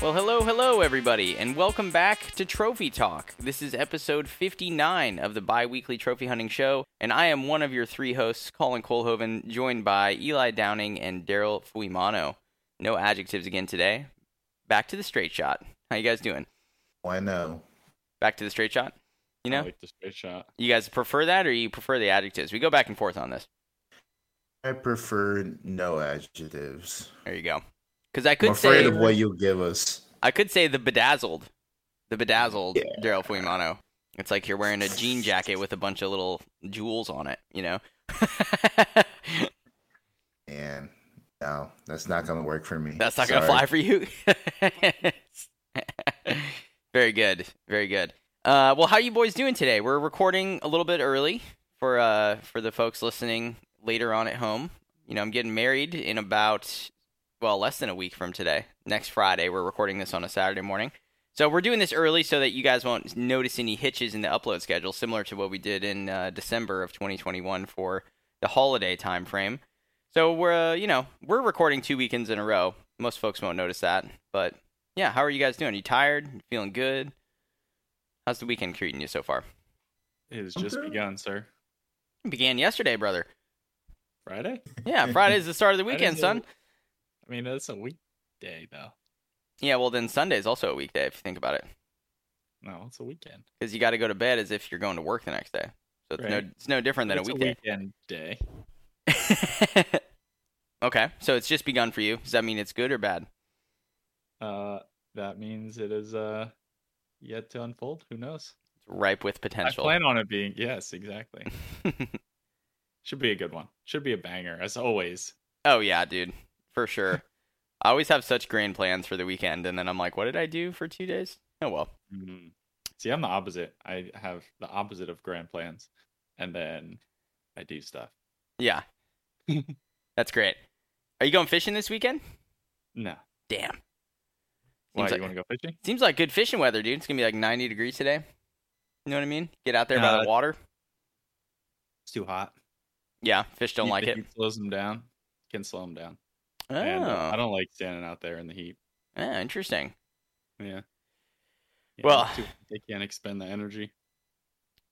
Well, hello, hello, everybody, and welcome back to Trophy Talk. This is episode 59 of the bi weekly trophy hunting show, and I am one of your three hosts, Colin Colhoven, joined by Eli Downing and Darryl Fuimano. No adjectives again today. Back to the straight shot. How you guys doing? Oh, Why no? Back to the straight shot? You know? I like the straight shot. You guys prefer that or you prefer the adjectives? We go back and forth on this. I prefer no adjectives. There you go. Because I could I'm afraid say of what you'll give us. I could say the bedazzled, the bedazzled Yeah. Darryl Fuimano. It's like you're wearing a jean jacket with a bunch of little jewels on it. You know. And no, that's not gonna work for me. That's not gonna fly for you. very good, very good. Uh, well, how you boys doing today? We're recording a little bit early for uh for the folks listening later on at home. You know, I'm getting married in about well less than a week from today. Next Friday, we're recording this on a Saturday morning. So we're doing this early so that you guys won't notice any hitches in the upload schedule, similar to what we did in uh, December of 2021 for the holiday time frame. So we're uh, you know we're recording two weekends in a row. Most folks won't notice that, but yeah, how are you guys doing? Are you tired? You feeling good? How's the weekend treating you so far? It has just Okay. begun, sir. It began yesterday, brother. Friday? Yeah, Friday's the start of the Friday's weekend, the- son. I mean, that's a weekday, though. Yeah, well then Sunday's also a weekday if you think about it, No, it's a weekend. because you got to go to bed as if you're going to work the next day. So it's no it's no different than it's a weekday. weekend day. okay, so it's just begun for you. Does that mean it's good or bad? Uh, that means it is uh yet to unfold. Who knows? It's ripe with potential. I plan on it being yes, exactly. Should be a good one. Should be a banger, as always. oh yeah, dude, for sure. I always have such grand plans for the weekend, and then I'm like, what did I do for two days? Oh well. Mhm. See, I'm the opposite. I have the opposite of grand plans, and then I do stuff. Yeah, that's great. Are you going fishing this weekend? No. Damn. Why Seems you want to go fishing? Seems like good fishing weather, dude. It's gonna be like 90 degrees today. You know what I mean? Get out there by Uh, the water. It's too hot. Yeah, fish don't Heat- like it. slows them down. Can slow them down. Oh, And uh, I don't like standing out there in the heat. ah, interesting. Yeah. Yeah, Well- too- they can't expend the energy.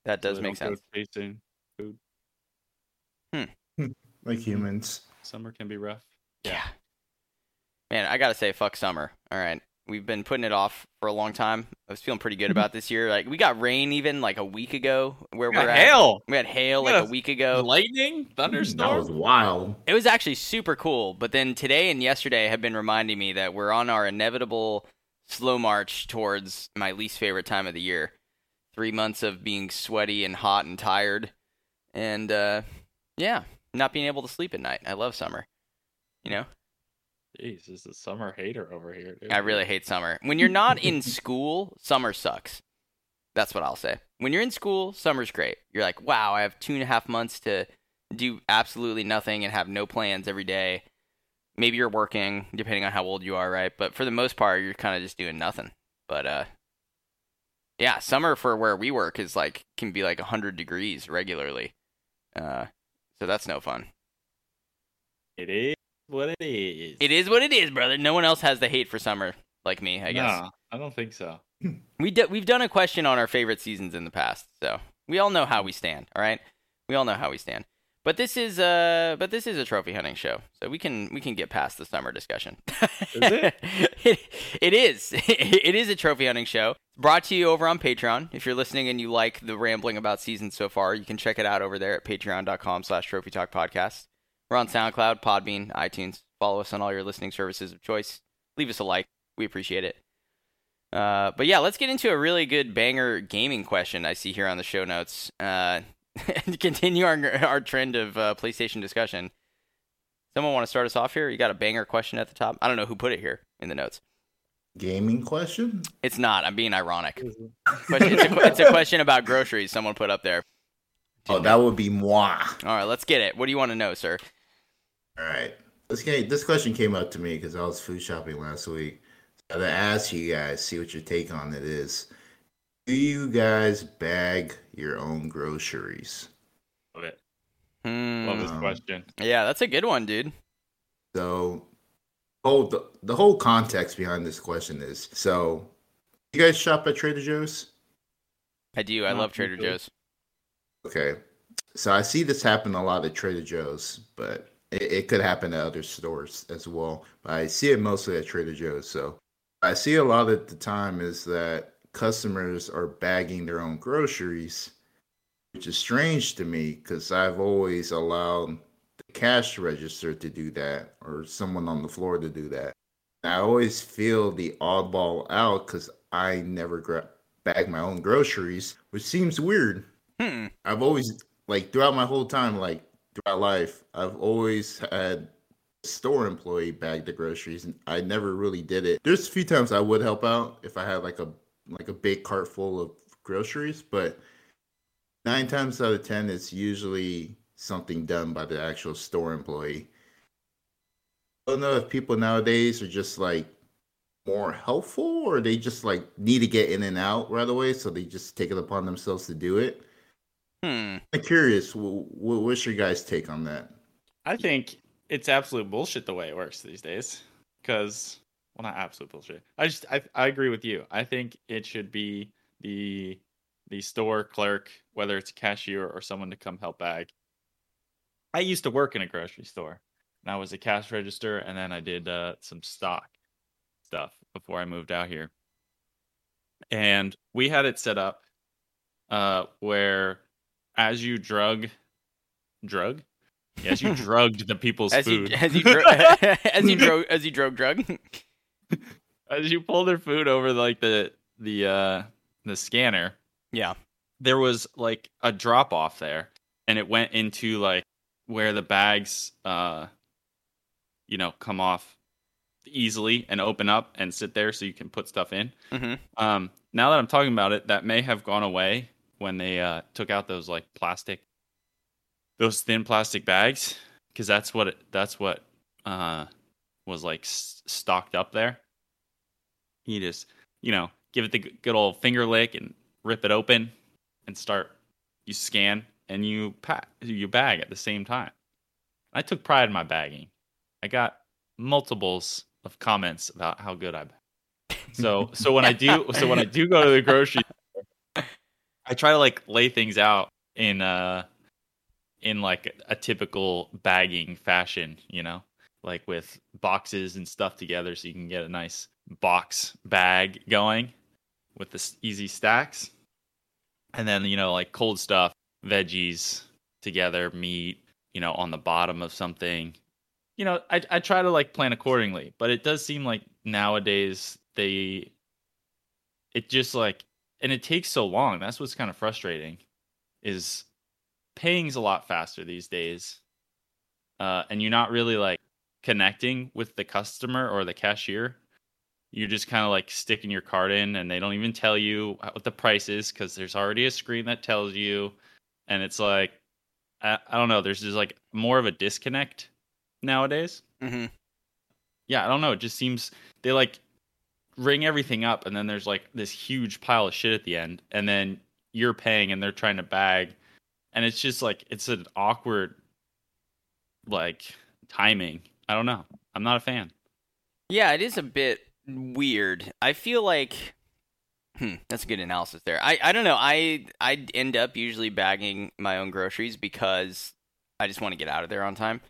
That does they make sense. Chasing food. Like humans. Summer can be rough. Yeah. Man, I gotta say, fuck summer. All right, we've been putting it off for a long time. I was feeling pretty good about this year. Like we got rain even like a week ago. Where we're at. hail, We had hail like Yeah. a week ago. lightning, thunderstorm. That was wild. It was actually super cool. But then today and yesterday have been reminding me that we're on our inevitable slow march towards my least favorite time of the year. Three months of being sweaty and hot and tired. And uh, yeah, not being able to sleep at night. I love summer. You know? Jeez, this is a summer hater over here. Dude. I really hate summer. When you're not in school, summer sucks. That's what I'll say. When you're in school, summer's great. You're like, wow, I have two and a half months to do absolutely nothing and have no plans every day. Maybe you're working, depending on how old you are, right? But for the most part, you're kind of just doing nothing. But uh, yeah, summer for where we work is like can be like 100 degrees regularly. Uh, so that's no fun. It is what it is. It is what it is, brother. No one else has the hate for summer like me, I guess. Nah, I don't think so. We d- we've done a question on our favorite seasons in the past, so we all know how we stand. All right, we all know how we stand. But this is uh, but this is a trophy hunting show, so we can we can get past the summer discussion. Is it? it, it is. it is a trophy hunting show. It's brought to you over on Patreon. If you're listening and you like the rambling about seasons so far, you can check it out over there at patreon.com/slash Trophy Talk Podcast. We're on SoundCloud, Podbean, iTunes. Follow us on all your listening services of choice. Leave us a like. We appreciate it. Uh, but yeah, let's get into a really good banger gaming question I see here on the show notes. Uh, to continue our, our trend of uh, PlayStation discussion. Someone want to start us off here? You got a banger question at the top? I don't know who put it here in the notes. Gaming question? It's not. I'm being ironic. But it's a, it's a question about groceries someone put up there. Oh, that would be moi. All right, let's get it. What do you want to know, sir? All right. This came, this question came up to me because I was food shopping last week. So to ask you guys, see what your take on it is. Do you guys bag your own groceries? Love it. Hmm. Love this Um, question. Yeah, that's a good one, dude. So Oh, the, the whole context behind this question is so. You guys shop at Trader Joe's? I do. I love Trader. Joe's. Okay. So I see this happen a lot at Trader Joe's, but it, it could happen at other stores as well. But I see it mostly at Trader Joe's. So I see a lot at the time is that customers are bagging their own groceries, which is strange to me because I've always allowed the cash register to do that or someone on the floor to do that. I always feel the oddball out because I never gra- bag my own groceries, which seems weird. Hmm. I've always like throughout my whole time, like throughout life, I've always had a store employee bag the groceries, and I never really did it. There's a few times I would help out if I had like a like a big cart full of groceries, but nine times out of ten, it's usually something done by the actual store employee. I don't know if people nowadays are just like more helpful or they just like need to get in and out right away, so they just take it upon themselves to do it. Hmm. I'm curious, wh- wh- what's your guys' take on that? I think it's absolute bullshit the way it works these days. Because, well, not absolute bullshit. I just, I, I agree with you. I think it should be the the store clerk, whether it's a cashier or someone to come help bag. I used to work in a grocery store, and I was a cash register, and then I did uh, some stock stuff before I moved out here. And we had it set up uh, where as you drug, drug, yes, you drugged the people's As you food. as you dro- as you drove as you drove drug. as you pull their food over like the the uh the scanner, yeah. there was like a drop off there, and it went into like where the bags uh you know come off easily and open up and sit there so you can put stuff in. hmm Um, now that I'm talking about it, that may have gone away when they uh, took out those like plastic, those thin plastic bags, because that's what it, that's what uh, was like s- stocked up there. You just you know give it the good old finger lick and rip it open and start. You scan and you pack you bag at the same time. I took pride in my bagging. I got multiples of comments about how good I bag. So so when I do so when I do go to the grocery I try to like lay things out in uh in like a typical bagging fashion, you know, like with boxes and stuff together so you can get a nice box bag going with the easy stacks. And then, you know, like cold stuff, veggies together, meat, you know, on the bottom of something. You know, I I try to like plan accordingly, but it does seem like nowadays they it just like and it takes so long. That's what's kind of frustrating is paying's a lot faster these days. Uh and you're not really like connecting with the customer or the cashier. You're just kind of like sticking your card in and they don't even tell you what the price is cuz there's already a screen that tells you and it's like I, I don't know, there's just like more of a disconnect nowadays hmm yeah, I don't know. It just seems they like ring everything up, and then there's like this huge pile of shit at the end, and then you're paying, and they're trying to bag, and it's just like it's an awkward like timing. I don't know. I'm not a fan. Yeah, it is a bit weird. I feel like hmm, that's a good analysis there. I, I don't know. I I end up usually bagging my own groceries because I just want to get out of there on time.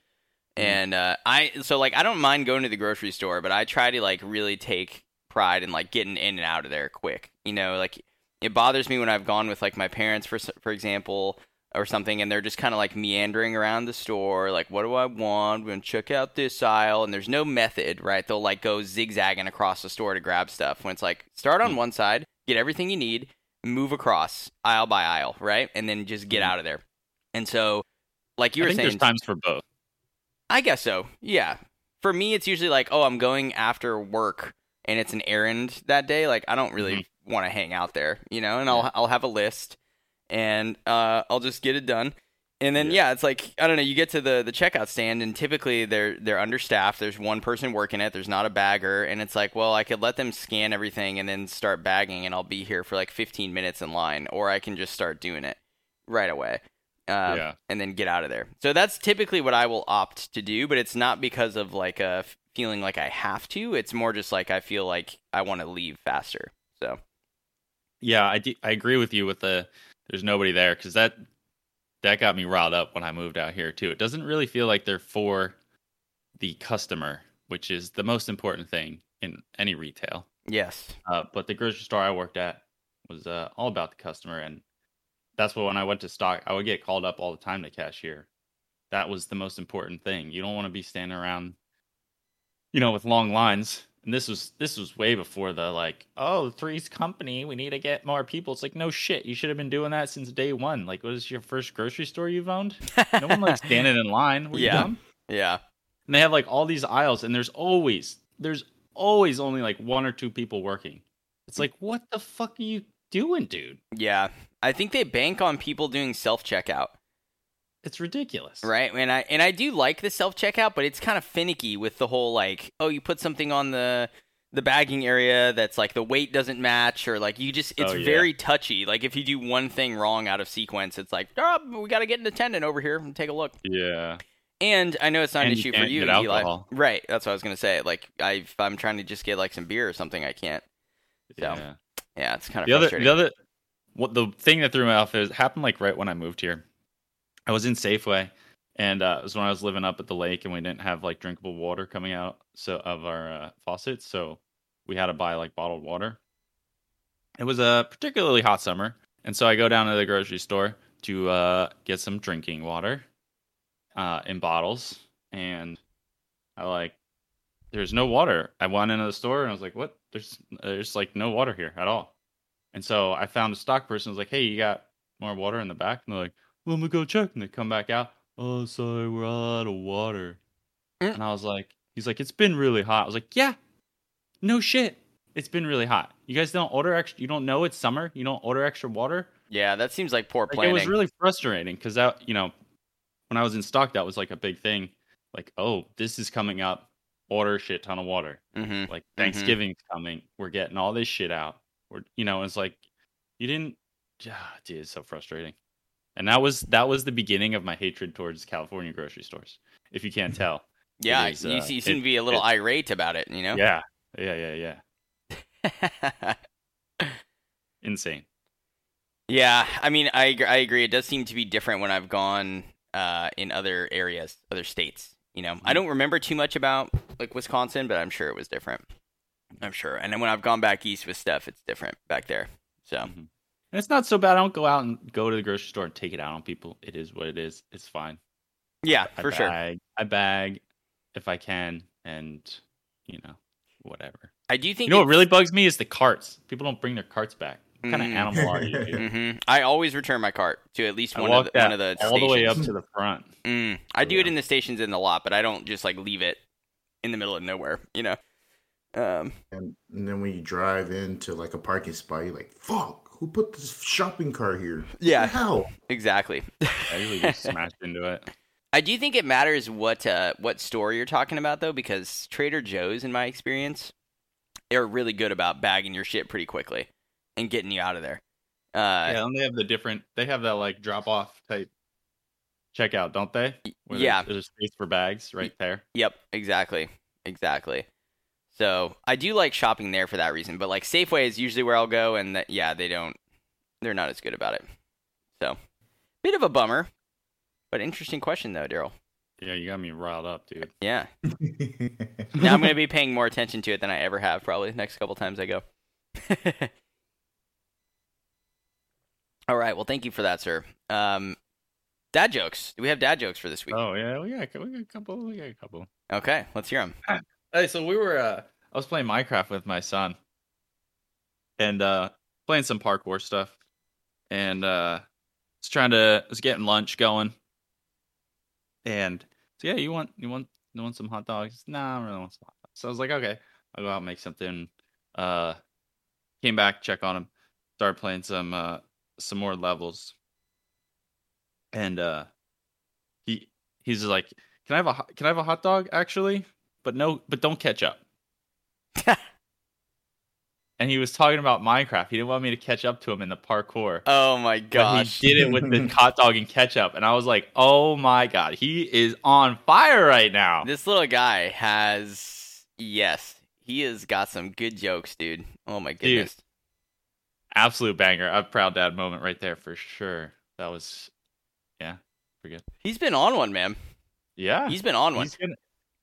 And uh, I so like I don't mind going to the grocery store, but I try to like really take pride in like getting in and out of there quick. You know, like it bothers me when I've gone with like my parents for for example or something and they're just kind of like meandering around the store like what do I want? We're going to check out this aisle and there's no method, right? They'll like go zigzagging across the store to grab stuff when it's like start on Mm. one side, get everything you need, move across aisle by aisle, right? And then just get Mhm. out of there. And so like you were saying there's times for both. I guess so. Yeah. For me, it's usually like, oh, I'm going after work, and it's an errand that day. Like, I don't really want to hang out there, you know. And I'll I'll have a list, and uh, I'll just get it done. And then Yeah. yeah. it's like I don't know. You get to the the checkout stand, and typically they're they're understaffed. There's one person working it. There's not a bagger, and it's like, well, I could let them scan everything and then start bagging, and I'll be here for like 15 minutes in line, or I can just start doing it right away. Um, Yeah. and then get out of there. So that's typically what I will opt to do, but it's not because of like a feeling like I have to. It's more just like I feel like I want to leave faster. So Yeah, I, d- I agree with you with the there's nobody there because that that got me riled up when I moved out here too. It doesn't really feel like they're for the customer, which is the most important thing in any retail. yes, Uh, but the grocery store I worked at was uh, all about the customer, and that's what when I went to stock, I would get called up all the time to cashier. That was the most important thing. You don't want to be standing around, you know, with long lines. And this was this was way before the like, oh, three's company, we need to get more people. It's like no shit. You should have been doing that since day one. Like, what is your first grocery store you've owned? No one likes standing in line. Were you Yeah. yeah, And they have like all these aisles, and there's always there's always only like one or two people working. It's like, what the fuck are you doing, dude? yeah. I think they bank on people doing self checkout. It's ridiculous. Right, and I and I do like the self checkout, but it's kind of finicky with the whole like, oh, you put something on the the bagging area that's like the weight doesn't match, or like you just it's Oh, yeah. very touchy. Like if you do one thing wrong out of sequence, it's like, oh, we got to get an attendant over here and take a look. Yeah. And I know it's not an And you issue for you, Eli. Right, that's what I was gonna say. Like I, I'm trying to just get like some beer or something, I can't. So Yeah. yeah, it's kind of The other the other what the thing that threw me off is happened like right when I moved here. I was in Safeway and uh, it was when I was living up at the lake and we didn't have like drinkable water coming out so of our uh, faucets, so we had to buy like bottled water. It was a particularly hot summer, and so I go down to the grocery store to uh, get some drinking water uh, in bottles, and I like there's no water. I went into the store and I was like, "What? There's there's like no water here at all." And so I found a stock person was like, "Hey, you got more water in the back?" And they're like, "Well, I'm go check." And they come back out. Oh, sorry, we're out of water. Mm. And I was like, "He's like, it's been really hot." I was like, "Yeah, no shit, it's been really hot. You guys don't order extra. You don't know it's summer. You don't order extra water." yeah, that seems like poor Like, planning. it was really frustrating because that, you know, when I was in stock, that was like a big thing. Like, oh, this is coming up. Order a shit ton of water. mm-hmm. Like Thanksgiving's coming. We're getting all this shit out. We're, you know, it's like you didn't. Ah, dude, it's so frustrating. And that was that was the beginning of my hatred towards California grocery stores. If you can't tell. Yeah, is, you, uh, you seem it- to be a little it- irate about it. You know. Yeah. Yeah. Yeah. Yeah. Insane. Yeah, I mean, I I agree. It does seem to be different when I've gone uh, in other areas, other states. You know, I don't remember too much about like Wisconsin, but I'm sure it was different. I'm sure. And then when I've gone back east with stuff, it's different back there. So Mhm. And it's not so bad. I don't go out and go to the grocery store and take it out on people. It is what it is. It's fine. yeah, I for sure. bag, I bag if I can, and you know, whatever. I do think You know what really bugs me is the carts. People don't bring their carts back. What kind Mm. of animal are you? Dude? hmm I always return my cart to at least one of the, that one of the all the way up to the front. Mm, I do it in the stations in the lot, but I don't just like leave it in the middle of nowhere. You know. Um, And, and then when you drive into like a parking spot, you're like, "Fuck, who put this shopping cart here?" Yeah. how? exactly. I usually just smash into it. I do think it matters what uh, what store you're talking about though, because Trader Joe's, in my experience, they're really good about bagging your shit pretty quickly and getting you out of there. Uh, yeah, and they have the different. They have that like drop off type checkout, don't they? Where yeah. there's, there's space for bags right there. Yep. Exactly. Exactly. So I do like shopping there for that reason, but like Safeway is usually where I'll go, and that yeah, they don't, they're not as good about it. So, bit of a bummer, but interesting question though, Darryl. Yeah, you got me riled up, dude. Yeah. now I'm going to be paying more attention to it than I ever have probably the next couple times I go. All right. Well, thank you for that, sir. Um, dad jokes. Do we have dad jokes for this week? Oh yeah, we got, a we got a couple. We got a couple. Okay, let's hear them. Hey, so we were. uh I was playing Minecraft with my son, and uh playing some parkour stuff, and uh was trying to was getting lunch going, and so yeah, you want you want you want some hot dogs? Nah, I don't really want some hot dogs. So I was like, okay, I'll go out and make something. Uh, came back, check on him, started playing some uh some more levels, and uh he he's like, can I have a can I have a hot dog actually? But no, but don't catch up. and he was talking about Minecraft. He didn't want me to catch up to him in the parkour. Oh my gosh. he did it with the hot dog and ketchup, and I was like, "Oh my god, he is on fire right now!" This little guy has Yes, he has got some good jokes, dude. Oh my goodness. Absolute banger. A proud dad moment right there for sure. That was, yeah, pretty good. He's been on one, man. Yeah, He's been on one. he's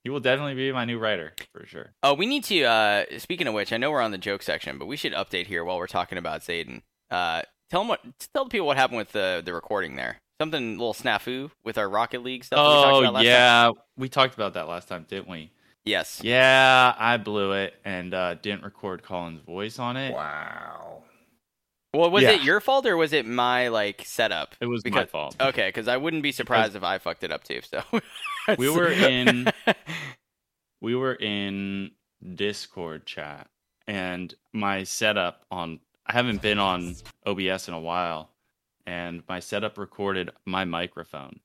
he will definitely be my new writer for sure. Oh, we need to. Uh, speaking of which, I know we're on the joke section, but we should update here while we're talking about Zayden. Uh, tell them what. Tell the people what happened with the the recording there. Something a little snafu with our Rocket League stuff. that we talked Oh about last time. yeah, we talked about that last time, didn't we? Yes. Yeah, I blew it and uh, didn't record Colin's voice on it. Wow. Well, was Yeah. it your fault or was it my like setup? It was my fault. Okay, because I wouldn't be surprised if I fucked it up too. So We were in- we were in Discord chat, and my setup on I haven't been on OBS in a while, and my setup recorded my microphone.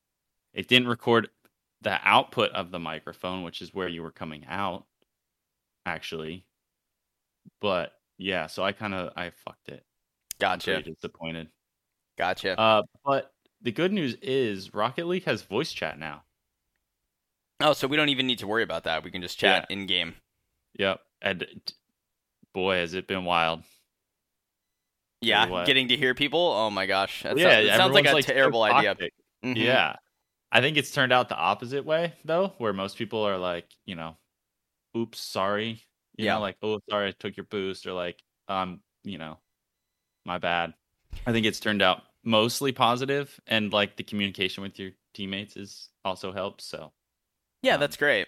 It didn't record the output of the microphone, which is where you were coming out, actually. But yeah, so I kind of I fucked it. Gotcha, disappointed. gotcha. Uh, but the good news is Rocket League has voice chat now. Oh, so we don't even need to worry about that. We can just chat in game. Yep. And boy, has it been wild. Yeah, what. getting to hear people. Oh my gosh, that, yeah, sounds, it sounds like a so terrible idea. Mhm. Yeah. I think it's turned out the opposite way though, where most people are like, you know, oops, sorry. You Yeah. know, like, oh sorry I took your boost or like, um, you know, my bad. I think it's turned out mostly positive and like the communication with your teammates is also helps. So Yeah, Um, that's great.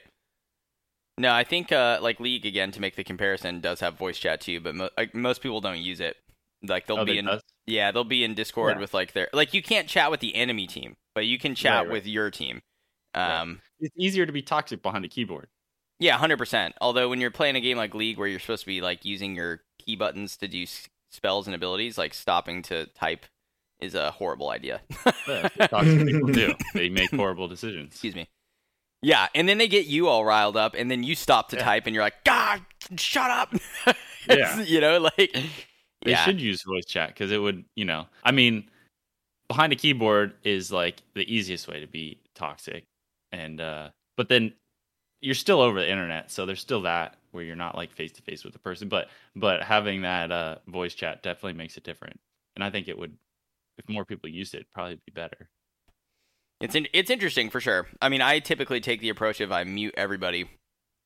No, I think uh, like League again to make the comparison does have voice chat too, but mo- like, most people don't use it. Like they'll Oh, be that in does? yeah they'll be in Discord Yeah. with like their like you can't chat with the enemy team, but you can chat Right, right. with your team. Right. Um, it's easier to be toxic behind a keyboard. yeah, hundred percent. Although when you're playing a game like League where you're supposed to be like using your key buttons to do s- spells and abilities, like stopping to type is a horrible idea. Yeah, toxic people do. They make horrible decisions. Excuse me. Yeah, and then they get you all riled up, and then you stop to Yeah. type, and you're like, "God, shut up!" Yeah. you know, like, They yeah, should use voice chat because it would, you know, I mean, behind a keyboard is like the easiest way to be toxic, and uh but then you're still over the internet, so there's still that where you're not like face to face with the person, but but having that uh voice chat definitely makes it different, and I think it would, if more people used it, probably be better. It's in, it's interesting for sure. I mean, I typically take the approach of I mute everybody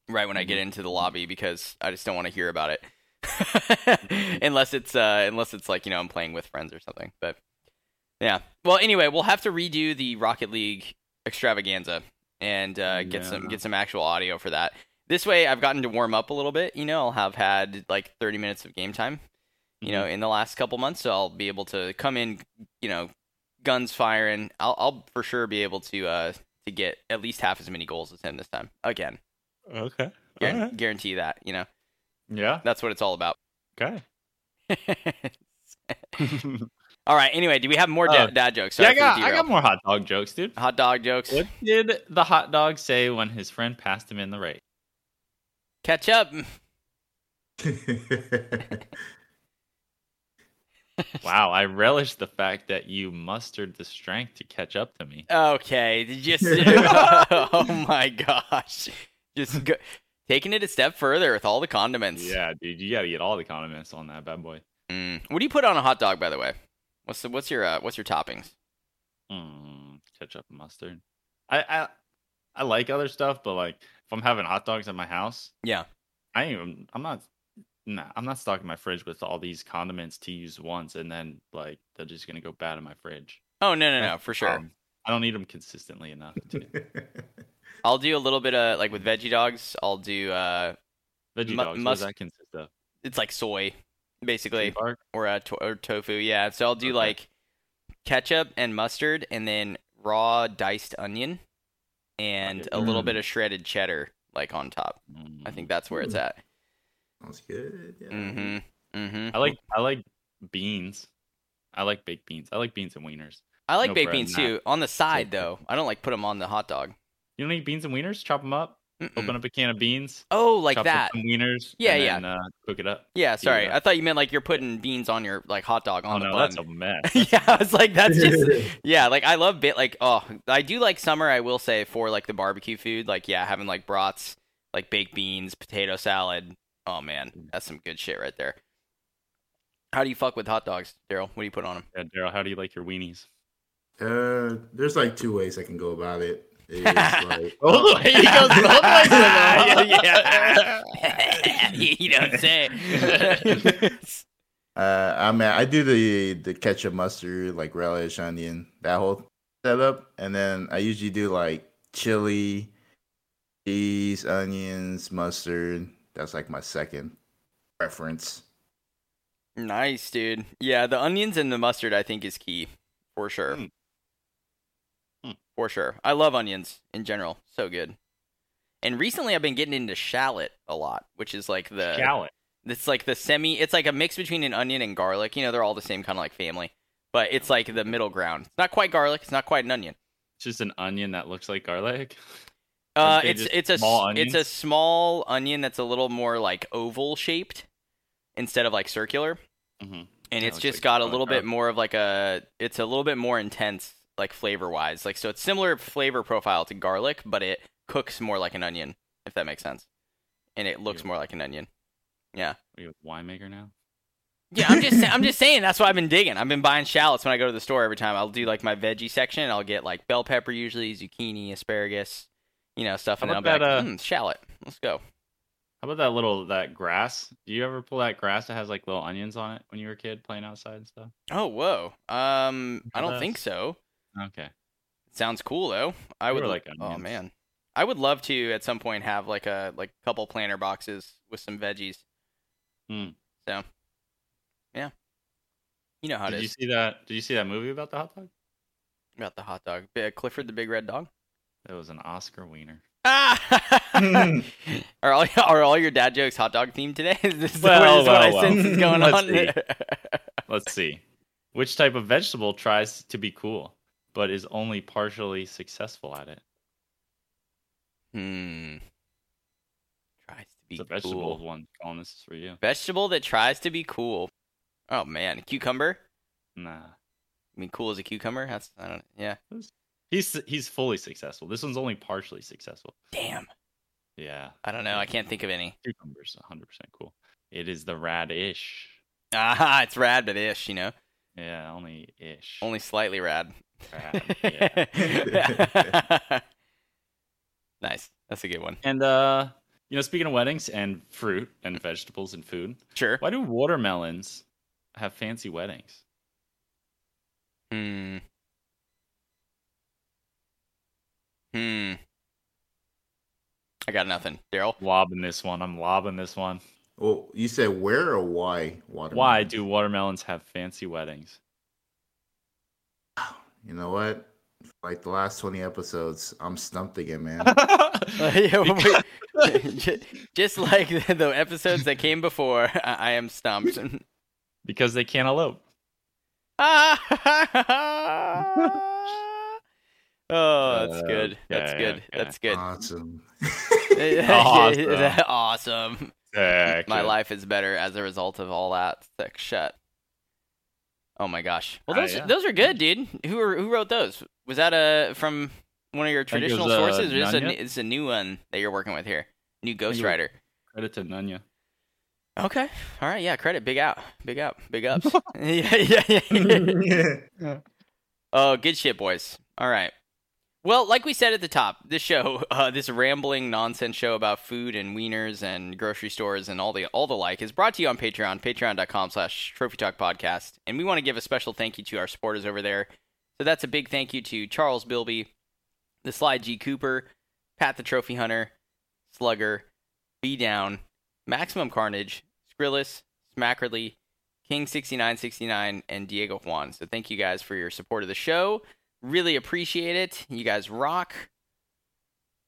right when I get Mhm. into the lobby because I just don't want to hear about it, unless it's uh unless it's like you know I'm playing with friends or something. But yeah, well, anyway, we'll have to redo the Rocket League extravaganza and uh, get some get some actual audio for that. This way, I've gotten to warm up a little bit. You know, I'll have had like 30 minutes of game time. You know, in the last couple months, so I'll be able to come in. You know, guns firing. I'll, I'll for sure be able to uh to get at least half as many goals as him this time. Again, Okay. Guaran- guarantee that. You know, Yeah. that's what it's all about. Okay. all right. Anyway, do we have more Oh. da- dad jokes? yeah, I Sorry for the got I got more hot dog jokes, dude. hot dog jokes. What did the hot dog say when his friend passed him in the race? Catch up. Wow, I relish the fact that you mustered the strength to catch up to me. Okay, just oh my gosh, just go, taking it a step further with all the condiments. Yeah, dude, you gotta get all the condiments on that bad boy. Mm. What do you put on a hot dog, by the way? What's the, what's your uh, what's your toppings? Mm, ketchup and mustard. I, I I like other stuff, but like if I'm having hot dogs at my house, Yeah. I ain't even, I'm not. Nah, I'm not stocking my fridge with all these condiments to use once, and then like they're just gonna go bad in my fridge. Oh no no no for sure. Um, I don't need them consistently enough. To. I'll do a little bit of like with veggie dogs. I'll do uh, Veggie Mu- dogs. What must- does that consist of? it's like soy, basically, or uh, to- or tofu. Yeah. So I'll do Okay. like ketchup and mustard, and then raw diced onion, and a little Mm. bit of shredded cheddar, like on top. I think that's where it's Mm. at. Sounds good. Yeah. Mm-hmm. Mm-hmm. I like I like beans. I like baked beans. I like beans and wieners. I like no baked bread beans too. On the side good. though, I don't like put them on the hot dog. You don't eat beans and wieners? Chop them up. Mm-mm. Open up a can of beans. Oh, like chop that. Up some wieners. Yeah, and yeah. Then, uh, cook it up. Yeah, sorry. Yeah. I thought you meant like you're putting beans on your like hot dog on oh the no, bun. that's a mess. yeah, I was like, that's just yeah. Like I love bit like oh, I do like summer. I will say for like the barbecue food, like yeah, having like brats, like baked beans, potato salad. Oh man, that's some good shit right there. How do you fuck with hot dogs, Darryl? What do you put on them? Yeah, Darryl, how do you like your weenies? Uh, there's like two ways I can go about it. It's like, Oh, he goes both ways with yeah. you don't say. uh, I mean, I do the the ketchup, mustard, like relish, onion, that whole setup, and then I usually do like chili, cheese, onions, mustard. That's like my second preference. nice, dude. Yeah, the onions and the mustard I think is key for sure. Hmm. Hmm. For sure. I love onions in general. So good. And recently I've been getting into shallot a lot, which is like the Shallot. It's like the semi. It's like a mix between an onion and garlic. You know, they're all the same kind of like family, but it's like the middle ground. It's not quite garlic. It's not quite an onion. It's just an onion that looks like garlic. Uh, it's it's a small it's a small onion that's a little more like oval shaped instead of like circular, Mm-hmm. and Yeah, it's just like got a little bit more of like a. It's a little bit more intense, like flavor wise. Like so, it's similar flavor profile to garlic, but it cooks more like an onion, if that makes sense, and it looks more like an onion. Yeah. Are you a winemaker now? Yeah, I'm just I'm just saying that's what I've been digging. I've been buying shallots when I go to the store every time. I'll do like my veggie section. I'll get like bell pepper usually, zucchini, asparagus, you know, stuff, and I'll be about like, that, uh, mm, shallot. Let's go. How about that little that grass? Do you ever pull that grass that has like little onions on it when you were a kid playing outside and stuff? Oh, whoa. Um, I don't think so. Okay. Sounds cool though. I They would like. like oh man, I would love to at some point have like a like couple planter boxes with some veggies. Hmm. So, yeah, you know how it is. Did you see that? Did you see that movie about the hot dog? about the hot dog. Clifford the Big Red Dog. It was an Oscar wiener. Ah! are all are all your dad jokes hot dog themed today? Is this, Well, this is what I sense is going Let's on? see. Let's see. Which type of vegetable tries to be cool, but is only partially successful at it? hmm. Tries to be It's a vegetable cool. one. Colin, this is for you. Vegetable that tries to be cool. Oh man, cucumber. Nah. I mean, cool as a cucumber. That's I don't. Yeah. He's he's fully successful. This one's only partially successful. Damn. Yeah. I don't know. I can't think of any. Cucumber's 100% cool. It is the radish. Ah, it's rad, but ish. You know, Yeah, only ish. only slightly rad. Rad, yeah. nice. That's a good one. And uh, you know, speaking of weddings and fruit and vegetables and food, Sure. why do watermelons have fancy weddings? Hmm. Hmm. I got nothing. Darryl. Lobbing this one. I'm lobbing this one. Well, you said where or why? Watermelon? Why do watermelons have fancy weddings? You know what? Like the last twenty episodes, I'm stumped again, man. Yeah, wait. Just like the, the episodes that came before, I, I am stumped. because they can't elope. Oh, that's good. That's Okay, good. okay. That's good. awesome. Awesome. awesome. Heck, My life is better as a result of all that thick shit. Oh my gosh. Well, Ah, those yeah. those are good, dude. Who are, who wrote those? Was that a from one of your traditional was, uh, sources, or is a, Nanya. it's a new one that you're working with here? New think it ghostwriter. Credit to Nanya. Okay. All right. Yeah. Credit. Big out. Big up. Big ups. yeah, yeah, yeah. Oh, good shit, boys. All right. Well, like we said at the top, this show, uh, this rambling nonsense show about food and wieners and grocery stores and all the all the like, is brought to you on Patreon, patreon.com slash Trophy Talk Podcast. And we want to give a special thank you to our supporters over there. So that's a big thank you to Charles Bilby, the Sly G. Cooper, Pat the Trophy Hunter, Slugger, B Down, Maximum Carnage, Skrillis, Smackerly, King6969, and Diego Juan. So thank you guys for your support of the show. Really appreciate it. You guys rock.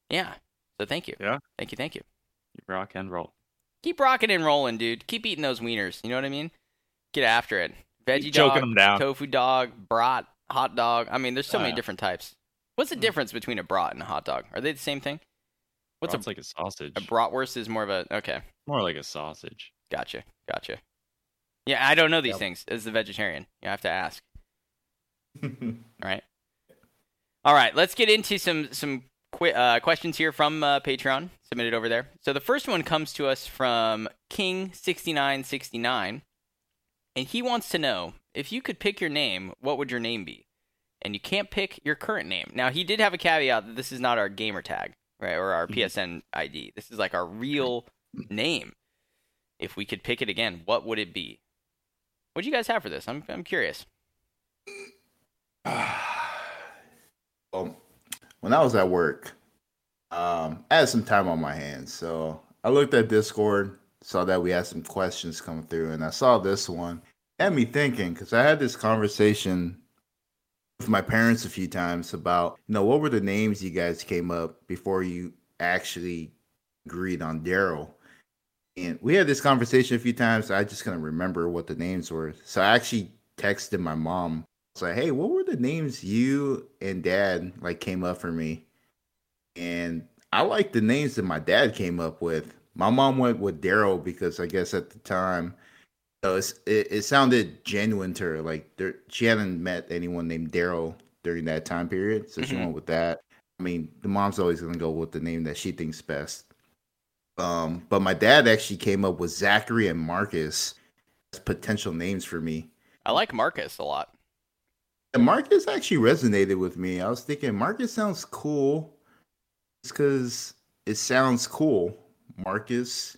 Yeah. So thank you. Yeah. Thank you. Thank you. Rock and roll. Keep rocking and rolling, dude. Keep eating those wieners. You know what I mean? Get after it. Veggie Keep dog, them down. tofu dog, brat, hot dog. I mean, there's so Oh, many different types. What's the Mm. difference between a brat and a hot dog? Are they the same thing? What's What's a, like a sausage? a bratwurst? Is more of a okay. More like a sausage. Gotcha. Gotcha. Yeah, I don't know these Yep. things as a vegetarian. You have to ask. All right. All right. Let's get into some some qu- uh, questions here from uh, Patreon submitted over there. So the first one comes to us from King6969, and he wants to know if you could pick your name, what would your name be? And you can't pick your current name. Now he did have a caveat that this is not our gamer tag, right, or our Mhm. PSN ID. This is like our real name. If we could pick it again, what would it be? What do you guys have for this? I'm I'm curious. well, when I was at work, um, I had some time on my hands, so I looked at Discord, saw that we had some questions coming through, and I saw this one. It had me thinking because I had this conversation with my parents a few times about, you know, what were the names you guys came up before you actually agreed on Darryl. And we had this conversation a few times. I just couldn't remember what the names were. So I actually texted my mom. Like, hey, what were the names you and dad like came up for me? And I like the names that my dad came up with. My mom went with Darryl because I guess at the time it, it sounded genuine to her. Like there, she hadn't met anyone named Daryl during that time period. So she Mhm. went with that. I mean, the mom's always going to go with the name that she thinks best. Um, but my dad actually came up with Zachary and Marcus as potential names for me. I like Marcus a lot. And Marcus actually resonated with me. I was thinking Marcus sounds cool. It's because it sounds cool. Marcus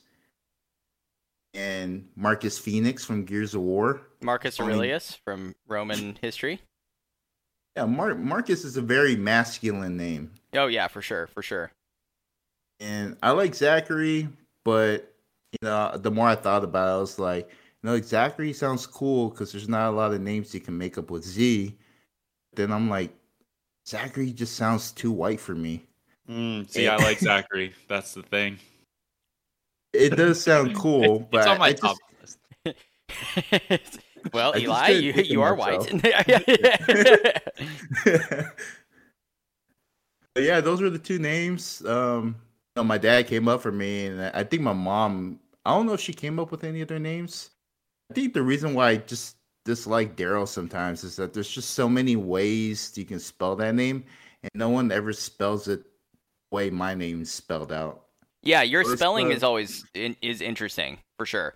and Marcus Phoenix from Gears of War. Marcus I mean- Aurelius from Roman history. Yeah, Mar- Marcus is a very masculine name. Oh yeah, for sure, for sure. And I like Zachary, but you know, the more I thought about it, I was like, you know, Zachary sounds cool because there's not a lot of names you can make up with Z. Then I'm like, Zachary just sounds too white for me. Mm, see, I like Zachary. That's the thing. It does sound cool, but it's on my I top just, list. well, I Eli, you you are myself. white. but yeah, those were the two names. Um, you know, my dad came up for me, and I think my mom. I don't know if she came up with any other names. I think the reason why I just dislike Darryl sometimes is that there's just so many ways you can spell that name, and no one ever spells it the way my name's spelled out. yeah, your First spelling blood. is always in, is interesting for sure.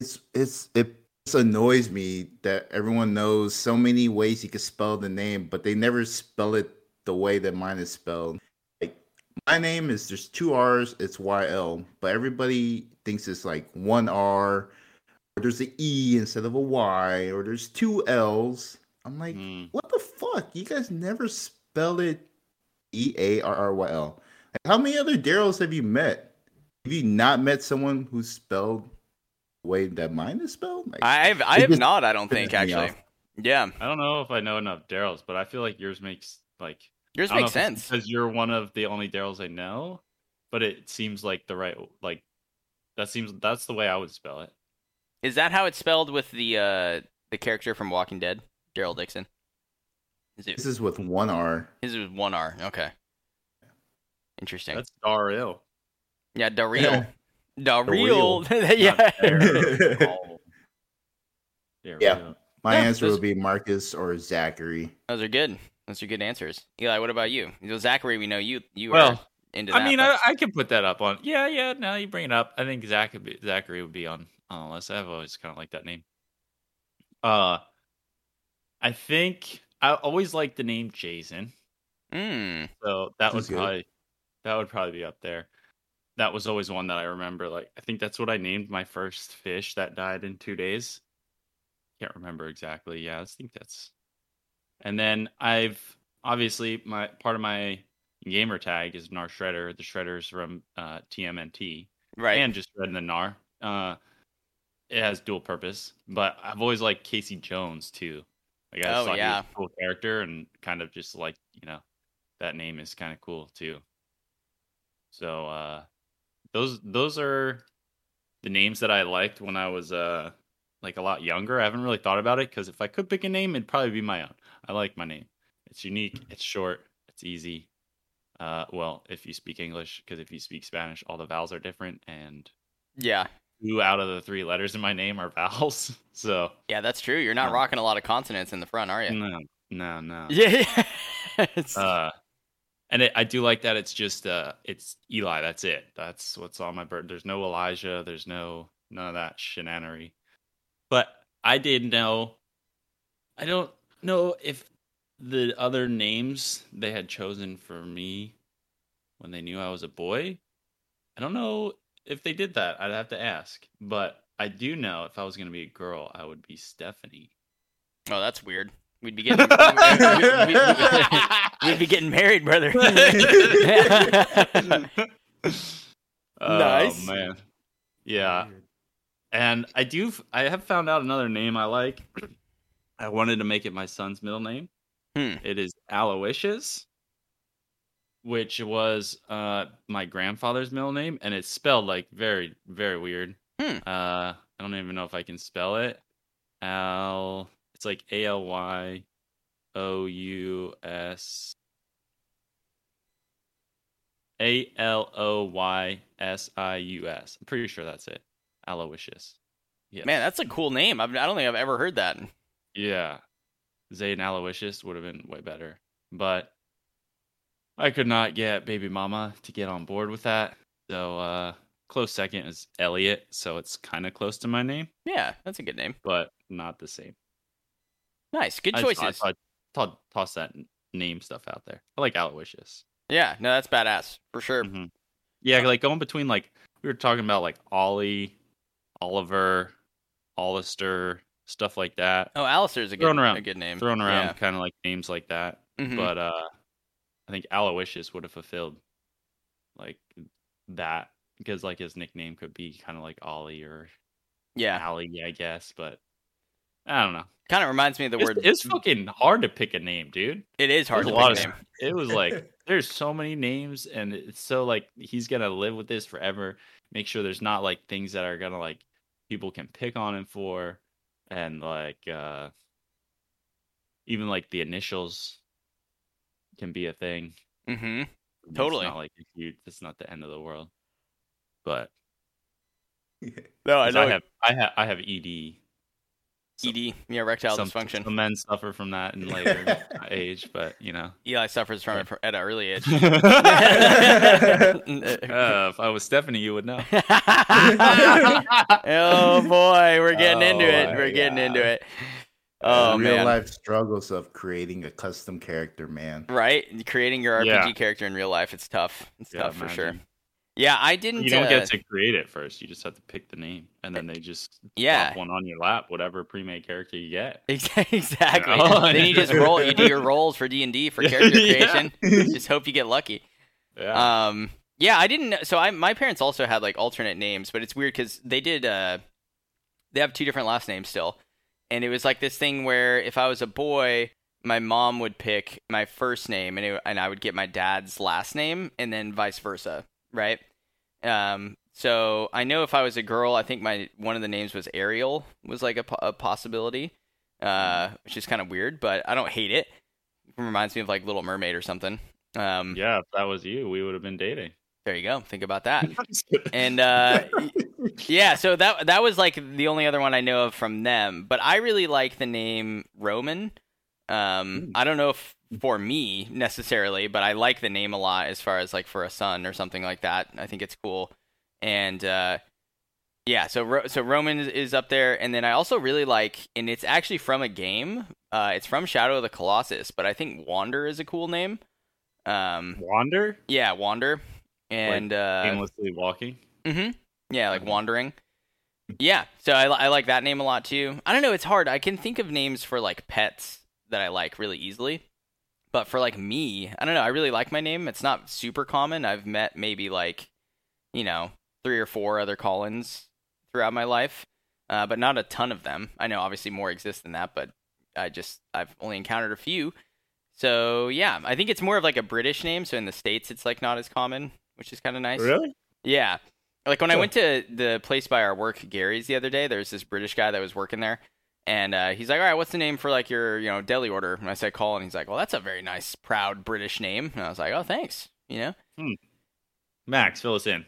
It's it's it just annoys me that everyone knows so many ways you can spell the name, but they never spell it the way that mine is spelled. Like my name is there's two R's, it's Y L, but everybody thinks it's like one R, or there's an E instead of a Y, or there's two L's. I'm like, Mm. what the fuck? You guys never spell it E A R R Y L. Like, how many other Daryls have you met? Have you not met someone who spelled the way that mine is spelled? Like, I've I have not. I don't think actually. off. Yeah, I don't know if I know enough Daryls, but I feel like yours makes like yours makes know if it's sense. because you're one of the only Daryls I know, but it seems like the right like that seems that's the way I would spell it. Is that how it's spelled with the uh the character from Walking Dead, Daryl Dixon? Is it this is with one R. his is one R? Okay, interesting. That's Daryl. yeah, Daryl. Yeah. Daryl. Not yeah. Oh. Yeah. My Yeah, answer those- would be Marcus or Zachary. Those are good. Those are good answers. Eli, what about you? You know, Zachary, we know you you Well, are into that. I mean, but- I, I can put that up on. Yeah, yeah. Now you bring it up. I think Zach would be, Zachary would be on on the list. I've always kind of liked that name. Uh, I think I always liked the name Jason, Mm, so that would That's good. probably that would probably be up there. That was always one that I remember. Like, I think that's what I named my first fish that died in two days. Can't remember exactly. Yeah, I think that's. And then I've obviously my part of my gamer tag is Nar Shredder. The Shredders from uh, TMNT right. and just Shred the Nar. Uh, it has dual purpose, but I've always liked Casey Jones too. Like I just Oh, thought he yeah. was a cool character and kind of just like you know that name is kind of cool too. So uh, those those are the names that I liked when I was uh like a lot younger. I haven't really thought about it because if I could pick a name, it'd probably be my own. I like my name. It's unique. It's short. It's easy. Uh, well, if you speak English, because if you speak Spanish, all the vowels are different, and yeah. Two out of the three letters in my name are vowels. So Yeah, that's true. You're not Um, rocking a lot of consonants in the front, are you? no, no, no. Yeah. Uh, and it, I do like that it's just uh it's Eli. That's it. That's what's on my bird. There's no Elijah. There's no none of that shenanery. But I did know. I don't know if the other names they had chosen for me when they knew I was a boy. I don't know if they did that. I'd have to ask. But I do know if I was going to be a girl, I would be Stephanie. Oh, that's weird. We'd be getting we'd, we'd- we'd be getting married, brother. oh Nice. man. Yeah. And I do I have found out another name I like. I wanted to make it my son's middle name. Hmm. It is Aloysius, which was uh my grandfather's middle name and it's spelled like very very weird. Hmm. Uh I don't even know if I can spell it. Al it's like A L Y O U S A L O Y S I U S. I'm pretty sure that's it. Aloysius. Yeah. Man, that's a cool name. I've, I don't think I've ever heard that. Yeah. Zayn Aloysius would have been way better. But I could not get baby mama to get on board with that. So uh close second is Elliot, so it's kind of close to my name, Yeah, that's a good name. but not the same. Nice, good I just choices. thought- toss that name stuff out there. I like Aloysius. Yeah, no, that's badass for sure. Mhm. Yeah, like going between like we were talking about like Ollie, Oliver, Hollister, stuff like that. Oh, Alistair's a good, around. a good name. Thrown around kind of like names like that. Yeah. Mhm. But uh I think Aloysius would have fulfilled like that because like his nickname could be kind of like Ollie or yeah, Allie, I guess. But I don't know. kind of reminds me of the It's, word. it's fucking hard to pick a name, dude. it is hard There's to a lot pick a of- It was like there's so many names and it's so like he's gonna live with this forever make sure there's not like things that are gonna like people can pick on him for and like uh even like the initials can be a thing Mm-hmm. It's Totally. not like huge it's not the end of the world but no, I have i have i have ed ED, yeah, erectile some, dysfunction. some men suffer from that in later age but you know Eli suffers from it at an early age. uh, if i was stephanie you would know oh boy, we're getting into Oh it. We're getting into it. Oh real man, life struggles of creating a custom character, man. right? Creating your RPG Yeah. character in real life, it's tough. It's Yeah, tough for sure. Yeah, I didn't. You don't uh, get to create it first. You just have to pick the name, and then they just Yeah. drop one on your lap, whatever pre-made character you get. Ex- Exactly. know? then you just roll. You do your rolls for D and D for character Yeah. creation. Just hope you get lucky. Yeah, Um, yeah, I didn't. know- So I, my parents also had like alternate names, but it's weird because they did. Uh, they have two different last names still, and it was like this thing where if I was a boy, my mom would pick my first name, and it, and I would get my dad's last name, and then vice versa, right? Um, so I know if I was a girl, I think my one of the names was Ariel was like a, a possibility, uh, which is kind of weird, but I don't hate it. It reminds me of like Little Mermaid or something. Um, yeah. If that was you, we would have been dating. There you go. Think about that. And uh, yeah, so that that was like the only other one I know of from them. But I really like the name Roman. Um, Hmm. I don't know if for me necessarily, but I like the name a lot as far as like for a son or something like that. I think it's cool. And uh, yeah, so Ro- so Roman is, is up there, and then I also really like, and it's actually from a game. Uh, it's from Shadow of the Colossus, but I think Wander is a cool name. Um, Wander, yeah, Wander, and uh, aimlessly walking. Mm-hmm. Yeah, like Mhm. wandering. Yeah, so I, I like that name a lot too. I don't know, it's hard. I can think of names for like pets that I like really easily, but for like me, I don't know. I really like my name. It's not super common. I've met maybe like, you know, three or four other Collins throughout my life, uh, but not a ton of them. I know obviously more exist than that, but I just I've only encountered a few. So yeah, I think it's more of like a British name. So in the states, it's like not as common, which is kind of nice. Really? Yeah. Like when I went to the place by our work, Gary's, the other day, there's this British guy that was working there. And uh, he's like, all right, what's the name for like your, you know, deli order? And I said, call. And he's like, well, that's a very nice, proud British name. And I was like, oh, thanks. You know? Max, fill us in.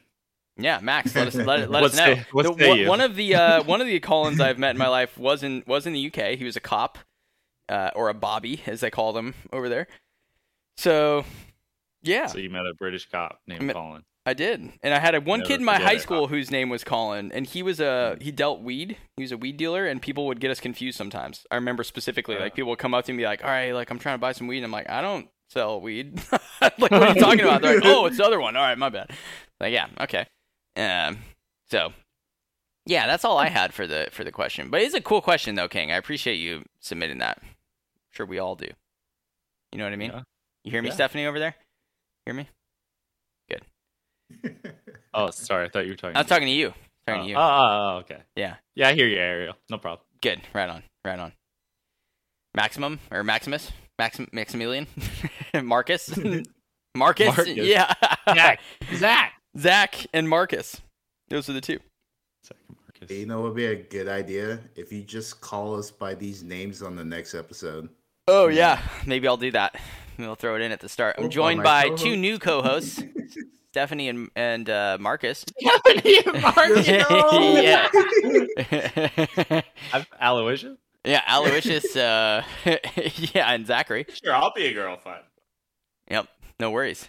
Yeah, Max, let us let, let us know. say- The- one, one of the uh, one of the Collins I've met in my life was in was in the UK. He was a cop, uh, or a bobby as they call them over there. So, Yeah, So you met a British cop named met- Colin. I did, and I had a one Never kid in my high it. school whose name was Colin, and he was a he dealt weed. He was a weed dealer, and people would get us confused sometimes. I remember specifically, like people would come up to me and be like, "All right, like I'm trying to buy some weed." And I'm like, "I don't sell weed." like, what are you talking about? They're like, "Oh, it's the other one." All right, my bad. Like, yeah, okay. Um, so yeah, that's all I had for the for the question. But it's a cool question though, King. I appreciate you submitting that. sure, we all do. You know what I mean? Yeah. You hear me, Yeah. Stephanie, over there? Hear me? Good. oh, sorry. I thought you were talking. I was talking to you. Talking oh, to you. Oh, oh, oh, okay. Yeah. Yeah, I hear you, Ariel. No problem. Good. Right on. Right on. Maximum or Maximus? Maxim Maximilian? Marcus? Marcus? Marcus. Yeah. Zach. Zach. Zach and Marcus. Those are the two. Second Marcus. you know what would be a good idea if you just call us by these names on the next episode. Oh yeah. Maybe I'll do that. Maybe I'll throw it in at the start. I'm joined my by co-host. two new co-hosts, Stephanie and and uh, Marcus. Stephanie and Marcus. yeah. I'm Aloysius. yeah, Aloysius, uh, yeah, and Zachary. Sure, I'll be a girlfriend. Yep, no worries.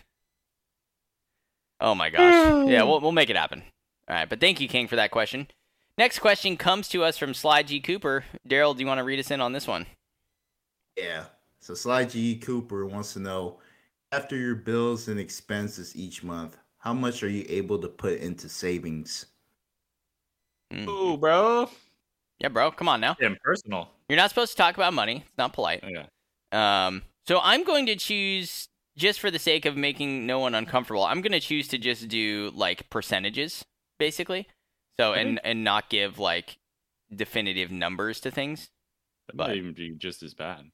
Oh my gosh. Yeah, we'll we'll make it happen. All right, but thank you, King, for that question. Next question comes to us from Sly G Cooper. Darryl, do you want to read us in on this one? Yeah. So Sly G Cooper wants to know after your bills and expenses each month, how much are you able to put into savings? Mm. Ooh, bro. Yeah, bro, come on now. Damn personal. You're not supposed to talk about money. It's not polite. Yeah. Um, so I'm going to choose, just for the sake of making no one uncomfortable, I'm going to choose to just do like percentages, basically. So and and not give like definitive numbers to things. That But- might even be just as bad.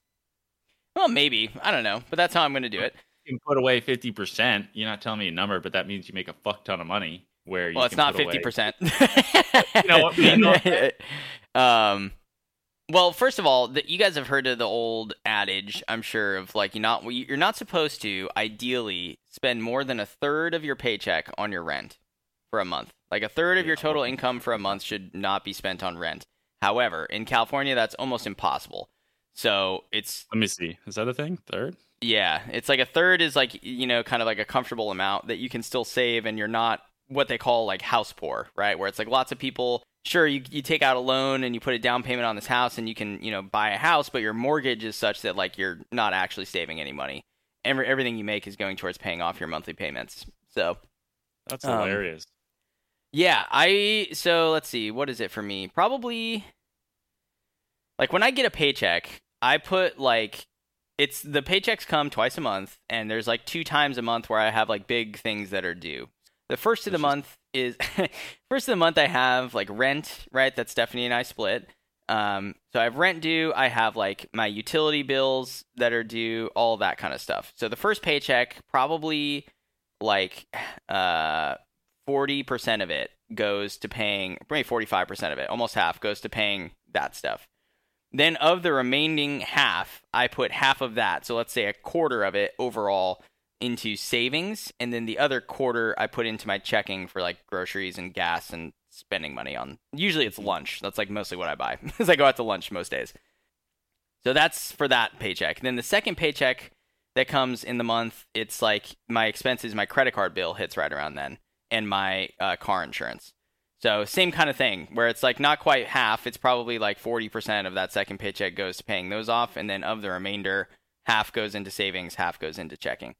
Well, maybe I don't know, but that's how I'm going to do it. You can put away fifty percent. You're not telling me a number, but that means you make a fuck ton of money. Where you Well, it's not put fifty percent. You know what- you know what- um, well, first of all, the, you guys have heard of the old adage, I'm sure, of like you're not you're not supposed to ideally spend more than a third of your paycheck on your rent for a month. Like a third of your total income for a month should not be spent on rent. However, in California, that's almost impossible. So it's Let me see. Is that a thing? Third? yeah, it's like a third is like you know kind of like a comfortable amount that you can still save, and you're not what they call like house poor, right? Where it's like lots of people. Sure, you you take out a loan and you put a down payment on this house, and you can you know buy a house, but your mortgage is such that like you're not actually saving any money. Every, everything you make is going towards paying off your monthly payments. So That's Um, hilarious. yeah, I so let's see, what is it for me? Probably like when I get a paycheck, I put like it's the paychecks come twice a month and there's like two times a month where I have like big things that are due. The first of the month is first of the month I have like rent, right? That Stephanie and I split. Um, so I have rent due. I have like my utility bills that are due, all that kind of stuff. So the first paycheck, probably like uh, 40% of it goes to paying, maybe 45% of it, almost half goes to paying that stuff. Then of the remaining half, I put half of that. So let's say a quarter of it overall into savings, and then the other quarter I put into my checking for like groceries and gas and spending money on. Usually it's lunch. That's like mostly what I buy because I go out to lunch most days. So that's for that paycheck. Then the second paycheck that comes in the month, it's like my expenses, my credit card bill hits right around then, and my uh, car insurance. So same kind of thing, where it's like not quite half. It's probably like forty percent of that second paycheck goes to paying those off, and then of the remainder, half goes into savings, half goes into checking.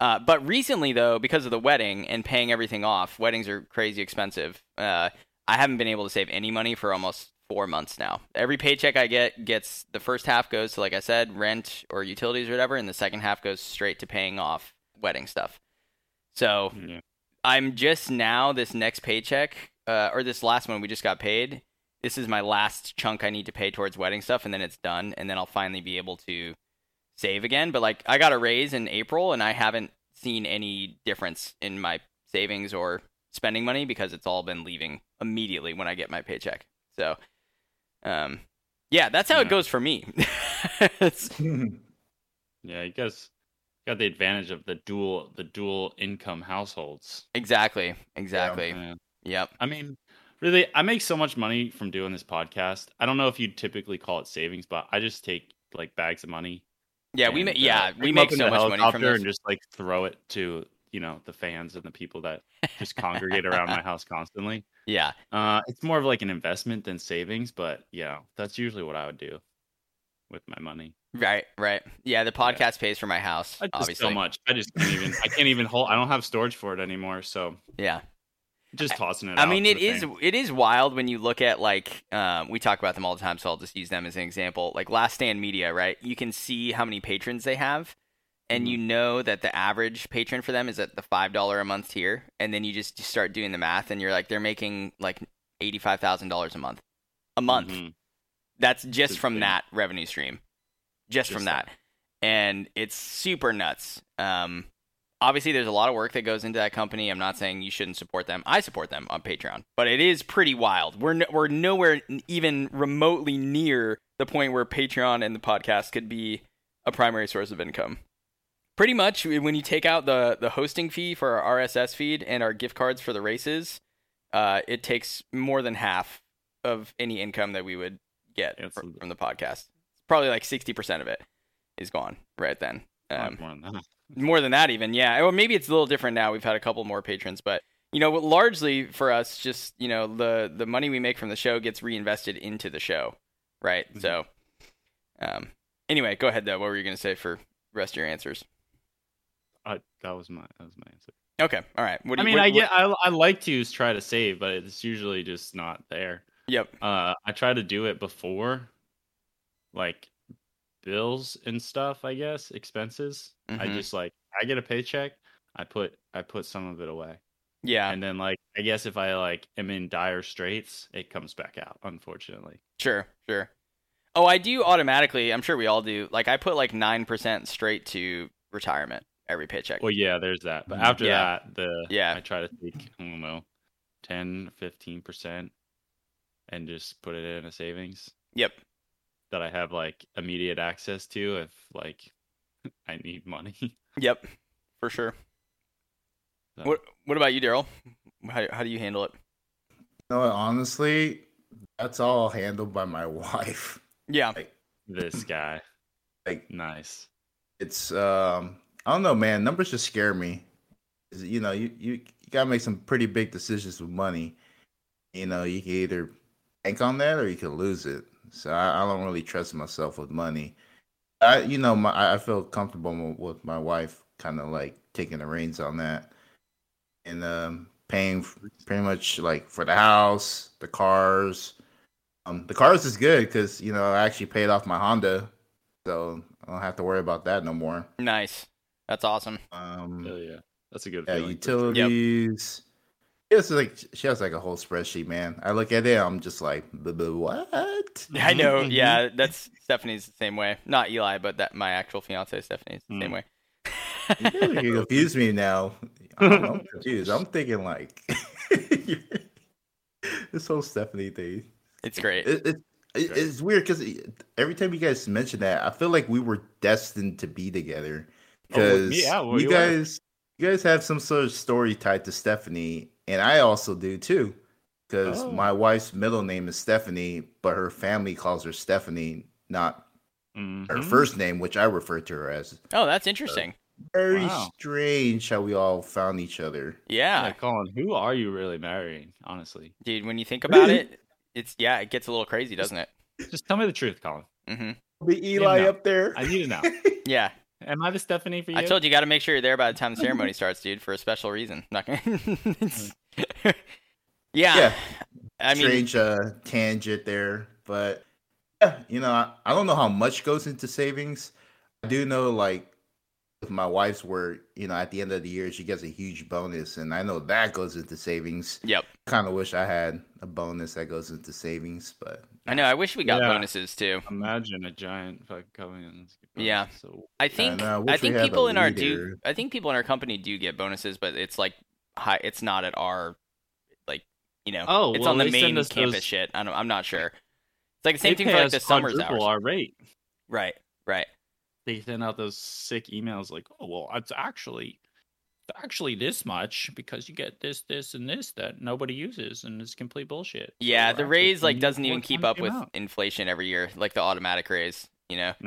Uh, but recently, though, because of the wedding and paying everything off, weddings are crazy expensive. Uh, I haven't been able to save any money for almost four months now. Every paycheck I get gets the first half goes to, like I said, rent or utilities or whatever, and the second half goes straight to paying off wedding stuff. So Yeah. I'm just now this next paycheck, uh, or this last one we just got paid. This is my last chunk I need to pay towards wedding stuff, and then it's done, and then I'll finally be able to save again. But like I got a raise in April, and I haven't seen any difference in my savings or spending money because it's all been leaving immediately when I get my paycheck. So, um, yeah, that's how it goes for me. Yeah, you guys got the advantage of the dual the dual income households. exactly, exactly. Yeah. Yep. I mean, really, I make so much money from doing this podcast. I don't know if you'd typically call it savings, but I just take like bags of money Yeah, we and, uh, yeah, pick we 'em make so much money from this. and just like throw it to you know the fans and the people that just congregate around my house constantly. Yeah, Uh, it's more of like an investment than savings, but yeah, that's usually what I would do with my money. right, right. Yeah, the podcast pays for my house, obviously. so much. I just can't even. I can't even hold. I don't have storage for it anymore, so Yeah. Just tossing it. I mean, it is fans. it is wild when you look at like um, we talk about them all the time, so I'll just use them as an example. Like Last Stand Media, right? You can see how many patrons they have, and Mhm. you know that the average patron for them is at the five dollar a month tier, and then you just start doing the math, and you're like, they're making like eighty five thousand dollars a month, a month. Mhm. That's just from that revenue stream, just, from that. that. and it's super nuts. Um, obviously, there's a lot of work that goes into that company. I'm not saying you shouldn't support them. I support them on Patreon, but it is pretty wild. We're no, we're nowhere even remotely near the point where Patreon and the podcast could be a primary source of income. Pretty much, when you take out the the hosting fee for our RSS feed and our gift cards for the races, uh, it takes more than half of any income that we would get Yeah, it's fr- a- from the podcast. Probably like sixty percent of it is gone right then. Um, more than that. more than that even yeah or maybe it's a little different now we've had a couple more patrons but you know largely for us just you know the the money we make from the show gets reinvested into the show right Mhm. so um anyway go ahead though what were you going to say for the rest of your answers I, that was my that was my answer. okay all right what do I mean, what- I get. I I like to try to save, but it's usually just not there. yep Uh, I try to do it before, like bills and stuff. I guess expenses. I Mhm. just like I get a paycheck. I put I put some of it away, yeah and then like I guess if I like am in dire straits, it comes back out. Unfortunately. sure sure oh i do automatically i'm sure we all do like i put like 9% straight to retirement every paycheck Well, yeah, there's that. But Mhm. after Yeah. that, the Yeah. I try to take I don't know, 10, 15 percent, and just put it in a savings yep that I have like immediate access to if like I need money. yep for sure So, what what about you darryl how, how do you handle it You know what, honestly, that's all handled by my wife. yeah Like, this guy, like nice. it's um, I don't know, man. Numbers just scare me. You know, you, you you gotta make some pretty big decisions with money. You know, you can either bank on that or you can lose it. So I, I don't really trust myself with money. I, you know, my I I feel comfortable with my wife, kind of like taking the reins on that, and um, paying f- pretty much like for the house, the cars. Um, the cars is good because you know I actually paid off my Honda, so I don't have to worry about that no more. Nice. That's awesome. Um, Hell yeah, that's a good yeah, feeling. for sure. utilities. It's like she has like a whole spreadsheet, man. I look at it, I'm just like, "Buh, buh, what? I know. Mhm, Yeah, that's Stephanie's the same way. Not Eli, but that my actual fiance Stephanie's the same Mm. way. you confuse me now. I don't know, I'm confused. I'm thinking like this whole Stephanie thing. it's great. It, it, it it's weird because every time you guys mention that, I feel like we were destined to be together. Oh, well, Because yeah, well, you you are. guys, you guys have some sort of story tied to Stephanie, and I also do too. Because Oh. my wife's middle name is Stephanie, but her family calls her Stephanie, not her Mhm. first name, which I refer to her as. Oh, that's interesting. Very Wow. strange how we all found each other. Yeah, Yeah, Colin, who are you really marrying? Honestly, dude. When you think about it, it's yeah, it gets a little crazy, doesn't it? just tell me the truth, Colin. Mm-hmm. Be Eli up there. I need to know. Yeah, Am I the Stephanie for you? I told you, got to make sure you're there by the time the ceremony starts, dude, for a special reason. Not gonna. Yeah. Yeah. I mean, strange uh, tangent there, but yeah, you know, I, I don't know how much goes into savings. I do know, like, with my wife's work, you know, at the end of the year, she gets a huge bonus, and I know that goes into savings. yep. Kind of wish I had a bonus that goes into savings, but I know. I wish we got Yeah. bonuses too. Imagine a giant fucking coming in. Yeah. So I think no, I I, think people in our do. I think people in our company do get bonuses, but it's like high. It's not at our like you know. Oh, it's well, on the main campus those- shit. I don't, I'm not sure. It's like the same They thing for like the summers quadruple hours. Our rate. Right. Right. They send out those sick emails like, "Oh, well, it's actually, it's actually this much because you get this, this, and this that nobody uses, and it's complete bullshit." Yeah, we're the raise like doesn't even keep up with amount. inflation every year, like the automatic raise. You know. It's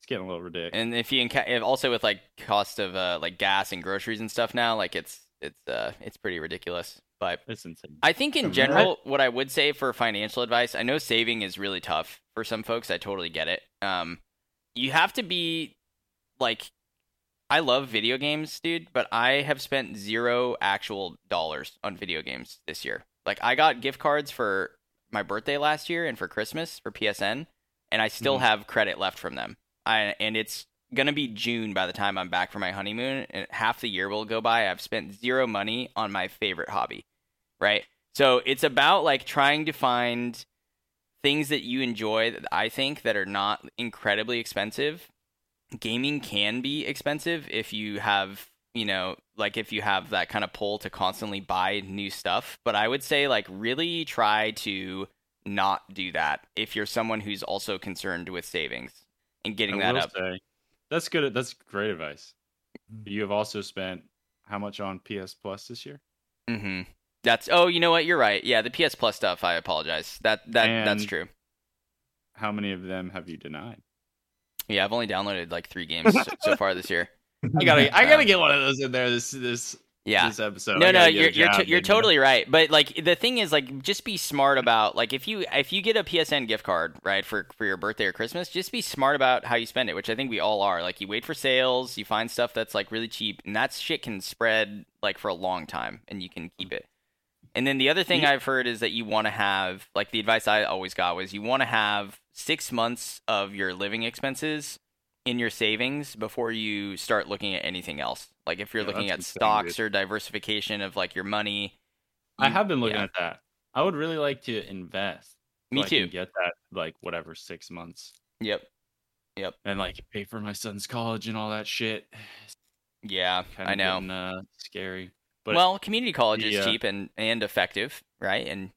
It's getting a little ridiculous. And if you if also with like cost of uh, like gas and groceries and stuff now, like it's it's uh it's pretty ridiculous. But It's insane. I think in general, what I would say for financial advice, I know saving is really tough for some folks. I totally get it. Um, you have to be like, I love video games, dude, but I have spent zero actual dollars on video games this year. Like, I got gift cards for my birthday last year and for Christmas for PSN, and I still Mhm. have credit left from them. I and it's gonna be June by the time I'm back for my honeymoon, and half the year will go by. I've spent zero money on my favorite hobby, right? So it's about like trying to find things that you enjoy that I think that are not incredibly expensive. Gaming can be expensive if you have, you know, like if you have that kind of pull to constantly buy new stuff, but I would say like really try to not do that if you're someone who's also concerned with savings and getting I that up. say, that's good. That's great advice. You have also spent how much on PS Plus this year? Mm-hmm. That's oh, you know what? You're right. Yeah, the PS Plus stuff. I apologize. That that that's true. How many of them have you denied? Yeah, I've only downloaded like three games so, so far this year. I gotta, I Um, gotta get one of those in there. This, this, Yeah. this episode. no, I no, gotta get a you're you're, job, t- you're totally right. But like the thing is, like, just be smart about like if you if you get a PSN gift card right for for your birthday or Christmas, just be smart about how you spend it, which I think we all are. Like you wait for sales, you find stuff that's like really cheap, and that shit can spread like for a long time, and you can keep it. And then the other thing Yeah. I've heard is that you want to have like the advice I always got was you want to have six months of your living expenses in your savings before you start looking at anything else. Like if you're Yeah, looking at insane, stocks dude. or diversification of like your money. I have been looking yeah. at that. I would really like to invest. so Me can too. get that like whatever six months Yep. Yep. and like pay for my son's college and all that shit. Yeah, Kind I know. getting, uh, scary. But well, community college is the, uh, cheap and and effective, right? And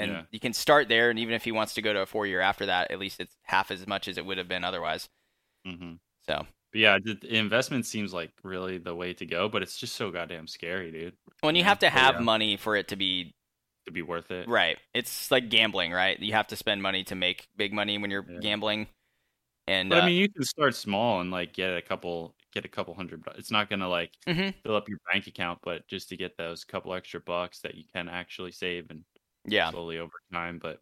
and Yeah. you can start there, and even if he wants to go to a four year after that, at least it's half as much as it would have been otherwise. mhm. So, But yeah, investment seems like really the way to go, but it's just so goddamn scary, dude. when you have to have yeah. money for it to be To be worth it. right, it's like gambling, right? You have to spend money to make big money when you're Yeah. gambling. And But uh, I mean, you can start small and like get a couple, get a couple hundred. It's not gonna like mhm, fill up your bank account, but just to get those couple extra bucks that you can actually save and yeah, slowly over time. But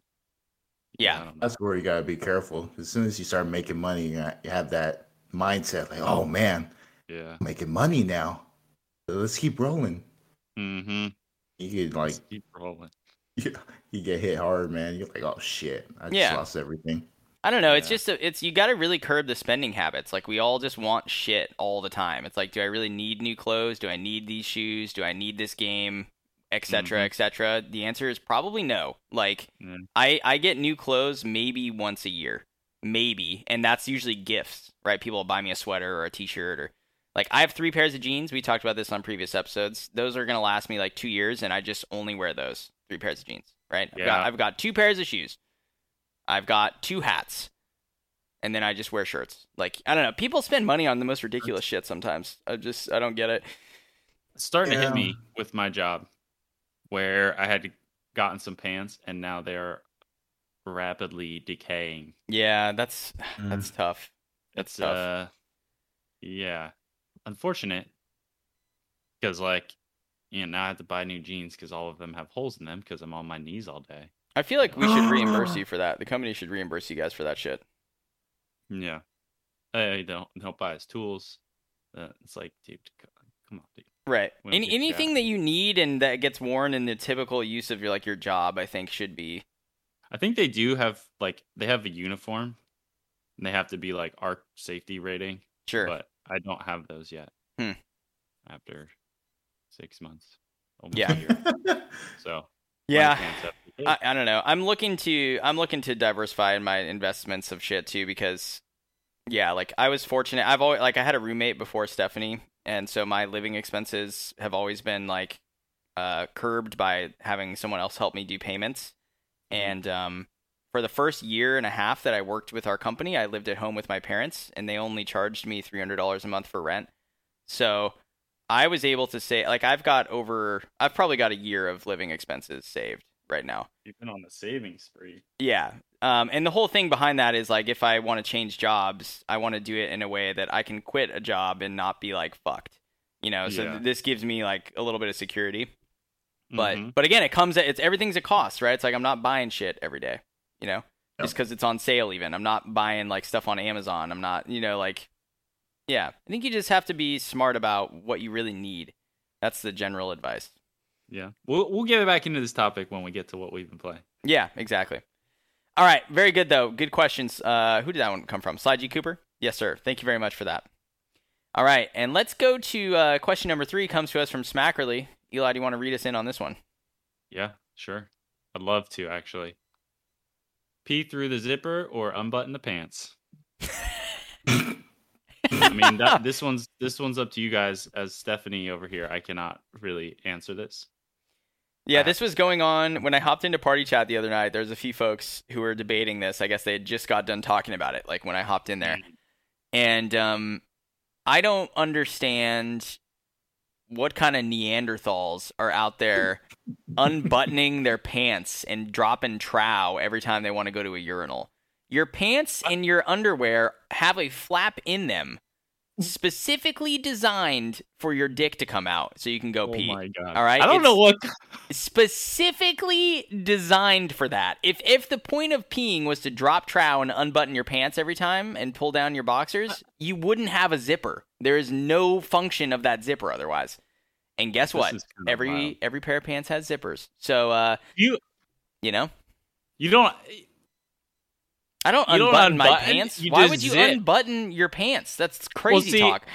Yeah. I don't know. That's where you gotta be careful. As soon as you start making money, you got- have that mindset like, oh man, yeah. I'm making money now. So let's keep rolling. Mm-hmm. You get like keep rolling. you, you get hit hard, man. You're like, oh shit, I just Yeah. lost everything. I don't know. It's just a, it's you got to really curb the spending habits. Like we all just want shit all the time. It's like, do I really need new clothes? Do I need these shoes? Do I need this game? Etc. Mhm. Etc. The answer is probably no. Like Yeah. I I get new clothes maybe once a year, maybe, and that's usually gifts, right? People will buy me a sweater or a T-shirt or like I have three pairs of jeans. We talked about this on previous episodes. Those are gonna last me like two years, and I just only wear those three pairs of jeans. Right? I've, got, Yeah. I've got two pairs of shoes. I've got two hats, and then I just wear shirts. Like I don't know. People spend money on the most ridiculous shit sometimes. I just I don't get it. It's starting to hit me with my job, where I had gotten some pants and now they're rapidly decaying. Yeah, that's Mm. that's tough. That's It's tough. uh, yeah, unfortunate because like, you know, now I have to buy new jeans because all of them have holes in them because I'm on my knees all day. I feel like we should reimburse you for that. The company should reimburse you guys for that shit. Yeah, I don't don't buy his tools. Uh, it's like, dude, come on, dude. Right. Any, anything yeah. that you need and that gets worn in the typical use of your like your job, I think should be. I think they do have like they have a uniform, and they have to be like arc safety rating. Sure. but I don't have those yet. Hmm. After six months, almost Yeah. a year. So yeah. pants have to take- I, I don't know. I'm looking to I'm looking to diversify in my investments of shit too because yeah, like I was fortunate. I've always like I had a roommate before Stephanie, and so my living expenses have always been like uh curbed by having someone else help me do payments. And um for the first year and a half that I worked with our company, I lived at home with my parents and they only charged me $300 a month for rent. So I was able to say like I've got over I've probably got a year of living expenses saved right now. You've been on the saving spree. Yeah. Um, and the whole thing behind that is like if I want to change jobs, I want to do it in a way that I can quit a job and not be like fucked. You know, so Yeah. th- this gives me like a little bit of security. But Mhm. but again, it comes at it's everything's a cost, right? It's like I'm not buying shit every day, you know, just because it's on sale. Even I'm not buying like stuff on Amazon. I'm not, you know, like yeah. I think you just have to be smart about what you really need. That's the general advice. yeah, we'll we'll get back into this topic when we get to what we've been playing. Yeah, exactly. All right, very good though. Good questions. Uh, who did that one come from? Sly G Cooper. Yes, sir. Thank you very much for that. All right, and let's go to uh, question number three. Comes to us from Smackerly. Eli, do you want to read us in on this one? Yeah, sure. I'd love to actually. Pee through the zipper or unbutton the pants. I mean, that, this one's this one's up to you guys. As Stephanie over here, I cannot really answer this. Yeah, this was going on when I hopped into party chat the other night. There's a few folks who were debating this. I guess they had just got done talking about it, like when I hopped in there. And um, I don't understand what kind of Neanderthals are out there unbuttoning their pants and dropping trow every time they want to go to a urinal. Your pants and your underwear have a flap in them specifically designed for your dick to come out so you can go oh pee my god! All right, I don't know what. specifically designed for that. If if the point of peeing was to drop trow and unbutton your pants every time and pull down your boxers, you wouldn't have a zipper. There is no function of that zipper otherwise. And guess what? Every wild. every pair of pants has zippers. So uh, You you know, you don't. I don't You don't unbutton my unbutton, pants. Why would you zip. unbutton your pants? That's crazy see, talk.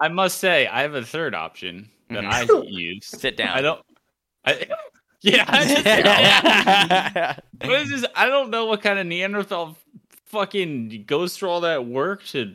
I must say, I have a third option that Mhm. I use. Sit down. I don't. I, yeah. What is this? I don't know what kind of Neanderthal fucking goes through all that work to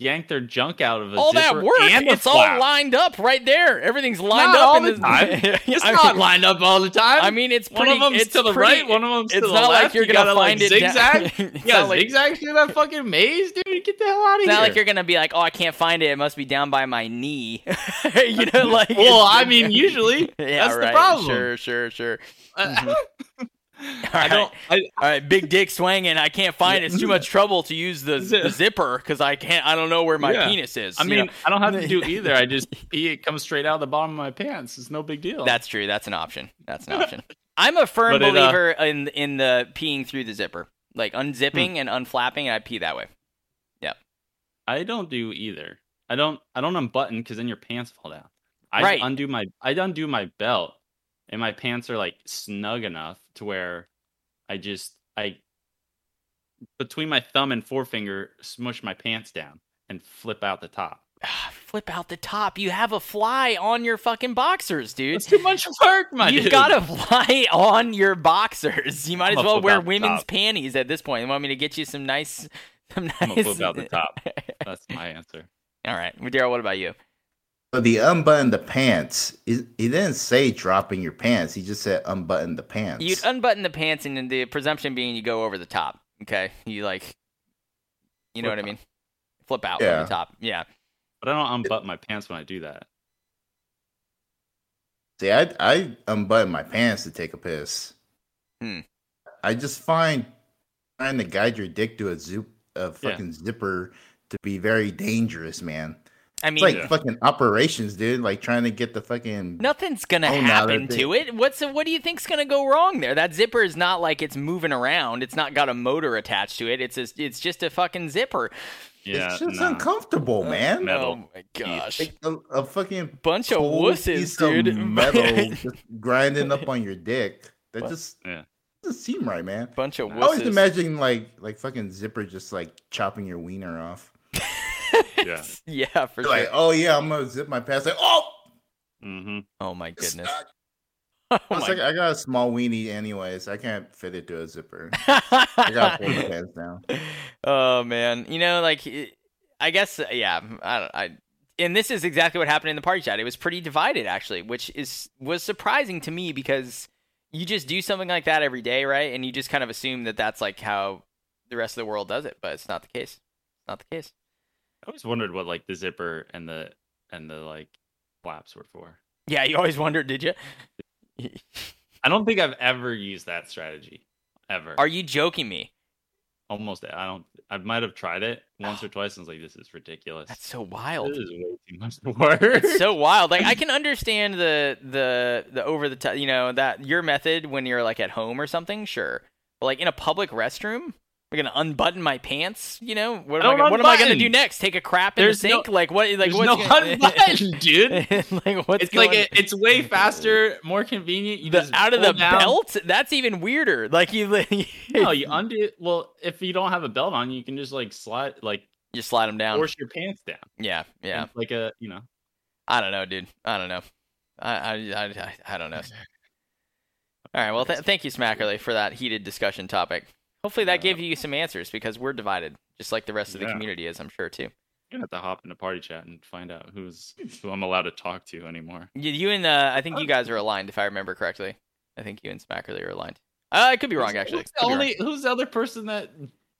yank their junk out of a all that work, and a it's all lined up right there. Everything's lined Not up all in the this. time. It's I not mean- lined up all the time. I mean, it's one pretty. of them's it's to the pretty- right, one of them's to it's the not left. like you're you gonna gotta, find like, it down- zigzag. It's yeah, not like- zigzag through that fucking maze, dude. Get the hell out of It's here. not like you're gonna be like, oh, I can't find it. It must be down by my knee. you know, like. well, I mean, usually yeah, that's right. the problem. Sure, sure, sure. I, uh, mm-hmm. All I don't. I, All right, big dick swinging. I can't find it. It's too much trouble to use the, the zipper because I can't. I don't know where my Yeah. penis is. I mean, know? I don't have to do either. I just pee. It comes straight out of the bottom of my pants. It's no big deal. that's true. That's an option. That's an option. I'm a firm uh, believer in in the peeing through the zipper, like unzipping Hmm. and unflapping, and I pee that way. Yep. I don't do either. I don't. I don't unbutton because then your pants fall down. I Right. undo my. I undo my belt, and my pants are like snug enough to where I just I between my thumb and forefinger smush my pants down and flip out the top. Flip out the top. You have a fly on your fucking boxers, dude. It's too much work, my You've dude. got a fly on your boxers. You might as I'm gonna well wear women's panties at this point. You want me to get you some nice, some nice. I'm gonna flip out the top. That's my answer. All right, Darryl. What about you? So the unbutton the pants. He, he didn't say dropping your pants. He just said unbutton the pants. You'd unbutton the pants, and then the presumption being you go over the top. Okay, you like, you know Flip what I mean? Flip out Yeah. over the top. Yeah. But I don't unbutton my pants when I do that. See, I I unbutton my pants to take a piss. Hmm. I just find trying to guide your dick to a zip a Yeah. fucking zipper to be very dangerous, man. I It's mean, like Yeah. fucking operations, dude. Like trying to get the fucking Nothing's gonna happen to it. What's what do you think's gonna go wrong there? That zipper is not like it's moving around. It's not got a motor attached to it. It's a, it's just a fucking zipper. Yeah, it's just nah. uncomfortable, uh, man. metal. Oh my gosh! Like a, a fucking Bunch of cold wusses, piece of dude. metal just grinding up on your dick. That What? just Yeah. doesn't seem right, man. Bunch of I always wusses. imagine like like fucking zipper just like chopping your wiener off. Yeah. yeah, for You're sure. like, oh yeah, I'm gonna zip my pants. Like, oh, Mm-hmm. oh my goodness! stuck. Oh I, was my like, I got a small weenie anyways. I can't fit it to a zipper. I gotta pull the pants down. oh man, you know, like I guess, uh, yeah, I, don't- I, and this is exactly what happened in the party chat. It was pretty divided actually, which is was surprising to me because you just do something like that every day, right? And you just kind of assume that that's like how the rest of the world does it, but it's not the case. It's not the case. I always wondered what like the zipper and the and the like flaps were for. Yeah, you always wondered, did you? I don't think I've ever used that strategy. ever. Are you joking me? Almost. I don't. I might have tried it once oh. or twice, and was like, "This is ridiculous. That's so wild. This is way too much work." It's so wild. Like I can understand the the the over the top, you know, that your method when you're like at home or something, sure. But like in a public restroom, I'm gonna unbutton my pants. You know, what am I, gonna, what am I gonna do next? Take a crap in There's the no- sink? like what? Like what's no gonna- unbutton, dude. like what's it's like going- it, it's way faster, more convenient. You the, just out of the down. belt? That's even weirder. Like you, No, you undo. Well, if you don't have a belt on, you can just like slide, like you slide them down. force your pants down. Yeah, yeah. Like a you know. I don't know, dude. I don't know. I I I, I, I don't know. All right. Well, th- thank you, Smackerly, for that heated discussion topic. Hopefully, that Yeah. gave you some answers because we're divided, just like the rest of the community is, I'm sure too. You're gonna have to hop into party chat and find out who's who I'm allowed to talk to anymore. You, you and uh, I think you guys are aligned, if I remember correctly. I think you and Smackerly are aligned. Uh, I could be wrong, actually. Who's the Could be wrong. only who's the other person that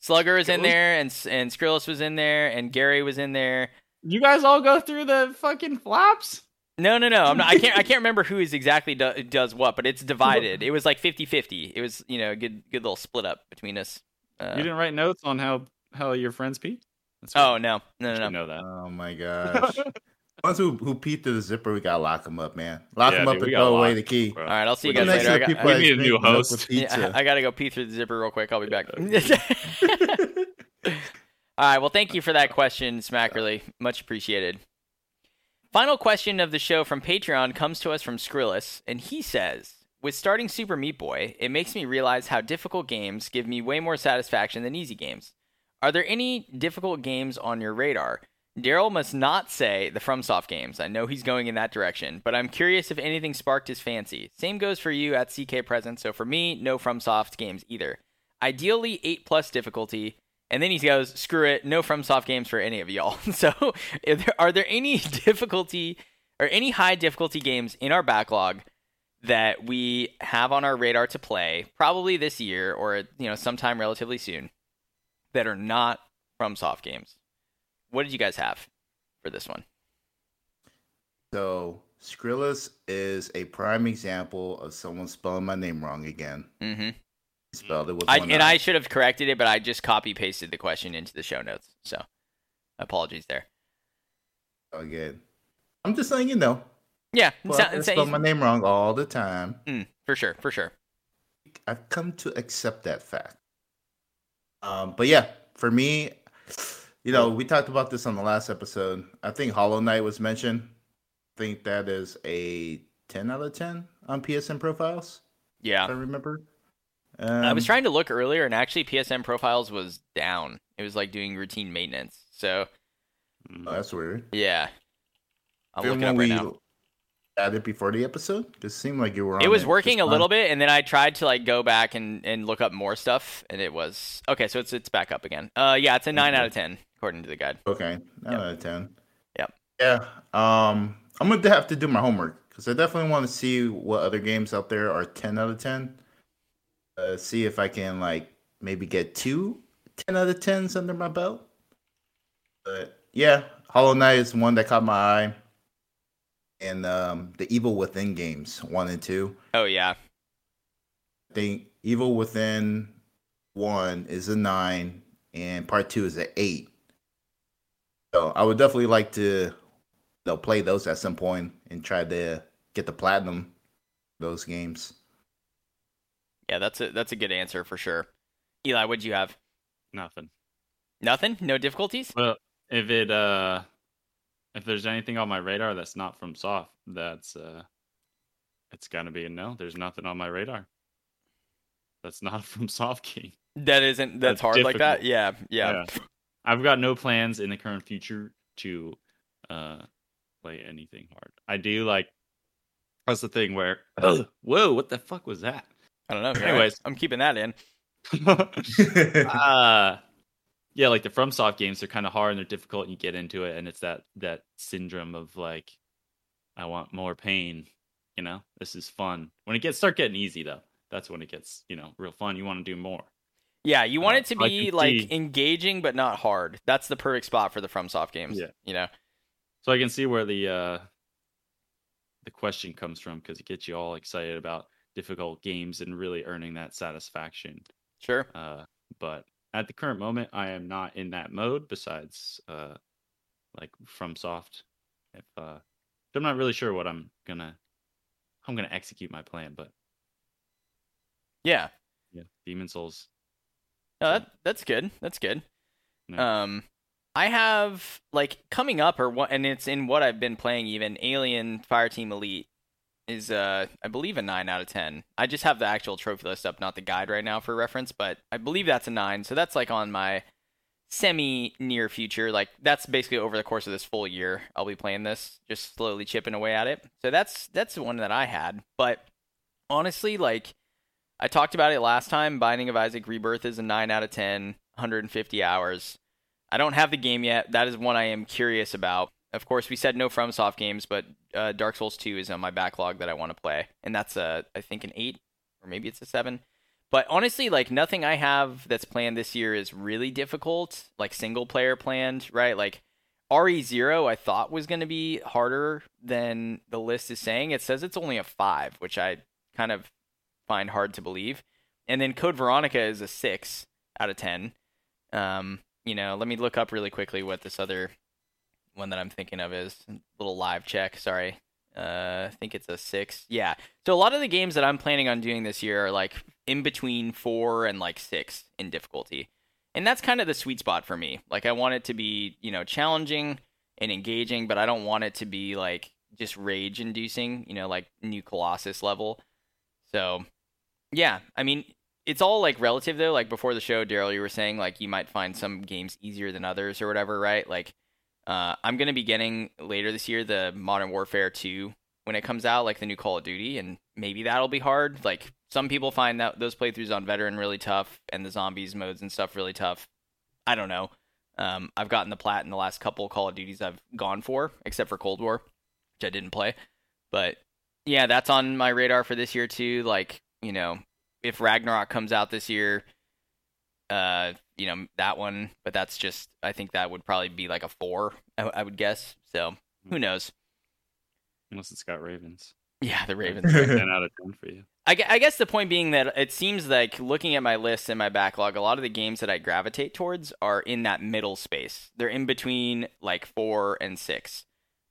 Slugger was in there, and S- and Skrillis was in there, and Gary was in there. you guys all go through the fucking flaps? No, no, no. I'm not, I can't. I can't remember who is exactly do, does what, but it's divided. It was like 50-50. It was you know a good good little split up between us. Uh, you didn't write notes on how how your friends pee? That's oh no, no, no, no. know that. Oh my gosh. Ones who who peed through the zipper, we gotta lock them up, man. Lock Yeah, them up dude, and throw away the key. bro. All right, I'll see you We guys need Next later. I got, we need a new host. Yeah, I gotta go pee through the zipper real quick. I'll be back. All right. Well, thank you for that question, Smackerly. Much appreciated. Final question of the show from Patreon comes to us from Skrillis, and he says, "With starting Super Meat Boy, it makes me realize how difficult games give me way more satisfaction than easy games. Are there any difficult games on your radar?" Darryl must not say the FromSoft games. I know he's going in that direction, but I'm curious if anything sparked his fancy. Same goes for you at CK Present, so for me, no FromSoft games either. Ideally, 8 plus difficulty, and then he goes, screw it, no FromSoft games for any of y'all. so, there, are there any difficulty or any high difficulty games in our backlog that we have on our radar to play, probably this year or you know sometime relatively soon, that are not FromSoft games? What did you guys have for this one? So Skrillus is a prime example of someone spelling my name wrong again. Mm-hmm. Spelled it with I, and I. Should have corrected it, but I just copy pasted the question into the show notes. So, apologies there. again. I'm just saying, you know. Yeah, Well, I spell my name wrong all the time. mm, for sure, for sure. I've come to accept that fact. Um, but yeah, for me, you know, we talked about this on the last episode. I think Hollow Knight was mentioned. I think that is a 10 out of 10 on PSN profiles, if I Yeah, remember. I was Um, trying to look earlier, and actually, PSN profiles was down. It was like doing routine maintenance. So, Oh, that's weird. yeah, I'm Even looking up when right we now. Added before the episode, because it seemed like you were. On It was just working a fine. little bit, and then I tried to like go back and, and look up more stuff, and it was okay. So it's it's back up again. Uh, yeah, it's a nine out of ten according to the guide. Okay, nine Yep. out of ten. Yep. Yeah. Um, I'm gonna have to do my homework because I definitely want to see what other games out there are ten out of ten. Uh, see if I can like maybe get two 10 out of tens under my belt. But yeah, Hollow Knight is one that caught my eye, and um, the Evil Within games one and two. Oh yeah, I think Evil Within one is a nine, and part two is an eight. So I would definitely like to, you know, play those at some point and try to get the platinum those games. Yeah. That's a that's a good answer for sure. Eli, what'd you have? Nothing. Nothing? No difficulties? Well, if it uh, if there's anything on my radar that's not FromSoft, that's uh, it's gonna be a no. There's nothing on my radar. That's not FromSoft key. That isn't that's, That's hard like that. difficult. Yeah, yeah. I've got no plans in the current future to uh play anything hard. I do like that's the thing where whoa, what the fuck was that? I don't know. Anyways. I'm keeping that in. uh yeah, like the FromSoft games, they're kind of hard and they're difficult, and you get into it, and it's that that syndrome of like, I want more pain. You know, this is fun. When it gets start getting easy though, that's when it gets you know real fun. You want to do more. Yeah, you want Uh, it to be like see- engaging but not hard. That's the perfect spot for the FromSoft games. Yeah. You know. So I can see where the uh the question comes from because it gets you all excited about difficult games and really earning that satisfaction Sure. Uh, but at the current moment, I am not in that mode. Besides, uh, like FromSoft, if uh, I'm not really sure what I'm gonna, I'm gonna execute my plan. But Yeah. yeah, Demon's Souls. No, that that's good. That's good. No. Um, I have like coming up or what, and it's in what I've been playing. Even Alien Fireteam Elite is uh I believe a nine out of ten. I just have the actual trophy list up, not the guide right now for reference, but I believe that's a nine. So that's like on my semi near future. Like that's basically over the course of this full year. I'll be playing this, just slowly chipping away at it. So that's that's the one that I had. But honestly, like I talked about it last time. Binding of Isaac Rebirth is a 9 out of 10, 150 hours. I don't have the game yet. That is one I am curious about. Of course, we said no FromSoft games, but uh, Dark Souls 2 is on my backlog that I want to play, and that's a I think an 8 or maybe it's a 7. But honestly, like nothing I have that's planned this year is really difficult, like single player planned, right? Like RE0 I thought was going to be harder than the list is saying. It says it's only a 5, which I kind of find hard to believe. And then Code Veronica is a six out of ten. Um, you know, let me look up really quickly what this other one that I'm thinking of is. A little live check. Sorry. Uh, I think it's a six. Yeah. So a lot of the games that I'm planning on doing this year are like in between four and like six in difficulty. And that's kind of the sweet spot for me. Like I want it to be, you know, challenging and engaging, but I don't want it to be like just rage inducing, you know, like new Colossus level. So yeah, I mean, it's all like relative though. Like before the show, Darryl, you were saying like you might find some games easier than others or whatever, right? Like, uh, I'm gonna be getting later this year the Modern Warfare 2 when it comes out, like the new Call of Duty, and maybe that'll be hard. Like some people find that those playthroughs on veteran really tough, and the zombies modes and stuff really tough. I don't know. Um, I've gotten the plat in the last couple Call of Duties I've gone for, except for Cold War, which I didn't play. But yeah, that's on my radar for this year too. Like you know, if Ragnarok comes out this year, uh, you know that one, but that's just I think that would probably be like a four, I, I would guess. So who knows? Unless it's got Ravens. Yeah, the Ravens. Ten out of ten for you. I, I guess the point being that it seems like looking at my list and my backlog, a lot of the games that I gravitate towards are in that middle space. They're in between like four and six.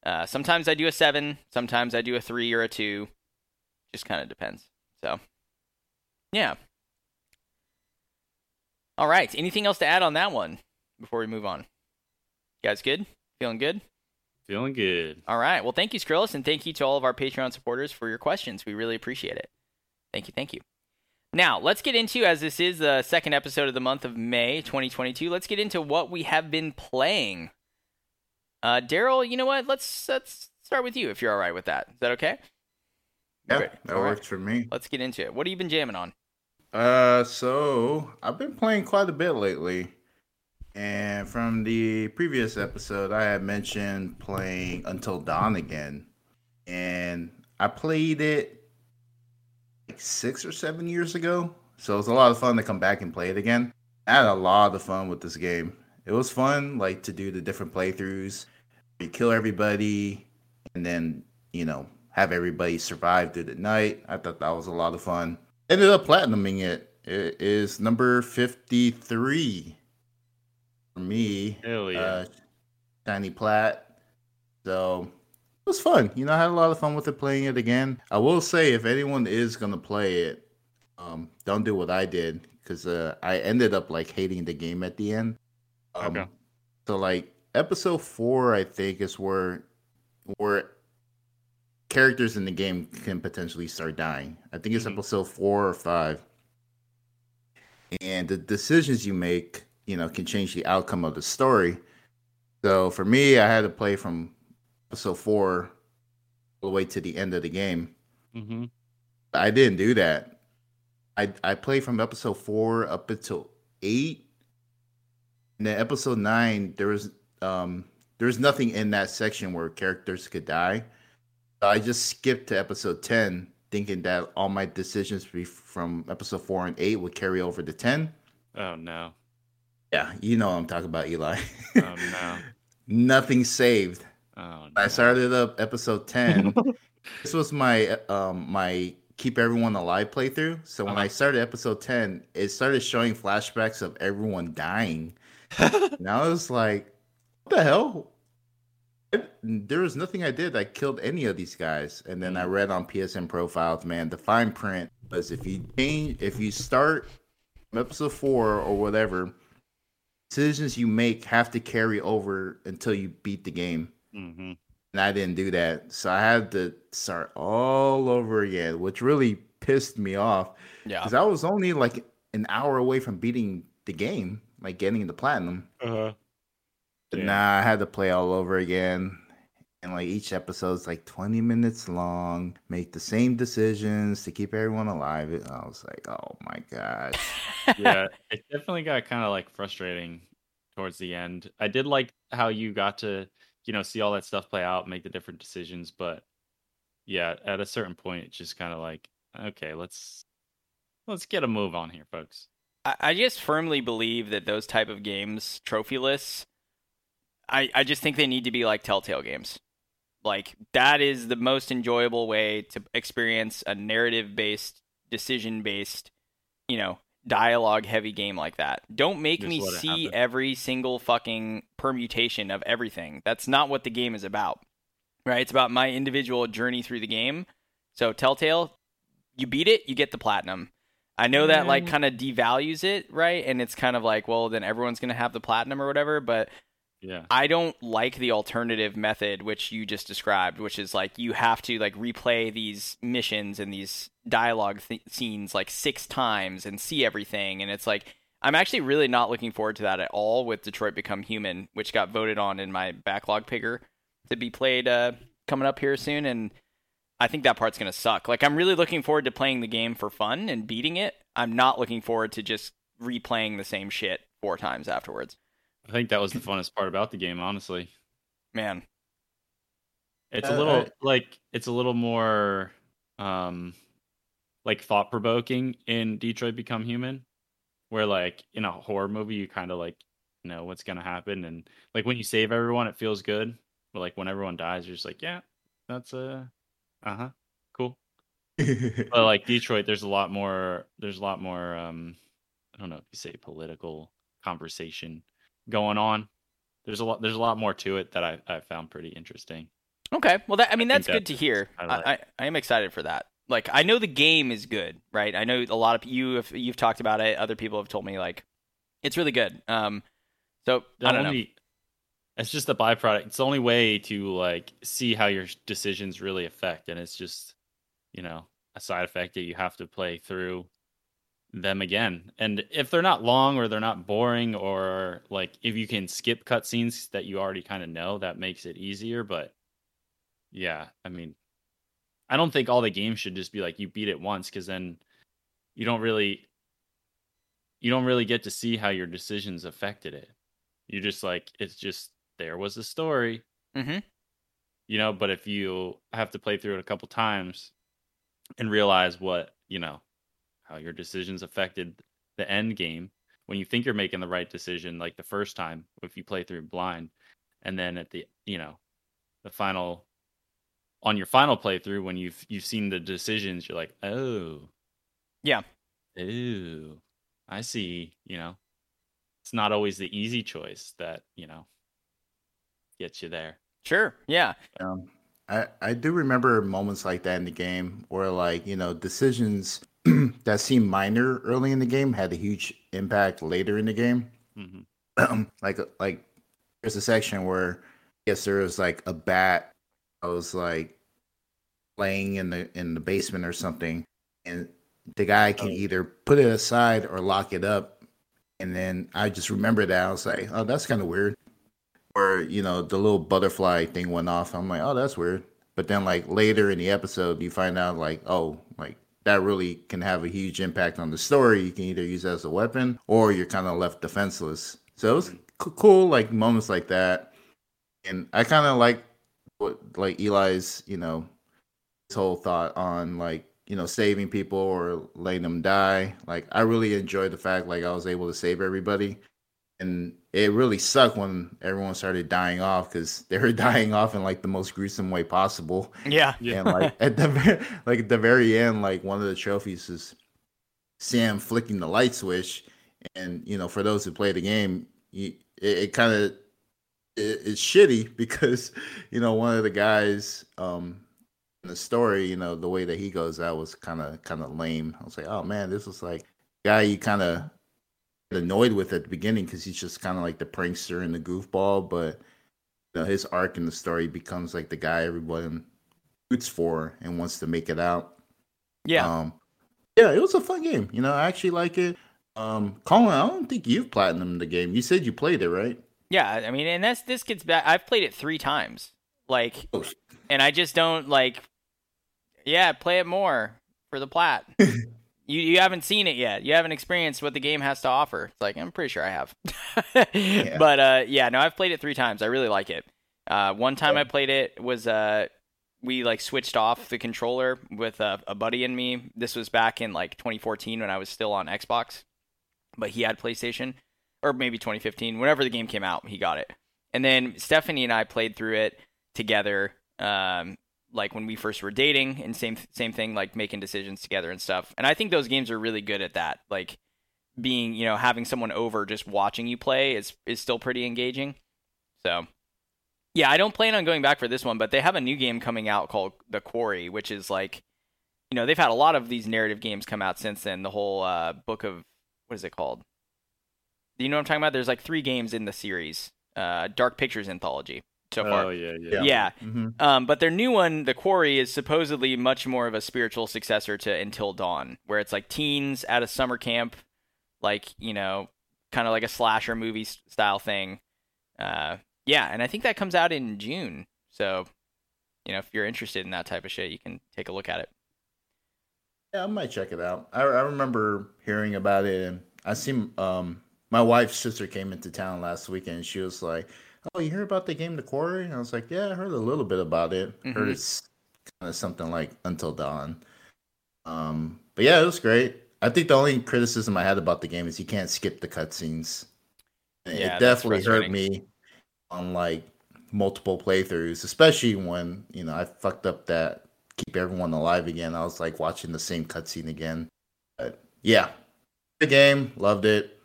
Uh, sometimes I do a seven, sometimes I do a three or a two. Just kind of depends. So, yeah. All right. Anything else to add on that one before we move on? You guys good? Feeling good? Feeling good. All right. Well, thank you, Skrillis, and thank you to all of our Patreon supporters for your questions. We really appreciate it. Thank you. Thank you. Now, let's get into, as this is the second episode of the month of May 2022, let's get into what we have been playing. Uh, Darryl, you know what? Let's let's start with you if you're all right with that. Is that okay? Yeah, Great. that All right. works for me. Let's get into it. What have you been jamming on? Uh, so I've been playing quite a bit lately, and from the previous episode, I had mentioned playing Until Dawn again, and I played it like six or seven years ago. So it was a lot of fun to come back and play it again. I had a lot of fun with this game. It was fun, like to do the different playthroughs. You kill everybody, and then you know have everybody survive through the night. I thought that was a lot of fun ended up platinuming it. It is number 53 for me. Hell yeah. Uh, Shiny Plat. So it was fun. You know, I had a lot of fun with it playing it again. I will say, if anyone is going to play it, um, don't do what I did because uh, I ended up like hating the game at the end. Um, Okay. So, like, episode four, I think, is where where characters in the game can potentially start dying. I think it's Mhm. episode four or five. And the decisions you make, you know, can change the outcome of the story. So for me, I had to play from episode four all the way to the end of the game. mm-hmm. I didn't do that. I I played from episode four up until eight. And then episode nine, there was um there was nothing in that section where characters could die. I just skipped to episode ten, thinking that all my decisions from episode four and eight would carry over to ten. Oh no. Yeah, you know what I'm talking about, Eli. Oh no. Nothing saved. Oh no. I started up episode ten. this was my um my keep everyone alive playthrough. So when Uh-huh. I started episode 10, it started showing flashbacks of everyone dying. and I was like, what the hell? There was nothing I did that killed any of these guys. And then I read on PSN profiles, man, the fine print was if you change, if you start episode four or whatever, decisions you make have to carry over until you beat the game. hmm And I didn't do that. So I had to start all over again, which really pissed me off Yeah. because I was only like an hour away from beating the game, like getting the platinum. Uh-huh. But Yeah. nah, I had to play all over again. And like each episode's like 20 minutes long, make the same decisions to keep everyone alive. And I was like, oh my gosh. yeah, it definitely got kind of like frustrating towards the end. I did like how you got to, you know, see all that stuff play out, make the different decisions, but yeah, at a certain point, it's just kind of like, okay, let's let's get a move on here, folks. I, I just firmly believe that those type of games, trophy lists, I, I just think they need to be like Telltale games. Like that is the most enjoyable way to experience a narrative based, decision based, you know, dialogue heavy game like that. Don't make Just me see happen. every single fucking permutation of everything. That's not what the game is about. Right? It's about my individual journey through the game. So Telltale, you beat it, you get the platinum. I know that like Mm. kind of devalues it, right? And it's kind of like, well, then everyone's going to have the platinum or whatever, but Yeah, I don't like the alternative method which you just described, which is like you have to like replay these missions and these dialogue th- scenes like six times and see everything and it's like I'm actually really not looking forward to that at all with Detroit Become Human, which got voted on in my backlog picker to be played uh, coming up here soon and I think that part's going to suck. Like I'm really looking forward to playing the game for fun and beating it. I'm not looking forward to just replaying the same shit four times afterwards. I think that was the funnest part about the game, honestly. Man, It's Uh, a little I- like it's a little more um like thought provoking in Detroit Become Human, where like in a horror movie you kind of like know what's gonna happen, and like when you save everyone, it feels good. But like when everyone dies, you're just like, yeah, that's uh, uh huh, cool. But like Detroit, there's a lot more. There's a lot more. um I don't know if you say political conversation going on. There's a lot. There's a lot more to it that I I found pretty interesting. Okay, well, that I mean that's good to hear. I, I I am excited for that. Like I know the game is good, right? I know a lot of you have you've talked about it. Other people have told me like it's really good. Um, so The I don't know. It's just a byproduct. It's the only way to like see how your decisions really affect, and it's just, you know, a side effect that you have to play through them again. And if they're not long or they're not boring, or like if you can skip cutscenes that you already kind of know, that makes it easier. But yeah, I mean, I don't think all the games should just be like you beat it once, because then you don't really you don't really get to see how your decisions affected it. You just like it's just there was a story, Mm-hmm. you know. But if you have to play through it a couple times and realize what you know, how your decisions affected the end game, when you think you're making the right decision, like the first time, if you play through blind, and then at the you know, the final on your final playthrough when you've you've seen the decisions, you're like, oh, Yeah. oh, I see. You know, it's not always the easy choice that you know gets you there. Sure. Yeah. Um, I I do remember moments like that in the game where like you know decisions that seemed minor early in the game had a huge impact later in the game. hmm like like there's a section where guess there was like a bat I was like laying in the in the basement or something and the guy can Oh. either put it aside or lock it up and then I just remember that I was like oh that's kind of weird or you know the little butterfly thing went off I'm like oh that's weird but then like later in the episode you find out like oh like that really can have a huge impact on the story. You can either use it as a weapon or you're kind of left defenseless. So it was cool like moments like that. And I kind of like what like Eli's you know his whole thought on like you know saving people or letting them die. Like I really enjoyed the fact like I was able to save everybody. And it really sucked when everyone started dying off because they were dying off in like the most gruesome way possible. Yeah. And like at the ver- like at the very end, like one of the trophies is Sam flicking the light switch, and you know, for those who play the game, you, it, it kind of it, it's shitty because you know one of the guys um in the story, you know, the way that he goes out was kind of kind of lame. I was like, oh man, this was like guy you kind of annoyed with at the beginning because he's just kind of like the prankster and the goofball, but you know, his arc in the story becomes like the guy everyone roots for and wants to make it out. Yeah. Um, yeah, it was a fun game. You know, I actually like it. Um, Colin, I don't think you've platinum the game. You said you played it, right? Yeah, I mean, and that's this gets back. I've played it three times, like, Oh, and I just don't like. Yeah, play it more for the plat. you you haven't seen it yet. You haven't experienced what the game has to offer. It's like I'm pretty sure I have. But uh, yeah, no, I've played it three times. I really like it. Uh, one time Yeah. I played it was uh, we like switched off the controller with a, a buddy and me. This was back in like 2014 when I was still on Xbox, but he had PlayStation, or maybe 2015. Whenever the game came out, he got it. And then Stephanie and I played through it together, um, like when we first were dating, and same same thing, like making decisions together and stuff. And I think those games are really good at that, like being, you know, having someone over just watching you play is is still pretty engaging. So, yeah, I don't plan on going back for this one, but they have a new game coming out called The Quarry, which is like, you know, they've had a lot of these narrative games come out since then. The whole uh, book of what is it called? Do you know what I'm talking about? There's like three games in the series, uh, Dark Pictures anthology so far. Oh yeah, yeah. yeah. hmm Um, but their new one, The Quarry, is supposedly much more of a spiritual successor to Until Dawn, where it's like teens at a summer camp, like you know, kind of like a slasher movie style thing. Uh, yeah, and I think that comes out in June. So, you know, if you're interested in that type of shit, you can take a look at it. Yeah, I might check it out. I, I remember hearing about it, and I seen um my wife's sister came into town last weekend. And she was like, "Oh, you hear about the game, The Quarry?" And I was like, "Yeah, I heard a little bit about it. Heard Mhm. it's kind of something like Until Dawn." Um, but yeah, it was great. I think the only criticism I had about the game is you can't skip the cutscenes. Yeah, it definitely hurt me on like multiple playthroughs, especially when you know I fucked up that keep everyone alive again. I was like watching the same cutscene again. But yeah, the game, loved it.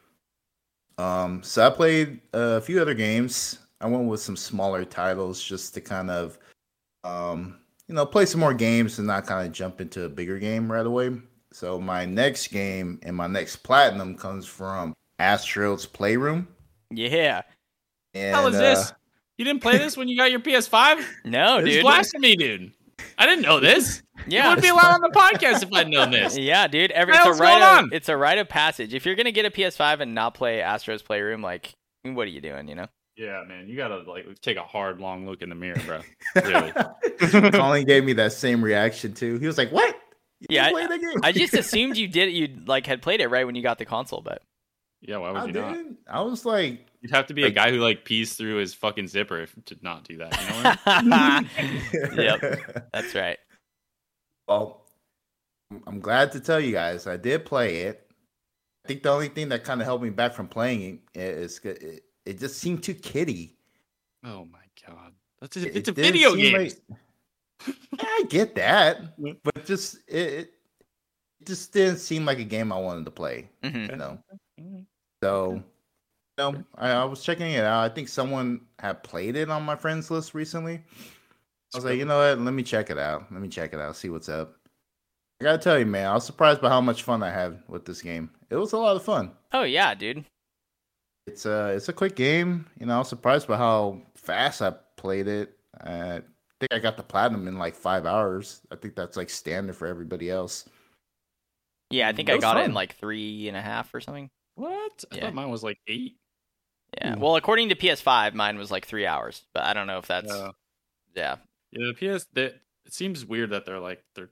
Um, so I played a few other games. I went with some smaller titles just to kind of, um, you know, play some more games and not kind of jump into a bigger game right away. So my next game and my next platinum comes from Astro's Playroom. Yeah. And, How is uh, this? You didn't play this when you got your PS5? No, dude. It's dude. blasphemy, dude. I didn't know this. You Yeah. wouldn't be allowed on the podcast if I'd known this. Yeah, dude. Every it's a rite going of on? it's a rite of passage. If you're gonna get a PS5 and not play Astro's Playroom, like, what are you doing? You know? Yeah, man, you gotta like take a hard, long look in the mirror, bro. Really. Colin gave me that same reaction too. He was like, "What? You Yeah, didn't the game?" I just assumed you did. You like had played it right when you got the console, but Yeah, why would I you not? didn't. I was like, You'd have to be a guy who like pees through his fucking zipper if, to not do that. You know what Yep. that's right. Well, I'm- I'm glad to tell you guys I did play it. I think the only thing that kind of held me back from playing it is it, it just seemed too kiddie. Oh my god, that's a, It- it's a video game. like- I get that, but just it, it just didn't seem like a game I wanted to play. hmm You know, Mm. so you know, I, I was checking it out. I think someone had played it on my friends list recently. I was like, you know what? Let me check it out. Let me check it out. See what's up. I gotta tell you, man, I was surprised by how much fun I had with this game. It was a lot of fun. Oh yeah, dude. It's a it's a quick game. You know, I was surprised by how fast I played it. I think I got the platinum in like five hours. I think that's like standard for everybody else. Yeah, I think It I was got it in like three and a half or something. What? I Yeah. thought mine was like eight. Yeah. Ooh. Well, according to PS5, mine was like three hours, but I don't know if that's Uh, yeah. yeah, the PS. That it seems weird that they're like they're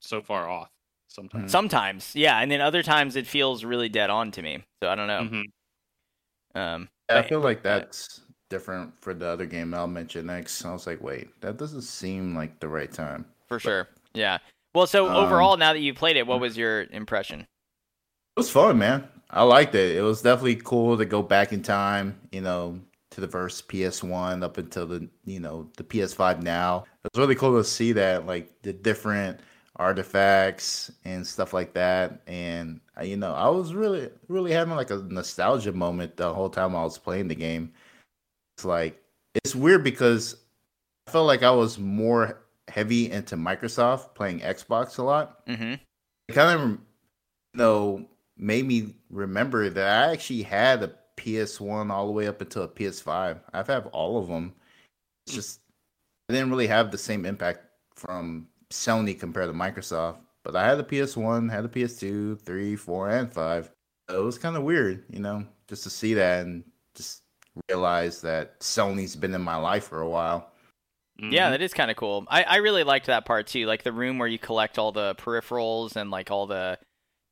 so far off sometimes. Sometimes, yeah, and then other times it feels really dead on to me. So I don't know. Mhm. Um, Yeah, I feel like that's different for the other game I'll mention next. I was like, wait, that doesn't seem like the right time. for sure. Yeah. Well, so Um, overall, now that you played it, what was your impression? It was fun, man. I liked it. It was definitely cool to go back in time, you know, to the first PS1 up until the, you know, the PS5 now. It was really cool to see that, like the different artifacts and stuff like that. And, uh, you know, I was really, really having like a nostalgia moment the whole time I was playing the game. It's like, it's weird because I felt like I was more heavy into Microsoft playing Xbox a lot. Mm-hmm. It kind of, you know, made me remember that I actually had a PS1 all the way up until a PS5. I've had all of them. It's just I didn't really have the same impact from Sony compared to Microsoft. But I had the PS1, had the PS2, 3, 4, and 5. It was kind of weird, you know, just to see that and just realize that Sony's been in my life for a while. Yeah, Mhm. that is kind of cool. I, I really liked that part too, like the room where you collect all the peripherals and like all the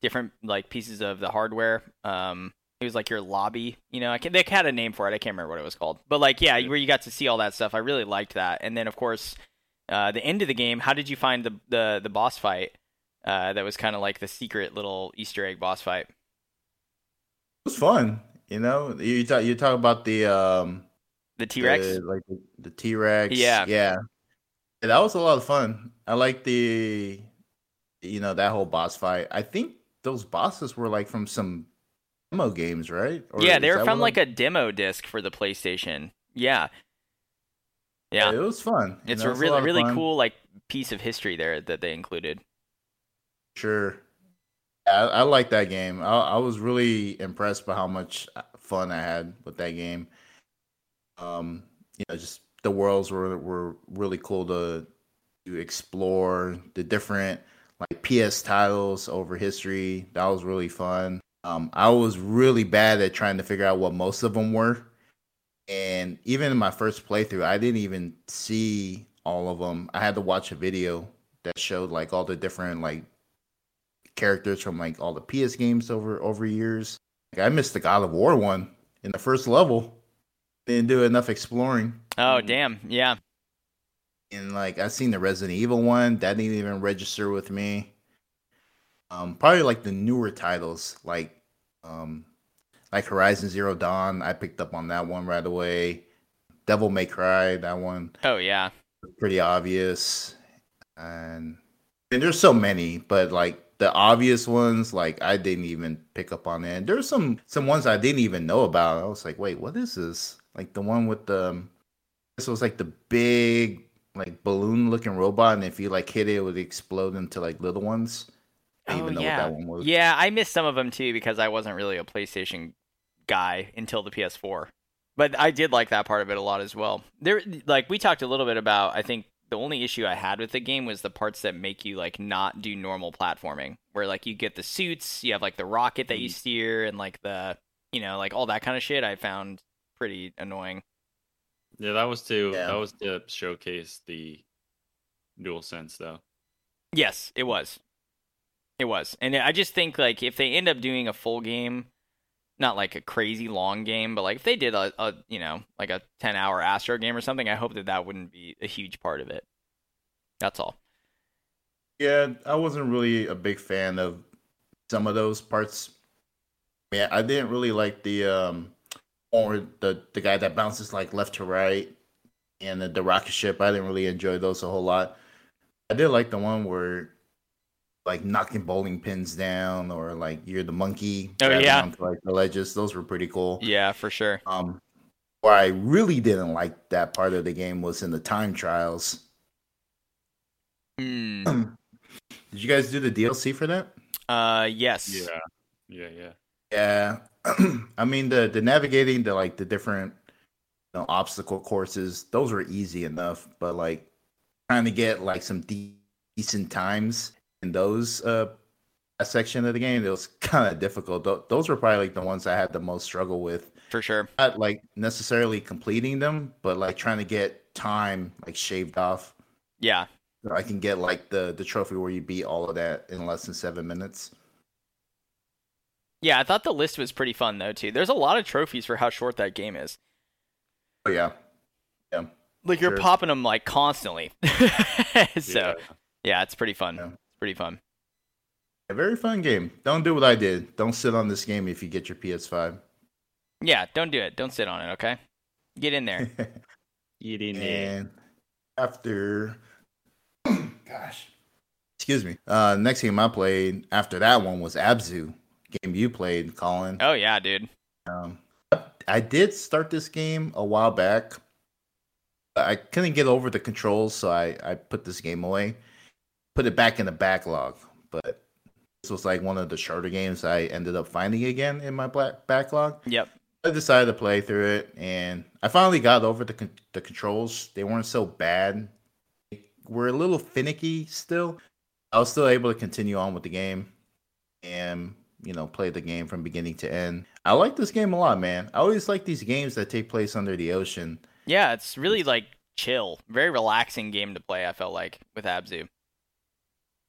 different like pieces of the hardware. Um, it was like your lobby, you know. I can, they had a name for it. I can't remember what it was called, but like yeah, where you got to see all that stuff. I really liked that. And then of course, uh, the end of the game. How did you find the the the boss fight? Uh, that was kind of like the secret little Easter egg boss fight. It was fun, you know. You talk you talk about the um The T Rex. like the, T Rex. Yeah. yeah, Yeah, That was a lot of fun. I like the, you know, that whole boss fight. I think those bosses were like from some demo games, right? Or Yeah, they were from like a demo disc for the PlayStation. Yeah, yeah. it was fun. It's know, a really really fun. cool like piece of history there that they included. Sure. I, I like that game. I, I was really impressed by how much fun I had with that game. Um, you know, just the worlds were were really cool to to explore the different like PS titles over history. That was really fun. Um, I was really bad at trying to figure out what most of them were, and even in my first playthrough, I didn't even see all of them. I had to watch a video that showed like all the different like characters from like all the PS games over over years. Like, I missed the God of War one in the first level. Didn't do enough exploring. Oh damn, yeah. And like I seen the Resident Evil one, that didn't even register with me. Um, probably like the newer titles, like um, like Horizon Zero Dawn. I picked up on that one right away. Devil May Cry, that one Oh yeah. pretty obvious. And and there's so many, but like the obvious ones, like I didn't even pick up on it. And there's some some ones I didn't even know about. I was like, wait, what is this? Like the one with the um, this was like the big like balloon looking robot, and if you like hit it, it would explode into like little ones. I Oh yeah. what that one was. Yeah, I missed some of them too because I wasn't really a PlayStation guy until the PS4. But I did like that part of it a lot as well. There like we talked a little bit about I think the only issue I had with the game was the parts that make you like not do normal platforming where like you get the suits, you have like the rocket that you mm-hmm. steer and like the you know, like all that kind of shit I found pretty annoying. Yeah, that was to Yeah. that was to showcase the DualSense though. Yes, it was. It was. And I just think like if they end up doing a full game, not like a crazy long game, but like if they did a, a you know, like a 10-hour Astro game or something, I hope that that wouldn't be a huge part of it. That's all. Yeah, I wasn't really a big fan of some of those parts. Yeah, I didn't really like the um or the the guy that bounces like left to right and the, the rocket ship. I didn't really enjoy those a whole lot. I did like the one where like knocking bowling pins down or like you're the monkey Oh, yeah. onto, like the ledges. Those were pretty cool. Yeah, for sure. Um where I really didn't like that part of the game was in the time trials. Hmm. Did you guys do the DLC for that? Uh yes. Yeah, yeah, yeah. Yeah, I mean the the navigating the like the different you know, obstacle courses, those were easy enough. But like trying to get like some de- decent times in those uh section of the game, it was kind of difficult. Th- those were probably like the ones I had the most struggle with. For sure. Not like necessarily completing them, but like trying to get time like shaved off. Yeah. So I can get like the the trophy where you beat all of that in less than seven minutes. Yeah, I thought the list was pretty fun though too. There's a lot of trophies for how short that game is. Oh yeah, yeah Like you're Sure. popping them like constantly. so yeah. yeah, it's pretty fun. Yeah. It's pretty fun. A very fun game. Don't do what I did. Don't sit on this game if you get your PS5. Yeah, don't do it. Don't sit on it, okay? Get in there. Get in there. and after, gosh, excuse me. Uh, next game I played after that one was Abzu. Game you played, Colin. Oh yeah, dude. Um, I did start this game a while back. I couldn't get over the controls, so I, I put this game away, put it back in the backlog. But this was like one of the shorter games I ended up finding again in my black backlog. Yep. I decided to play through it, and I finally got over the con- the controls. They weren't so bad. They were a little finicky still. I was still able to continue on with the game, and you know, play the game from beginning to end. I like this game a lot, man. I always like these games that take place under the ocean. Yeah, it's really like chill, very relaxing game to play. I felt like with Abzu.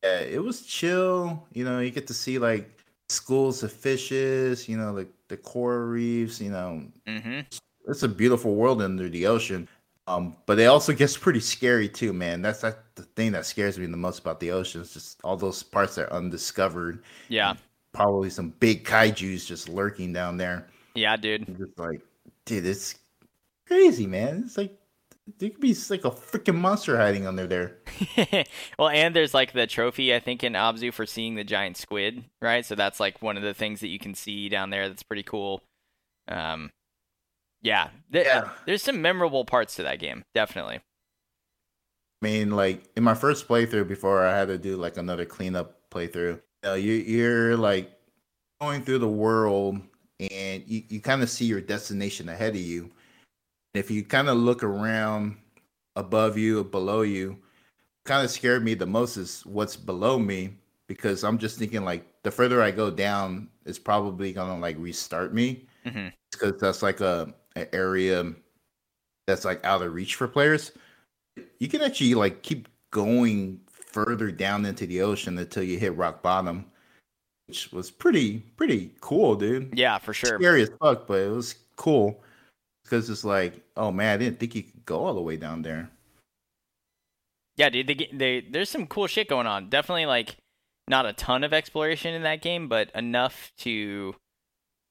Yeah, it was chill. You know, you get to see like schools of fishes. You know, like the coral reefs. You know, Mm-hmm. it's a beautiful world under the ocean. Um, but it also gets pretty scary too, man. That's like the thing that scares me the most about the ocean. Is just all those parts that are undiscovered. Yeah. Probably some big kaiju's just lurking down there. Yeah, dude. I'm just like, dude, it's crazy, man. It's like there could be like a freaking monster hiding under there. well, and there's like the trophy I think in Abzu for seeing the giant squid, right? So that's like one of the things that you can see down there. That's pretty cool. Um, yeah, Th- Yeah. there's some memorable parts to that game, definitely. I mean, like in my first playthrough, before I had to do like another cleanup playthrough, you know, you, you're like going through the world and you, you kind of see your destination ahead of you. If you kind of look around above you or below you, kind of scared me the most is what's below me because I'm just thinking like the further I go down, it's probably gonna like restart me mm-hmm. because that's like a an area that's like out of reach for players. You can actually like keep going further down into the ocean until you hit rock bottom, which was pretty pretty cool, dude. Yeah, for sure. Scary as fuck, but it was cool because it's like, oh man, I didn't think you could go all the way down there. Yeah, dude. They, they there's some cool shit going on. Definitely like not a ton of exploration in that game, but enough to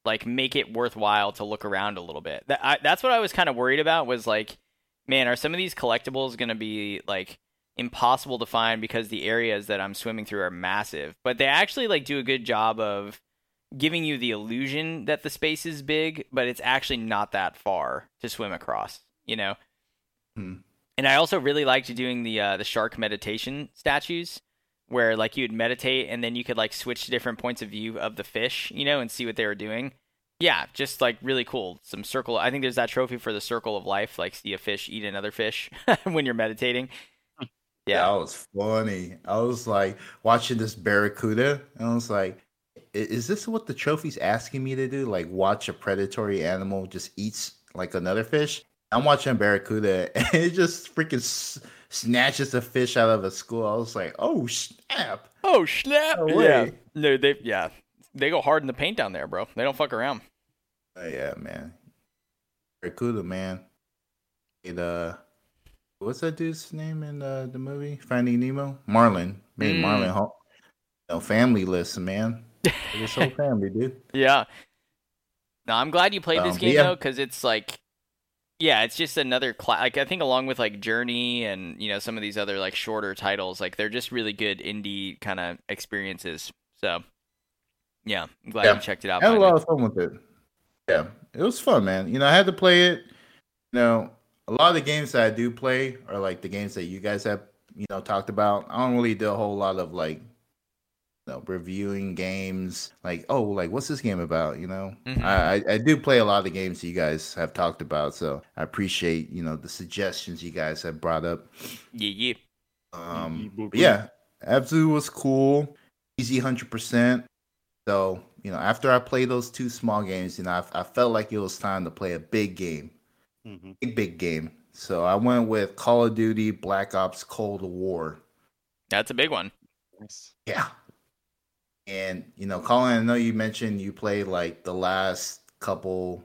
like make it worthwhile to look around a little bit. That I, that's what I was kind of worried about. Was like, man, are some of these collectibles gonna be like impossible to find because the areas that I'm swimming through are massive? But they actually like do a good job of giving you the illusion that the space is big, but it's actually not that far to swim across. You know. Hmm. And I also really liked doing the uh, the shark meditation statues, where like you'd meditate and then you could like switch to different points of view of the fish, you know, and see what they were doing. Yeah, just like really cool. Some circle. I think there's that trophy for the circle of life, like see a fish eat another fish when you're meditating. Yeah, that was funny. I was like watching this barracuda, and I was like, "I- "Is this what the trophy's asking me to do? Like watch a predatory animal just eats like another fish?" I'm watching barracuda, and it just freaking s- snatches a fish out of a school. I was like, "Oh snap!" Oh snap! No yeah, no, they yeah they go hard in the paint down there, bro. They don't fuck around. Oh, yeah, man. Barracuda, man. It uh, what's that dude's name in uh, the movie Finding Nemo? Marlin. Man, Mm. Marlin. Ho- no family list, man. This whole family, dude. Yeah. No, I'm glad you played Um, this game yeah. though, because it's like, yeah, it's just another cla Like I think along with like Journey and you know some of these other like shorter titles, like they're just really good indie kind of experiences. So, yeah, I'm glad Yeah. you checked it out. I had a lot of fun with it. Yeah, it was fun, man. You know, I had to play it. You know, a lot of the games that I do play are like the games that you guys have, you know, talked about. I don't really do a whole lot of like, know, reviewing games. Like, oh, like what's this game about? You know, Mhm. I I- I do play a lot of the games you guys have talked about. So I appreciate you know the suggestions you guys have brought up. Yeah, yeah. Um, yeah, Abzu was cool, easy hundred percent. So you know, after I played those two small games, you know, I, I felt like it was time to play a big game, Mhm. big big game. So I went with Call of Duty Black Ops Cold War. That's a big one. Yeah. And you know, Colin, I know you mentioned you played like the last couple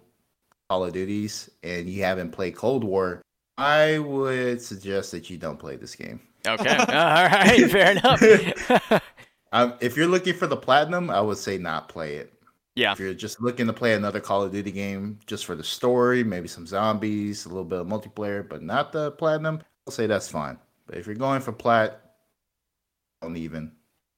Call of Duties, and you haven't played Cold War. I would suggest that you don't play this game. Okay, all right, fair enough. Um, if you're looking for the platinum, I would say not play it. Yeah. If you're just looking to play another Call of Duty game just for the story, maybe some zombies, a little bit of multiplayer, but not the platinum, I'll say that's fine. But if you're going for plat, don't even.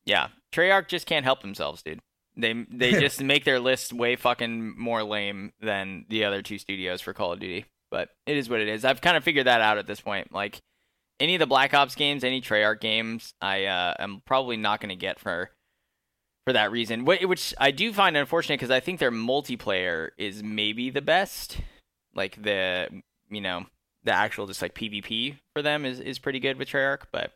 Yeah. Treyarch just can't help themselves, dude. They they just make their list way fucking more lame than the other two studios for Call of Duty. But it is what it is. I've kind of figured that out at this point. Like any of the Black Ops games, any Treyarch games, I uh, am probably not going to get for for that reason. Which I do find unfortunate because I think their multiplayer is maybe the best. Like the you know the actual just like PvP for them is is pretty good with Treyarch, but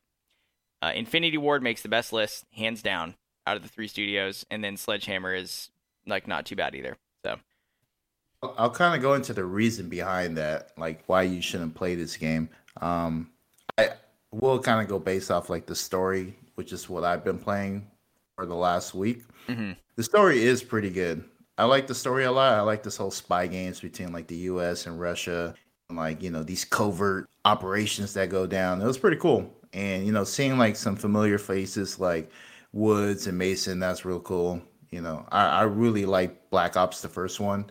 uh, Infinity Ward makes the best list hands down out of the three studios, and then Sledgehammer is like not too bad either. So I'll kind of go into the reason behind that, like why you shouldn't play this game. Um, I will kind of go based off like the story, which is what I've been playing for the last week. mm-hmm. The story is pretty good. I like the story a lot. I like this whole spy games between like the U.S. and Russia, and like you know these covert operations that go down. It was pretty cool, and you know seeing like some familiar faces like Woods and Mason. That's real cool. You know, I, I really like Black Ops, the first one.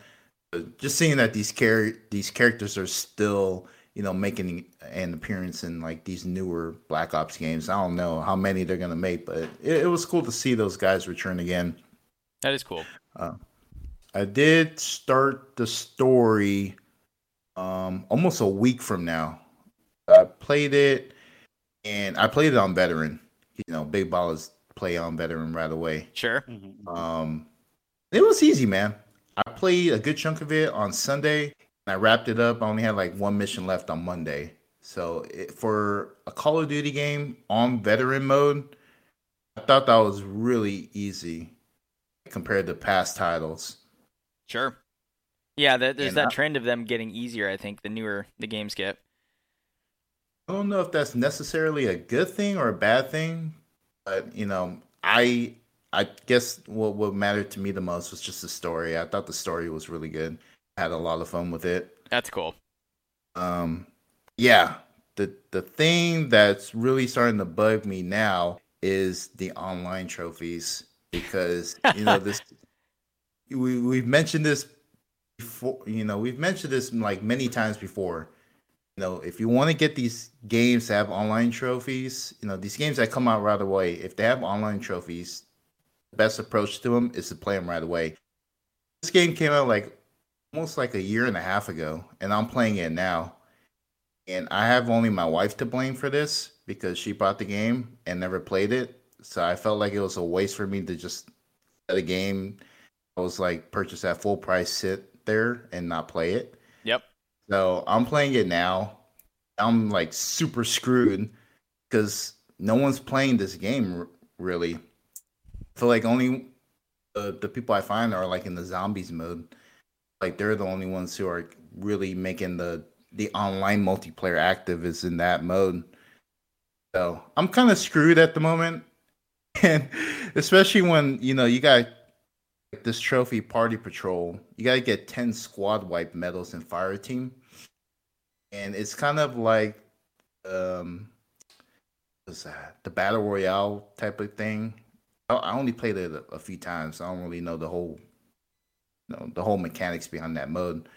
But just seeing that these char- these characters are still you know, making an appearance in like these newer Black Ops games. I don't know how many they're gonna make, but it, it was cool to see those guys return again. That is cool. Uh, I did start the story um, almost a week from now. I played it, and I played it on veteran. You know, big ballers play on veteran right away. Sure. Mm-hmm. Um, it was easy, man. I played a good chunk of it on Sunday, and I wrapped it up. I only had like one mission left on Monday. So it, for a Call of Duty game on veteran mode, I thought that was really easy compared to past titles. Sure. Yeah, there's And that I- trend of them getting easier. I think the newer the games get. I don't know if that's necessarily a good thing or a bad thing, but you know, I I guess what what mattered to me the most was just the story. I thought the story was really good. I had a lot of fun with it. That's cool. Um, yeah, the the thing that's really starting to bug me now is the online trophies because you know this. We we've mentioned this before. You know we've mentioned this like many times before. You know if you want to get these games to have online trophies, you know these games that come out right away. If they have online trophies, the best approach to them is to play them right away. This game came out like almost like a year and a half ago, and I'm playing it now. And I have only my wife to blame for this because she bought the game and never played it. So I felt like it was a waste for me to just let a game I was like purchase at full price sit there and not play it. So I'm playing it now. I'm like super screwed because no one's playing this game really. So like only the, the people I find are like in the zombies mode like they're the only ones who are really making the the online multiplayer active is in that mode. So I'm kind of screwed at the moment, and especially when you know you got this trophy party patrol, you got to get ten squad wipe medals in fire team, and it's kind of like um, what's that? The battle royale type of thing. I, only played it a, few times. I don't really know the whole you know, the whole mechanics behind that mode.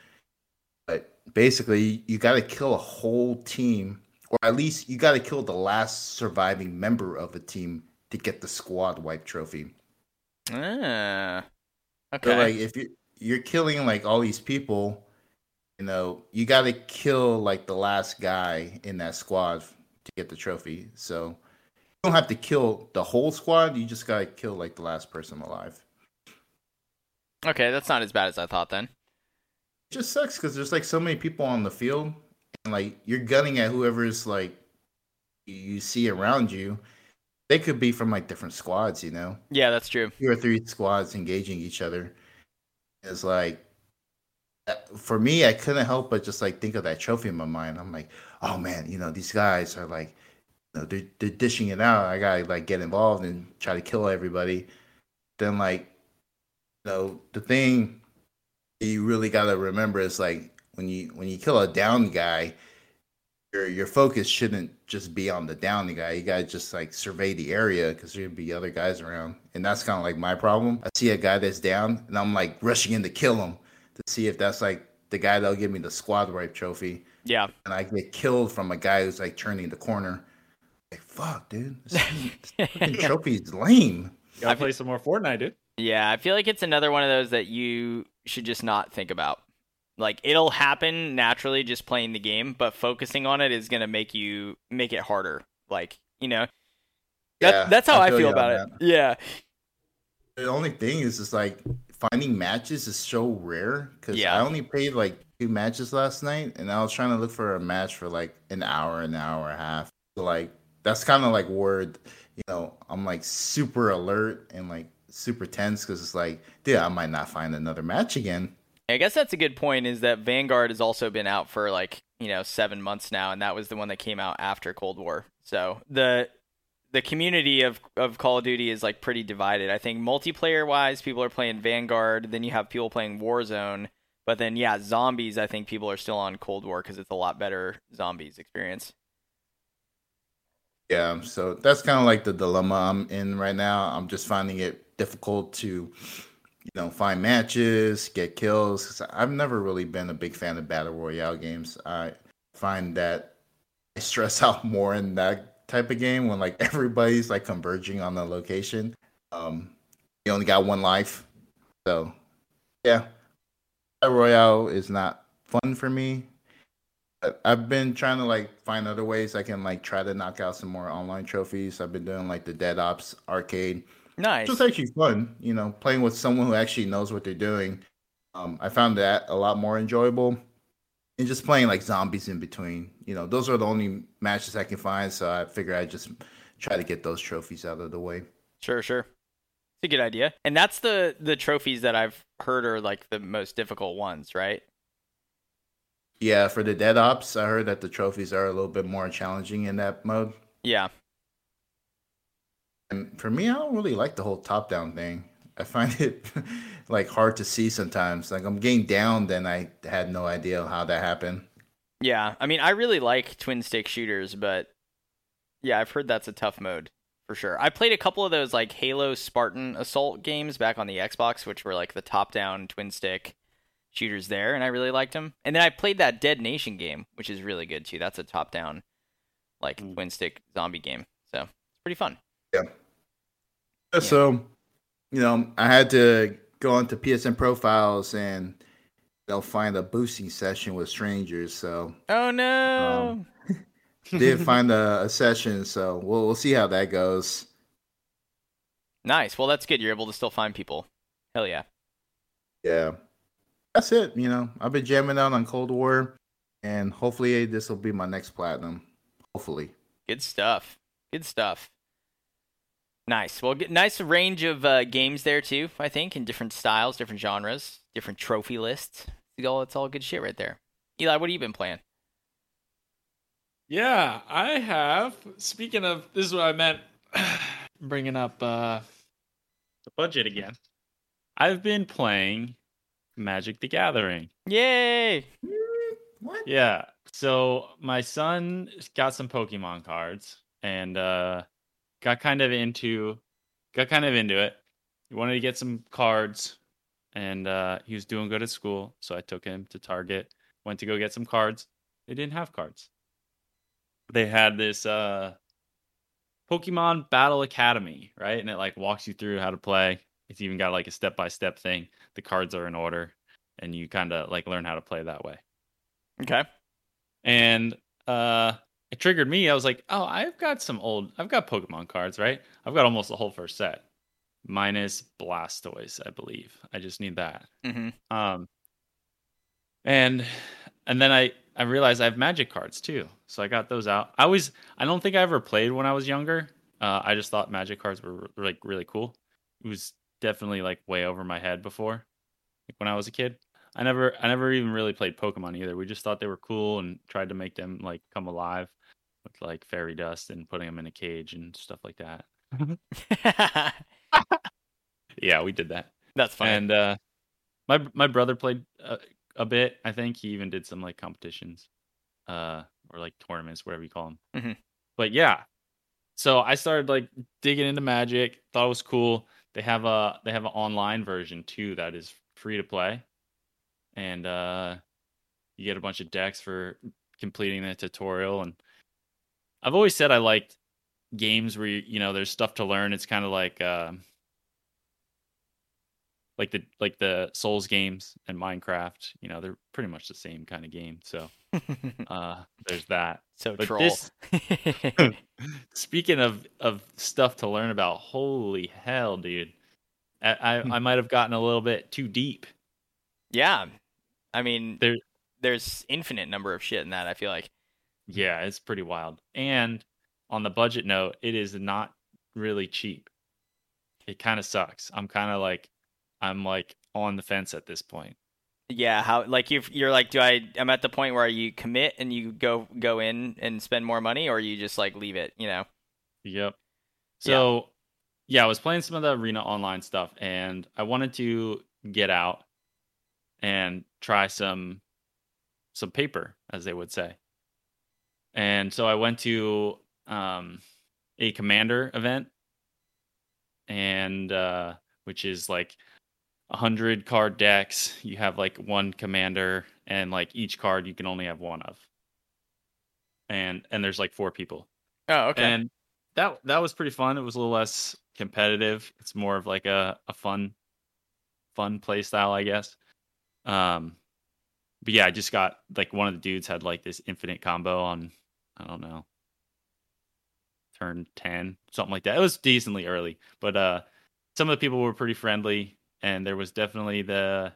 But basically, you got to kill a whole team, or at least you got to kill the last surviving member of a team to get the squad wipe trophy. Ah. Okay. So, like, if you you're killing like all these people, you know, you got to kill like the last guy in that squad to get the trophy. So you don't have to kill the whole squad. You just got to kill like the last person alive. okay, that's not as bad as I thought then. It just sucks because there's like so many people on the field, and like you're gunning at whoever's like you see around you. They could be from like different squads, you know, Yeah, that's true. two or three squads engaging each other. It's like uh, for me, I couldn't help but just like think of that trophy in my mind. I'm like, oh man, you know, these guys are like, you know, they're, they're dishing it out. I gotta like get involved and try to kill everybody. Then like, you know, the thing you really gotta remember is like when you when you kill a down guy, your your focus shouldn't just be on the downy guy. You gotta just like survey the area because there'll be other guys around, and that's kind of like my problem. I see a guy that's down, and I'm like rushing in to kill him to see if that's like the guy that'll give me the squad wipe trophy. Yeah. And I get killed from a guy who's like turning the corner. Like fuck, dude, this, this trophy's lame. Gotta play some more Fortnite, dude. Yeah, I feel like it's another one of those that you should just not think about. Like it'll happen naturally just playing the game, but focusing on it is gonna make you make it harder. Like you know, that, Yeah, that's how I I, feel feel about it. Yeah, The only thing is, is like finding matches is so rare because Yeah. I only played like two matches last night, and I was trying to look for a match for like an hour, an hour and a half. So like that's kind of like where you know I'm like super alert and like super tense because it's like, dude, I might not find another match again. I guess that's a good point. Is that Vanguard has also been out for like you know seven months now, and that was the one that came out after Cold War. So the the community of of Call of Duty is like pretty divided. I think multiplayer wise, people are playing Vanguard. Then you have people playing Warzone. But then yeah, zombies. I think people are still on Cold War because it's a lot better zombies experience. Yeah, so that's kind of like the dilemma I'm in right now. I'm just finding it difficult to, you know, find matches, get kills. I've never really been a big fan of battle royale games. I find that I stress out more in that type of game when like everybody's like converging on the location. Um, you only got one life, so yeah, battle royale is not fun for me. I've been trying to like find other ways I can like try to knock out some more online trophies. I've been doing like the Dead Ops arcade, Nice. which was actually fun. You know, playing with someone who actually knows what they're doing. Um, I found that a lot more enjoyable. And just playing like zombies in between. You know, those are the only matches I can find. So I figure I just try to get those trophies out of the way. Sure, sure. It's a good idea. And that's the the trophies that I've heard are like the most difficult ones, right? Yeah, for the Dead Ops, I heard that the trophies are a little bit more challenging in that mode. Yeah. And for me, I don't really like the whole top down thing. I find it like hard to see sometimes. Like I'm getting down, then I had no idea how that happened. Yeah, I mean, I really like twin stick shooters, but yeah, I've heard that's a tough mode for sure. I played a couple of those like Halo Spartan Assault games back on the Xbox, which were like the top down twin stick shooters there, and I really liked them. And then I played that Dead Nation game, which is really good too. That's a top down like Mm. twin stick zombie game, so it's pretty fun. So, you know, I had to go onto PSN profiles and they'll find a boosting session with strangers. So Oh no! Um, did find a, a session. So we'll we'll see how that goes. nice. Well, that's good. You're able to still find people. Hell yeah. Yeah, that's it. You know, I've been jamming out on Cold War, and hopefully this will be my next platinum. Hopefully. Good stuff. Good stuff. Nice. Well, good, nice range of uh, games there too. I think in different styles, different genres, different trophy lists. It's all it's all good shit right there. Eli, what have you been playing? Yeah, I have. Speaking of, this is what I meant bringing up uh, the budget again. I've been playing Magic the Gathering. Yay! What? Yeah. So my son got some Pokemon cards and uh got kind of into got kind of into it. He wanted to get some cards and uh he was doing good at school, so I took him to Target, went to go get some cards. They didn't have cards. They had this uh Pokemon Battle Academy, right? And it like walks you through how to play. It's even got like a step-by-step thing. The cards are in order and you kind of like learn how to play that way Okay. and uh it triggered me. I was like oh i've got some old i've got pokemon cards right? I've got almost the whole first set. Minus blastoise i believe. I just need that. Mm-hmm. um and and then i i realized i have magic cards too. So i got those out. I was i don't think i ever played when i was younger. Uh i just thought magic cards were like really cool. It was definitely like way over my head before like when i was a kid. I never I never even really played Pokemon either. We just thought they were cool and tried to make them like come alive with like fairy dust and putting them in a cage and stuff like that. Yeah, we did that. That's fine. And uh my my brother played a, a bit. I think he even did some like competitions. uh, or like tournaments, whatever you call them. Mhm. But yeah, so I started like digging into Magic. Thought it was cool. They have a they have an online version too that is free to play, and uh, you get a bunch of decks for completing the tutorial. And I've always said I liked games where you, you know there's stuff to learn. It's kind of like. Uh, like the like the Souls games and Minecraft, you know, they're pretty much the same kind of game. So uh there's that. so But troll. this- Speaking of of stuff to learn about, holy hell, dude. I I, Hmm. I might have gotten a little bit too deep. yeah, I mean, There- there's infinite number of shit in that. I feel like. Yeah, it's pretty wild. And on the budget note, it is not really cheap. It kind of sucks. I'm kind of like I'm like on the fence at this point. Yeah, how like you you're like, do I? I'm at the point where you commit and you go go in and spend more money, or you just like leave it. You know. Yep. So, yeah. I was playing some of the arena online stuff, and I wanted to get out and try some some paper, as they would say. And so I went to um, a commander event, and uh, which is like a hundred card decks. You have like one commander, and like each card you can only have one of. And and there's like four people. Oh, okay. And that that was pretty fun. It was a little less competitive. It's more of like a, a fun fun play style, I guess. Um but yeah, I just got like one of the dudes had like this infinite combo on I don't know turn 10, something like that. It was decently early, but uh some of the people were pretty friendly and there was definitely the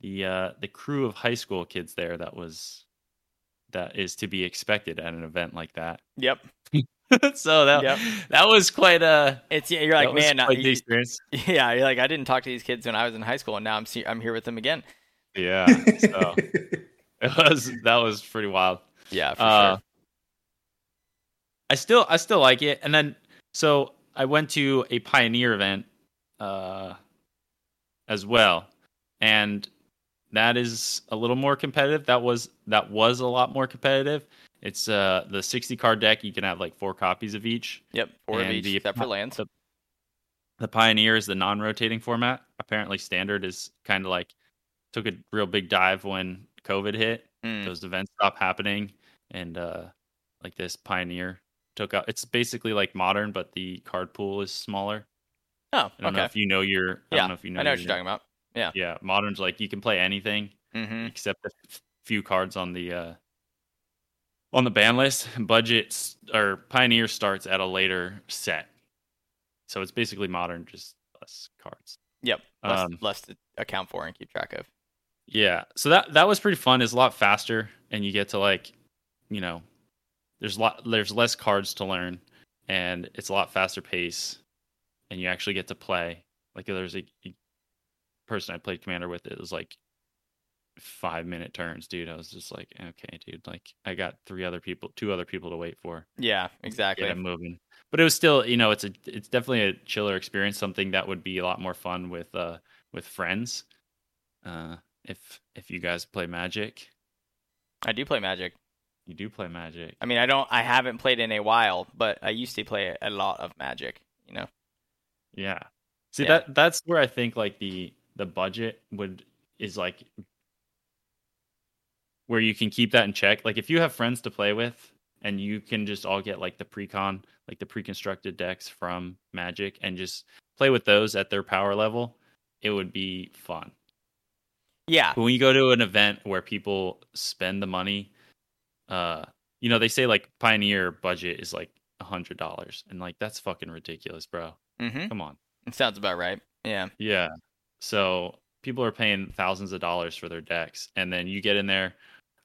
the uh the crew of high school kids there that was that is to be expected at an event like that. yep. so that Yep. that was quite a It's yeah, you're like, man, I- quite you- experience. yeah, you're like, I didn't talk to these kids when I was in high school, and now I'm see- I'm here with them again. Yeah, so it was that was pretty wild. Yeah, for Uh, sure. I still I still like it, and then so I went to a pioneer event uh, as well, and that is a little more competitive. That was that was a lot more competitive. It's uh the sixty card deck. You can have like four copies of each. Yep, four of and each, the- except for lands. The, the Pioneer is the non-rotating format. Apparently, Standard is kind of like took a real big dive when COVID hit. Mm. Those events stopped happening, and uh, like this Pioneer took out. It's basically like Modern, but the card pool is smaller. Oh, I don't know okay. if you know your. I Yeah, don't know if you know. I know what you're talking about. Yeah, Yeah, Modern's like you can play anything hmm except a few cards on the uh, on the ban list. Budgets or Pioneer starts at a later set, so it's basically modern, just less cards. Yep, less, Um, less to account for and keep track of. Yeah, so that that was pretty fun. It's a lot faster, and you get to like, you know, there's a lot there's less cards to learn, and it's a lot faster pace, and you actually get to play. Like there's a, a person I played commander with. It was like five minute turns, dude. I was just like, okay, dude. Like I got three other people, two other people to wait for. Yeah, exactly. Get it moving. But it was still, you know, it's a it's definitely a chiller experience. Something that would be a lot more fun with uh with friends. Uh, if if you guys play Magic, I do play Magic. You do play Magic. I mean, I don't. I haven't played in a while, but I used to play a lot of Magic. You know. Yeah. See Yeah. that that's where I think like the the budget would is like where you can keep that in check. Like if you have friends to play with and you can just all get like the precon, like the pre-constructed decks from Magic and just play with those at their power level, it would be fun. Yeah. But when you go to an event where people spend the money, uh, you know, they say like Pioneer budget is like a hundred dollars, and like that's fucking ridiculous, bro. Mm-hmm. Come on. It sounds about right. Yeah. Yeah. So people are paying thousands of dollars for their decks, and then you get in there.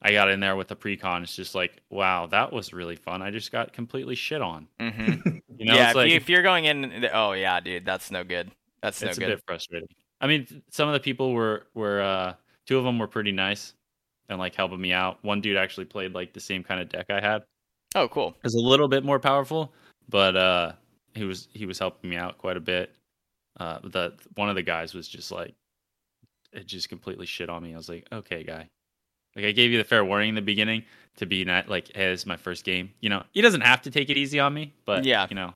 I got in there with the precon. It's just like, wow, that was really fun. I just got completely shit on. Mm-hmm. You know, yeah. If, like you, if you're going in, oh yeah, dude, that's no good. That's no good. it's a bit frustrating. I mean, some of the people were were uh, two of them were pretty nice and like helping me out. One dude actually played like the same kind of deck I had. Oh, cool. It was a little bit more powerful, but uh, he was he was helping me out quite a bit. Uh, the one of the guys was just like, it just completely shit on me. I was like, okay, guy, Like I gave you the fair warning in the beginning to be not like, hey, this is my first game. You know, he doesn't have to take it easy on me, but Yeah. you know,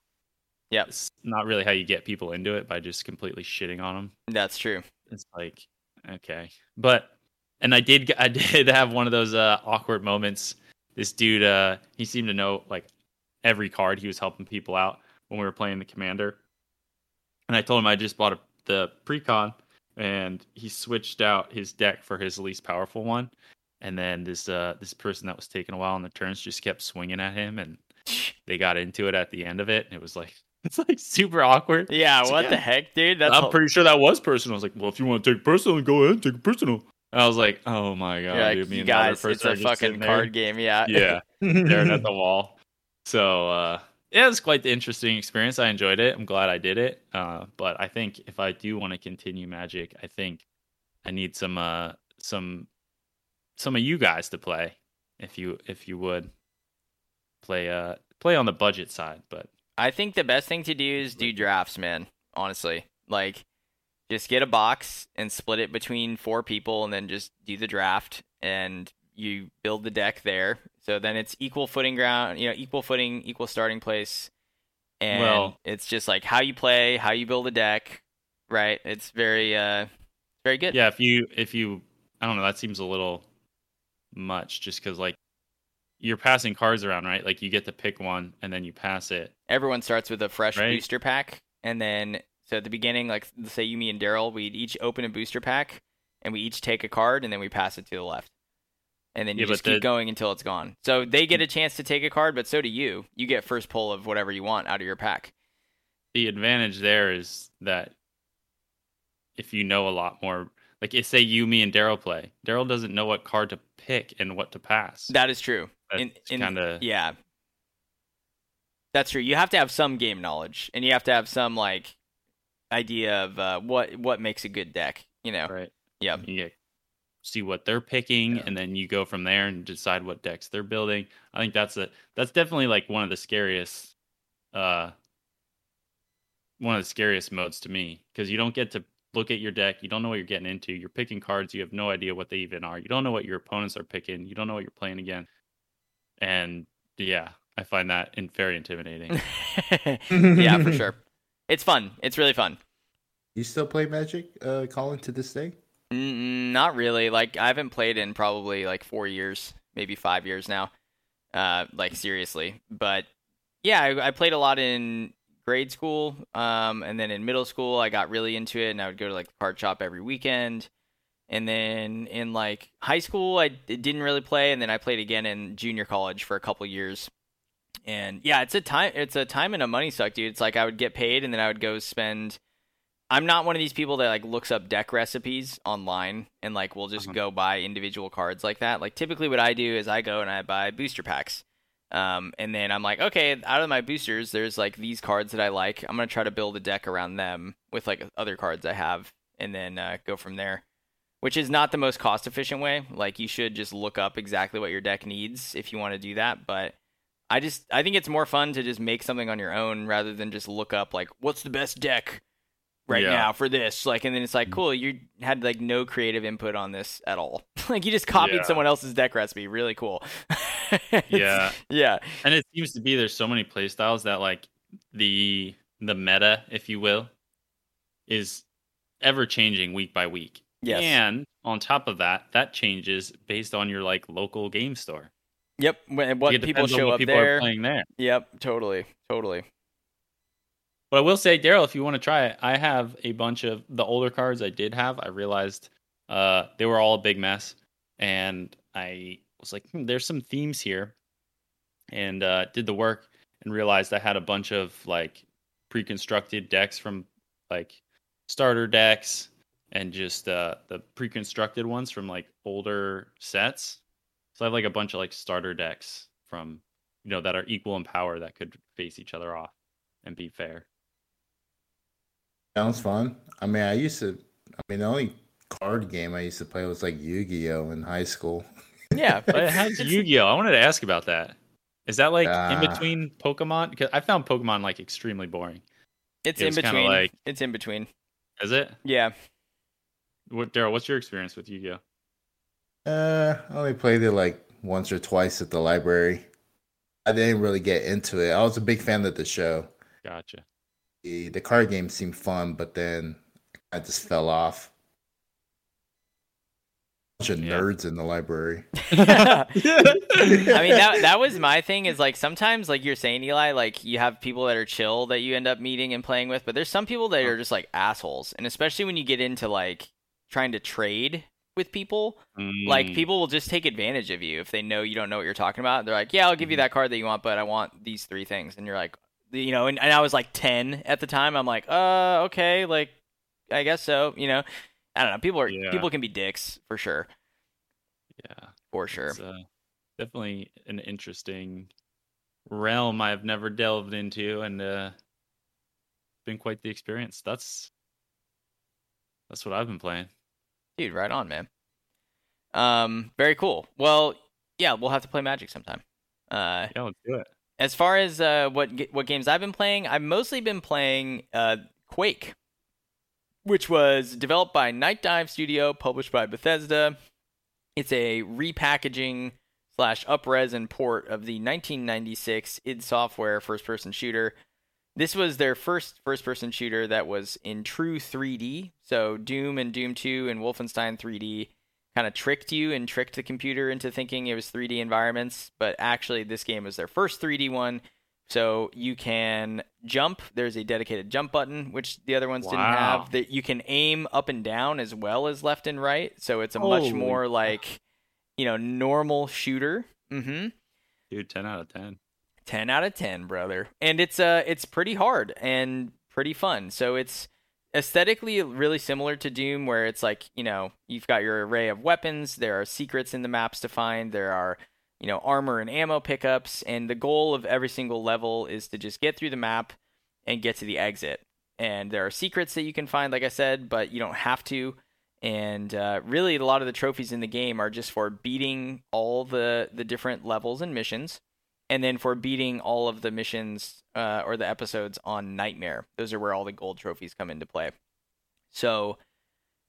Yep. it's not really how you get people into it by just completely shitting on them. That's true. It's like, okay, but and I did I did have one of those uh, awkward moments. This dude, uh, he seemed to know like every card. He was helping people out when we were playing the commander, and I told him I just bought a, the precon, and he switched out his deck for his least powerful one. And then this uh this person that was taking a while on the turns just kept swinging at him, and they got into it at the end of it. And it was like it's like super awkward. Yeah, So, what yeah. the heck, dude? That's I'm pretty sure that was personal. I was like, well, if you want to take personal, go ahead, take it personal. And I was like, oh my god, like, dude, me you and the guys, it's a fucking card game. Yeah. Yeah, staring at the wall. So uh, yeah, it was quite the interesting experience. I enjoyed it. I'm glad I did it. Uh, but I think if I do want to continue Magic, I think I need some uh, some some of you guys to play. If you if you would play uh play on the budget side, but I think the best thing to do is do drafts, man. Honestly, like just get a box and split it between four people, and then just do the draft, and you build the deck there. So then it's equal footing ground, you know, equal footing, equal starting place, and Well- it's just like how you play, how you build a deck, right? It's very, uh, very good. Yeah, if you if you I don't know, that seems a little much just cuz like you're passing cards around, right? Like you get to pick one and then you pass it. everyone starts with a fresh Right. booster pack, and then so at the beginning, like let's say you, me, and Darryl, we'd each open a booster pack, and we each take a card, and then we pass it to the left, and then you Yeah, just keep the- going until it's gone. So they get mm. a chance to take a card, but so do you. You get first pull of whatever you want out of your pack. The advantage there is that if you know a lot more like if say you, me and Darryl play, Darryl doesn't know what card to pick and what to pass. That is true. That's in- kind of Yeah, that's true. You have to have some game knowledge, and you have to have some like idea of uh, what what makes a good deck. You know. right. Yeah. You see what they're picking Yeah. and then you go from there and decide what decks they're building. I think that's a that's definitely like one of the scariest uh one of the scariest modes to me because you don't get to look at your deck, you don't know what you're getting into. You're picking cards, you have no idea what they even are. You don't know what your opponents are picking, you don't know what you're playing again. And yeah, I find that in, very intimidating. yeah, for sure. It's fun. It's really fun. You still play Magic, uh, Colin, to this day? Mm, not really. Like I haven't played in probably like four years, maybe five years now. Uh, like seriously. But yeah, I, I played a lot in grade school. Um, and then in middle school, I got really into it, and I would go to like the card shop every weekend. And then in like high school, I didn't really play, and then I played again in junior college for a couple years. And yeah, it's a time. It's a time and a money suck, dude. It's like I would get paid, and then I would go spend I'm not one of these people that like looks up deck recipes online and like will just Uh-huh. go buy individual cards like that. Like typically what I do is I go and I buy booster packs. Um, and then I'm like, okay, out of my boosters, there's like these cards that I like. I'm gonna try to build a deck around them with like other cards I have, and then uh, go from there. Which is not the most cost efficient way. Like you should just look up exactly what your deck needs if you want to do that. But I just I think it's more fun to just make something on your own rather than just look up like what's the best deck right Yeah. now for this like and then it's like Mhm. cool you had like no creative input on this at all like you just copied Yeah. someone else's deck recipe really cool yeah. yeah and it seems to be there's so many playstyles that like the the meta if you will is ever changing week by week yes and on top of that that changes based on your like local game store yep when, what people show what up people there. are playing there. Yep totally totally. But i will say darryl if you want to try it i have a bunch of the older cards i did have i realized uh they were all a big mess. And i was like hmm, there's some themes here. And uh did the work and realized i had a bunch of like pre-constructed decks from like starter decks and just uh the pre-constructed ones from like older sets so i have like a bunch of like starter decks from you know that are equal in power that could face each other off and be fair. Sounds fun. I mean, I used to. I mean, the only card game I used to play was like Yu-Gi-Oh! in high school. yeah but it has it's- yu-gi-oh! I wanted to ask about that. Is that like in Ah. between pokemon? Because i found pokemon like extremely boring. It's it in between. like- it's in between. Is it? Yeah. What darryl what's your experience with yu-gi-oh Uh, I only played it like once or twice at the library. I didn't really get into it. I was a big fan of the show. Gotcha. The, the card game seemed fun, but then I just fell off. Bunch of Yeah. nerds in the library. I mean that that was my thing is like sometimes like you're saying Eli like you have people that are chill that you end up meeting and playing with but there's some people that are just like assholes and especially when you get into like trying to trade with people like Mm, people will just take advantage of you if they know you don't know what you're talking about. They're like yeah I'll give you that card that you want but I want these three things. And you're like you know and, and I was like 10 at the time. I'm like uh okay like I guess so you know? I don't know. People are Yeah. people can be dicks for sure. Yeah. for sure. uh, definitely an interesting realm I've never delved into, and uh, been quite the experience. That's that's what I've been playing. Dude, right on, man. Um, very cool. Well, yeah, we'll have to play Magic sometime. Uh, Yeah, let's do it. as far as uh, what what games I've been playing, I've mostly been playing uh, Quake, which was developed by Nightdive Studio, published by Bethesda. It's a repackaging slash upres and port of the 1996 id Software first-person shooter. This was their first first-person shooter that was in true 3D. So Doom and Doom 2 and Wolfenstein 3D kind of tricked you and tricked the computer into thinking it was 3D environments, but actually this game was their first 3D one. So you can jump. There's a dedicated jump button, which the other ones didn't have. That you can aim up and down as well as left and right. So it's a much more crap. like, you know, normal shooter. Mm-hmm. Dude, ten out of ten. 10 out of 10 brother. And it's uh it's pretty hard and pretty fun. So it's aesthetically really similar to doom where it's like you know you've got your array of weapons. There are secrets in the maps to find. There are you know armor and ammo pickups. And the goal of every single level is to just get through the map and get to the exit. And there are secrets that you can find like i said but you don't have to. And uh, really a lot of the trophies in the game are just for beating all the the different levels and missions and then for beating all of the missions uh, or the episodes on Nightmare. Those are where all the gold trophies come into play. So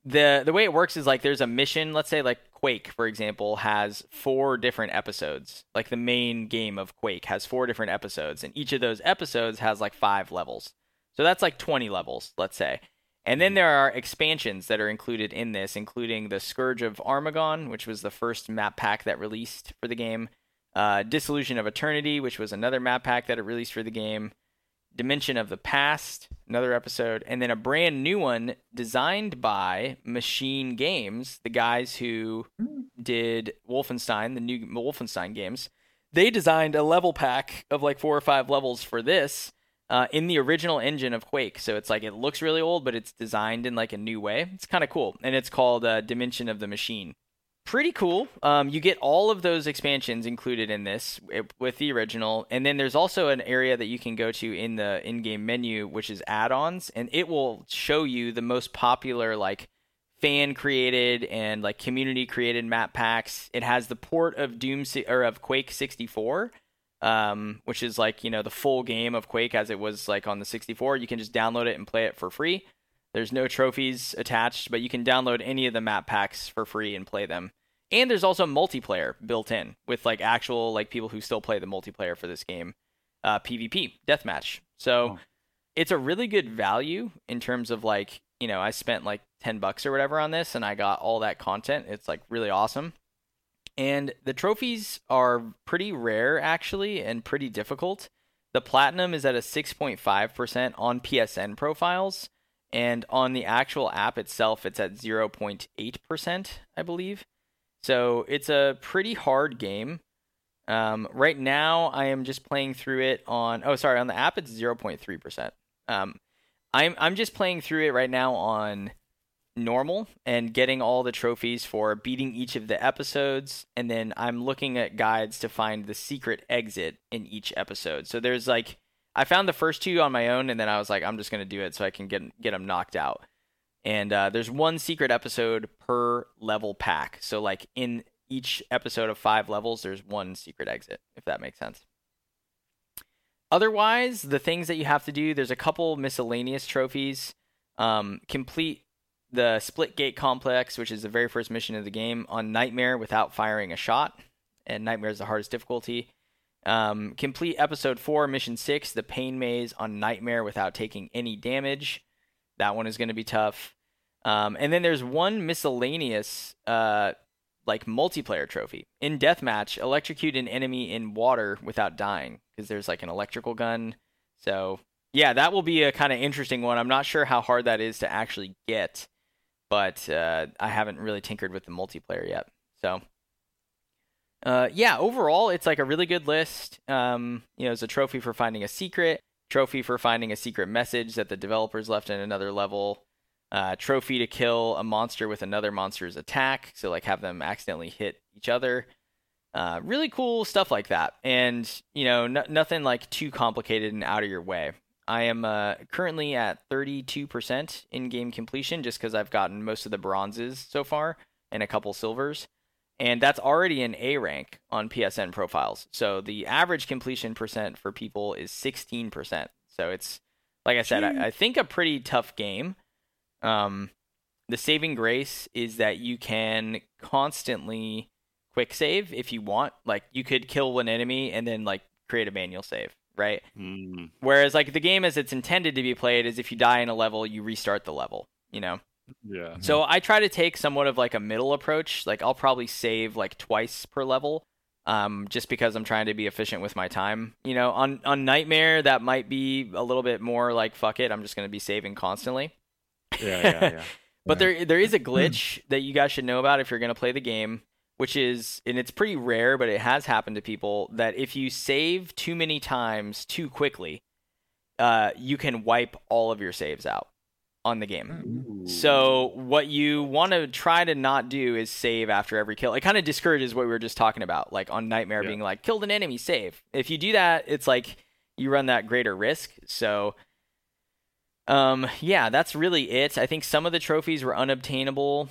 the the way it works is like there's a mission. Let's say like Quake, for example, has four different episodes. Like the main game of Quake has four different episodes, and each of those episodes has like five levels. So that's like 20 levels, let's say. And then there are expansions that are included in this, including the Scourge of Armagon, which was the first map pack that released for the game uh, Dissolution of Eternity, which was another map pack that it released for the game, Dimension of the Past, another episode, and then a brand new one designed by MachineGames, the guys who did Wolfenstein, the new Wolfenstein games. They designed a level pack of like four or five levels for this uh, in the original engine of Quake. So it's like it looks really old, but it's designed in like a new way. It's kind of cool, and it's called uh, Dimension of the Machine pretty cool. Um, you get all of those expansions included in this eh, with the original, and then there's also an area that you can go to in the in-game menu, which is add-ons, and it will show you the most popular like fan created and like community created map packs. It has the port of Doom or of Quake 64. Um, which is like you know the full game of Quake as it was like on the 64. You can just download it and play it for free. There's no trophies attached, but you can download any of the map packs for free and play them. And there's also multiplayer built in with like actual like people who still play the multiplayer for this game, uh, PvP deathmatch. So Oh. it's a really good value in terms of like you know I spent like ten bucks or whatever on this and I got all that content. It's like really awesome. And the trophies are pretty rare actually and pretty difficult. The platinum is at a 6.5% on PSN profiles and on the actual app itself it's at 0.8% i believe. So it's a pretty hard game. Um, right now i am just playing through it on oh sorry on the app it's 0.3% um, I'm, I'm just playing through it right now on normal and getting all the trophies for beating each of the episodes. And then i'm looking at guides to find the secret exit in each episode. So there's like I found the first two on my own, and then I was like, I'm just gonna do it so I can get get them knocked out. And uh, there's one secret episode per level pack, so like in each episode of five levels, there's one secret exit, if that makes sense. Otherwise, the things that you have to do, there's a couple miscellaneous trophies. Um, complete the Slipgate Complex, which is the very first mission of the game, on Nightmare without firing a shot. And Nightmare is the hardest difficulty. Um, complete Episode 4, Mission 6, the Pain Maze on Nightmare without taking any damage. That one is going to be tough. Um, and then there's one miscellaneous, uh, like multiplayer trophy in deathmatch. Electrocute an enemy in water without dying because there's like an electrical gun. So yeah, that will be a kind of interesting one. I'm not sure how hard that is to actually get, but uh, I haven't really tinkered with the multiplayer yet. So uh, yeah, overall, it's like a really good list. Um, you know, it's a trophy for finding a secret, trophy for finding a secret message that the developers left in another level, uh, trophy to kill a monster with another monster's attack, so like have them accidentally hit each other. Uh, really cool stuff like that, and you know, n- nothing like too complicated and out of your way. I am uh, currently at 32% in game completion just because I've gotten most of the bronzes so far and a couple silvers and that's already an A rank on PSN profiles. So the average completion percent for people is 16%. So it's like I said, I, I, think a pretty tough game. Um, the saving grace is that you can constantly quick save if you want. Like you could kill one enemy and then like create a manual save, right? Mm. Whereas like the game as it's intended to be played is if you die in a level, you restart the level. You know. Yeah. So I try to take somewhat of like a middle approach. Like I'll probably save like twice per level, um, just because I'm trying to be efficient with my time. You know, on on Nightmare that might be a little bit more like fuck it, I'm just gonna be saving constantly. Yeah, yeah, yeah. but there there is a glitch that you guys should know about if you're gonna play the game, which is and it's pretty rare, but it has happened to people that if you save too many times too quickly, uh, you can wipe all of your saves out on the game. Ooh. So what you want to try to not do is save after every kill. It kind of discourages what we were just talking about, like on Nightmare Yeah. being like killed an enemy, save. If you do that, it's like you run that greater risk. So um yeah, that's really it. I think some of the trophies were unobtainable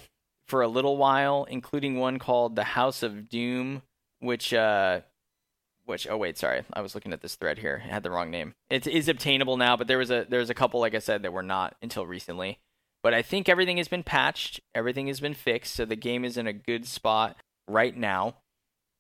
for a little while, including one called the House of Doom, which uh which oh wait sorry. I was looking at this thread here. It had the wrong name. It is obtainable now but there was a there's a couple like i said that were not until recently. But i think everything has been patched. Everything has been fixed. So the game is in a good spot right now.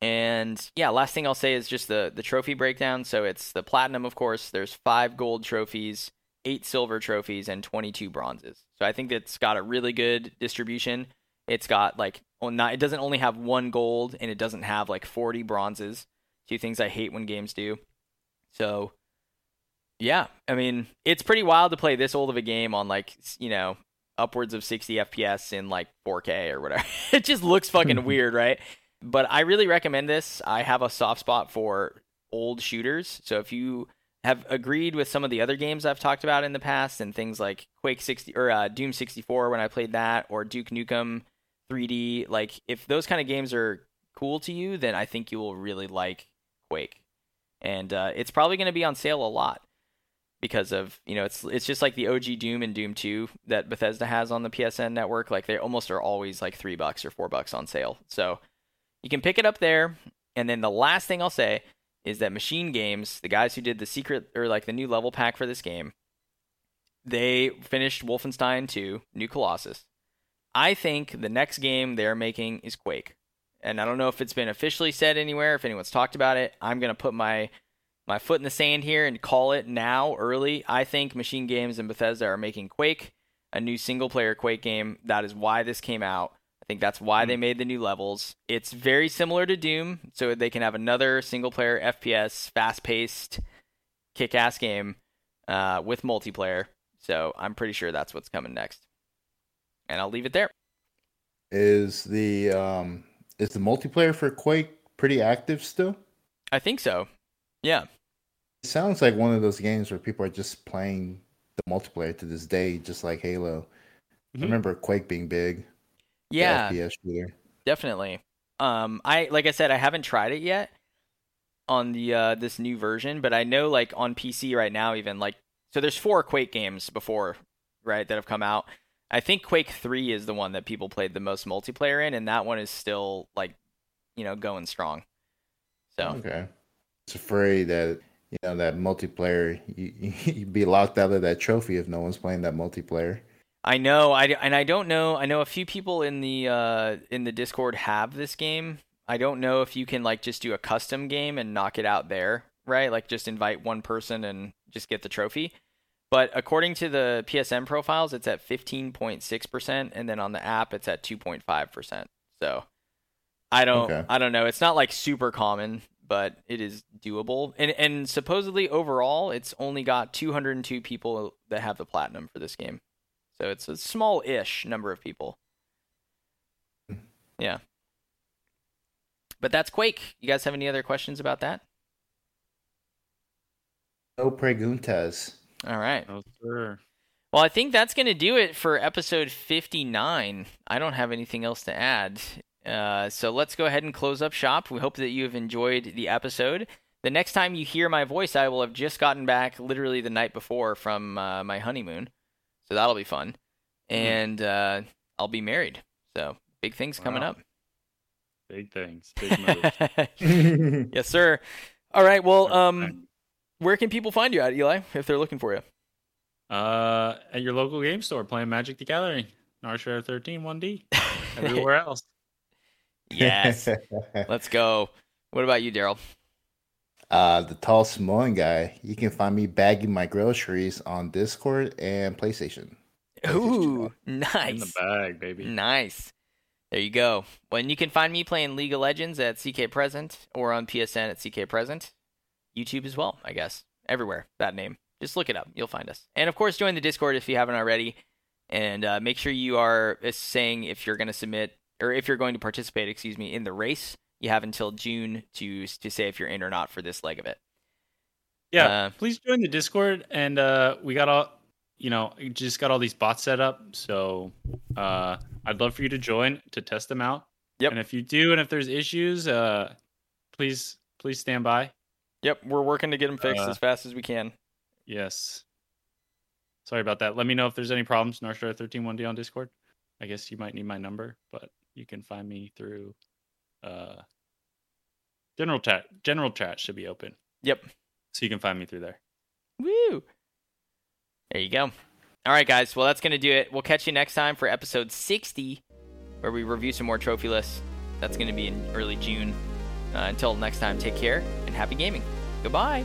And yeah last thing i'll say is just the the trophy breakdown. So it's the platinum of course. There's five gold trophies eight silver trophies and 22 bronzes. So i think it's got a really good distribution. It's got like not, it doesn't only have one gold and it doesn't have like 40 bronzes two things I hate when games do. So, yeah, I mean, it's pretty wild to play this old of a game on like, you know, upwards of 60 FPS in like 4K or whatever. it just looks fucking weird, right? But I really recommend this. I have a soft spot for old shooters. So if you have agreed with some of the other games I've talked about in the past and things like Quake 60 or uh, Doom 64 when I played that or Duke Nukem 3D, like if those kind of games are cool to you, then I think you will really like Quake, and uh, it's probably going to be on sale a lot because of you know it's it's just like the OG Doom and Doom 2 that Bethesda has on the PSN network. Like they almost are always like three bucks or four bucks on sale, so you can pick it up there. And then the last thing I'll say is that MachineGames, the guys who did the secret or like the new level pack for this game, they finished Wolfenstein 2, New Colossus. I think the next game they're making is Quake and I don't know if it's been officially said anywhere, if anyone's talked about it. I'm gonna put my my foot in the sand here and call it now early. I think MachineGames and Bethesda are making Quake a new single player Quake game. That is why this came out. I think that's why they made the new levels. It's very similar to Doom, so they can have another single player FPS, fast paced, kick ass game uh, with multiplayer. So I'm pretty sure that's what's coming next. And I'll leave it there. Is the um is the multiplayer for Quake pretty active still? I think so. Yeah. It sounds like one of those games where people are just playing the multiplayer to this day, just like Halo. Mhm. I remember Quake being big. Yeah. FPS shooter. Definitely. Um, I like I said, I haven't tried it yet on the uh this new version, but I know like on PC right now, even like so, there's four Quake games before, right, that have come out. I think Quake Three is the one that people played the most multiplayer in, and that one is still like, you know, going strong. So Okay. It's afraid that you know that multiplayer you you'd be locked out of that trophy if no one's playing that multiplayer. I know. I and I don't know. I know a few people in the uh, in the Discord have this game. I don't know if you can like just do a custom game and knock it out there, right? Like just invite one person and just get the trophy. But according to the PSN profiles, it's at 15.6%, and then on the app, it's at 2.5%. So I don't, Okay. I don't know. It's not like super common, but it is doable. And and supposedly overall, it's only got 202 people that have the platinum for this game. So it's a small-ish number of people. Hmm. Yeah. But that's Quake. You guys have any other questions about that? No preguntas. All right. Oh, sure. Well, I think that's going to do it for episode 59. I don't have anything else to add. Uh, so let's go ahead and close up shop. We hope that you have enjoyed the episode. The next time you hear my voice, I will have just gotten back literally the night before from uh, my honeymoon. So that'll be fun. And uh, I'll be married. So big things coming up. Big things. Big moves. yes, sir. All right. Well, Okay. um, where can people find you at, Eli, if they're looking for you? uh, at your local game store playing Magic the Gathering, Narshare 13 1D. Everywhere else. yes. Let's go. What about you, Darryl? uh, the tall Samoan guy. You can find me bagging my groceries on Discord and PlayStation. Ooh, nice. In the nice. bag, baby. Nice. There you go. Well, and you can find me playing League of Legends at CK Present or on PSN at CK Present. YouTube as well, I guess. Everywhere. That name. Just look it up. You'll find us. And of course, join the Discord if you haven't already. And uh, make sure you are uh, saying if you're going to submit or if you're going to participate, excuse me, in the race. You have until June to to say if you're in or not for this leg of it. Yeah, Uh, please join the Discord, and uh, we got all, you know, just got all these bots set up. So uh, I'd love for you to join to test them out. Yep. And if you do, and if there's issues, uh, please please stand by. Yep, we're working to get them fixed Uh, as fast as we can. Yes. Sorry about that. Let me know if there's any problems. Narstar 131D on Discord. I guess you might need my number, but you can find me through uh, general chat. General chat should be open, Yep. so you can find me through there. Woo! There you go. All right, guys. Well, that's going to do it. We'll catch you next time for episode 60, where we review some more trophy lists. That's going to be in early June. Uh, until next time, take care and happy gaming. Goodbye.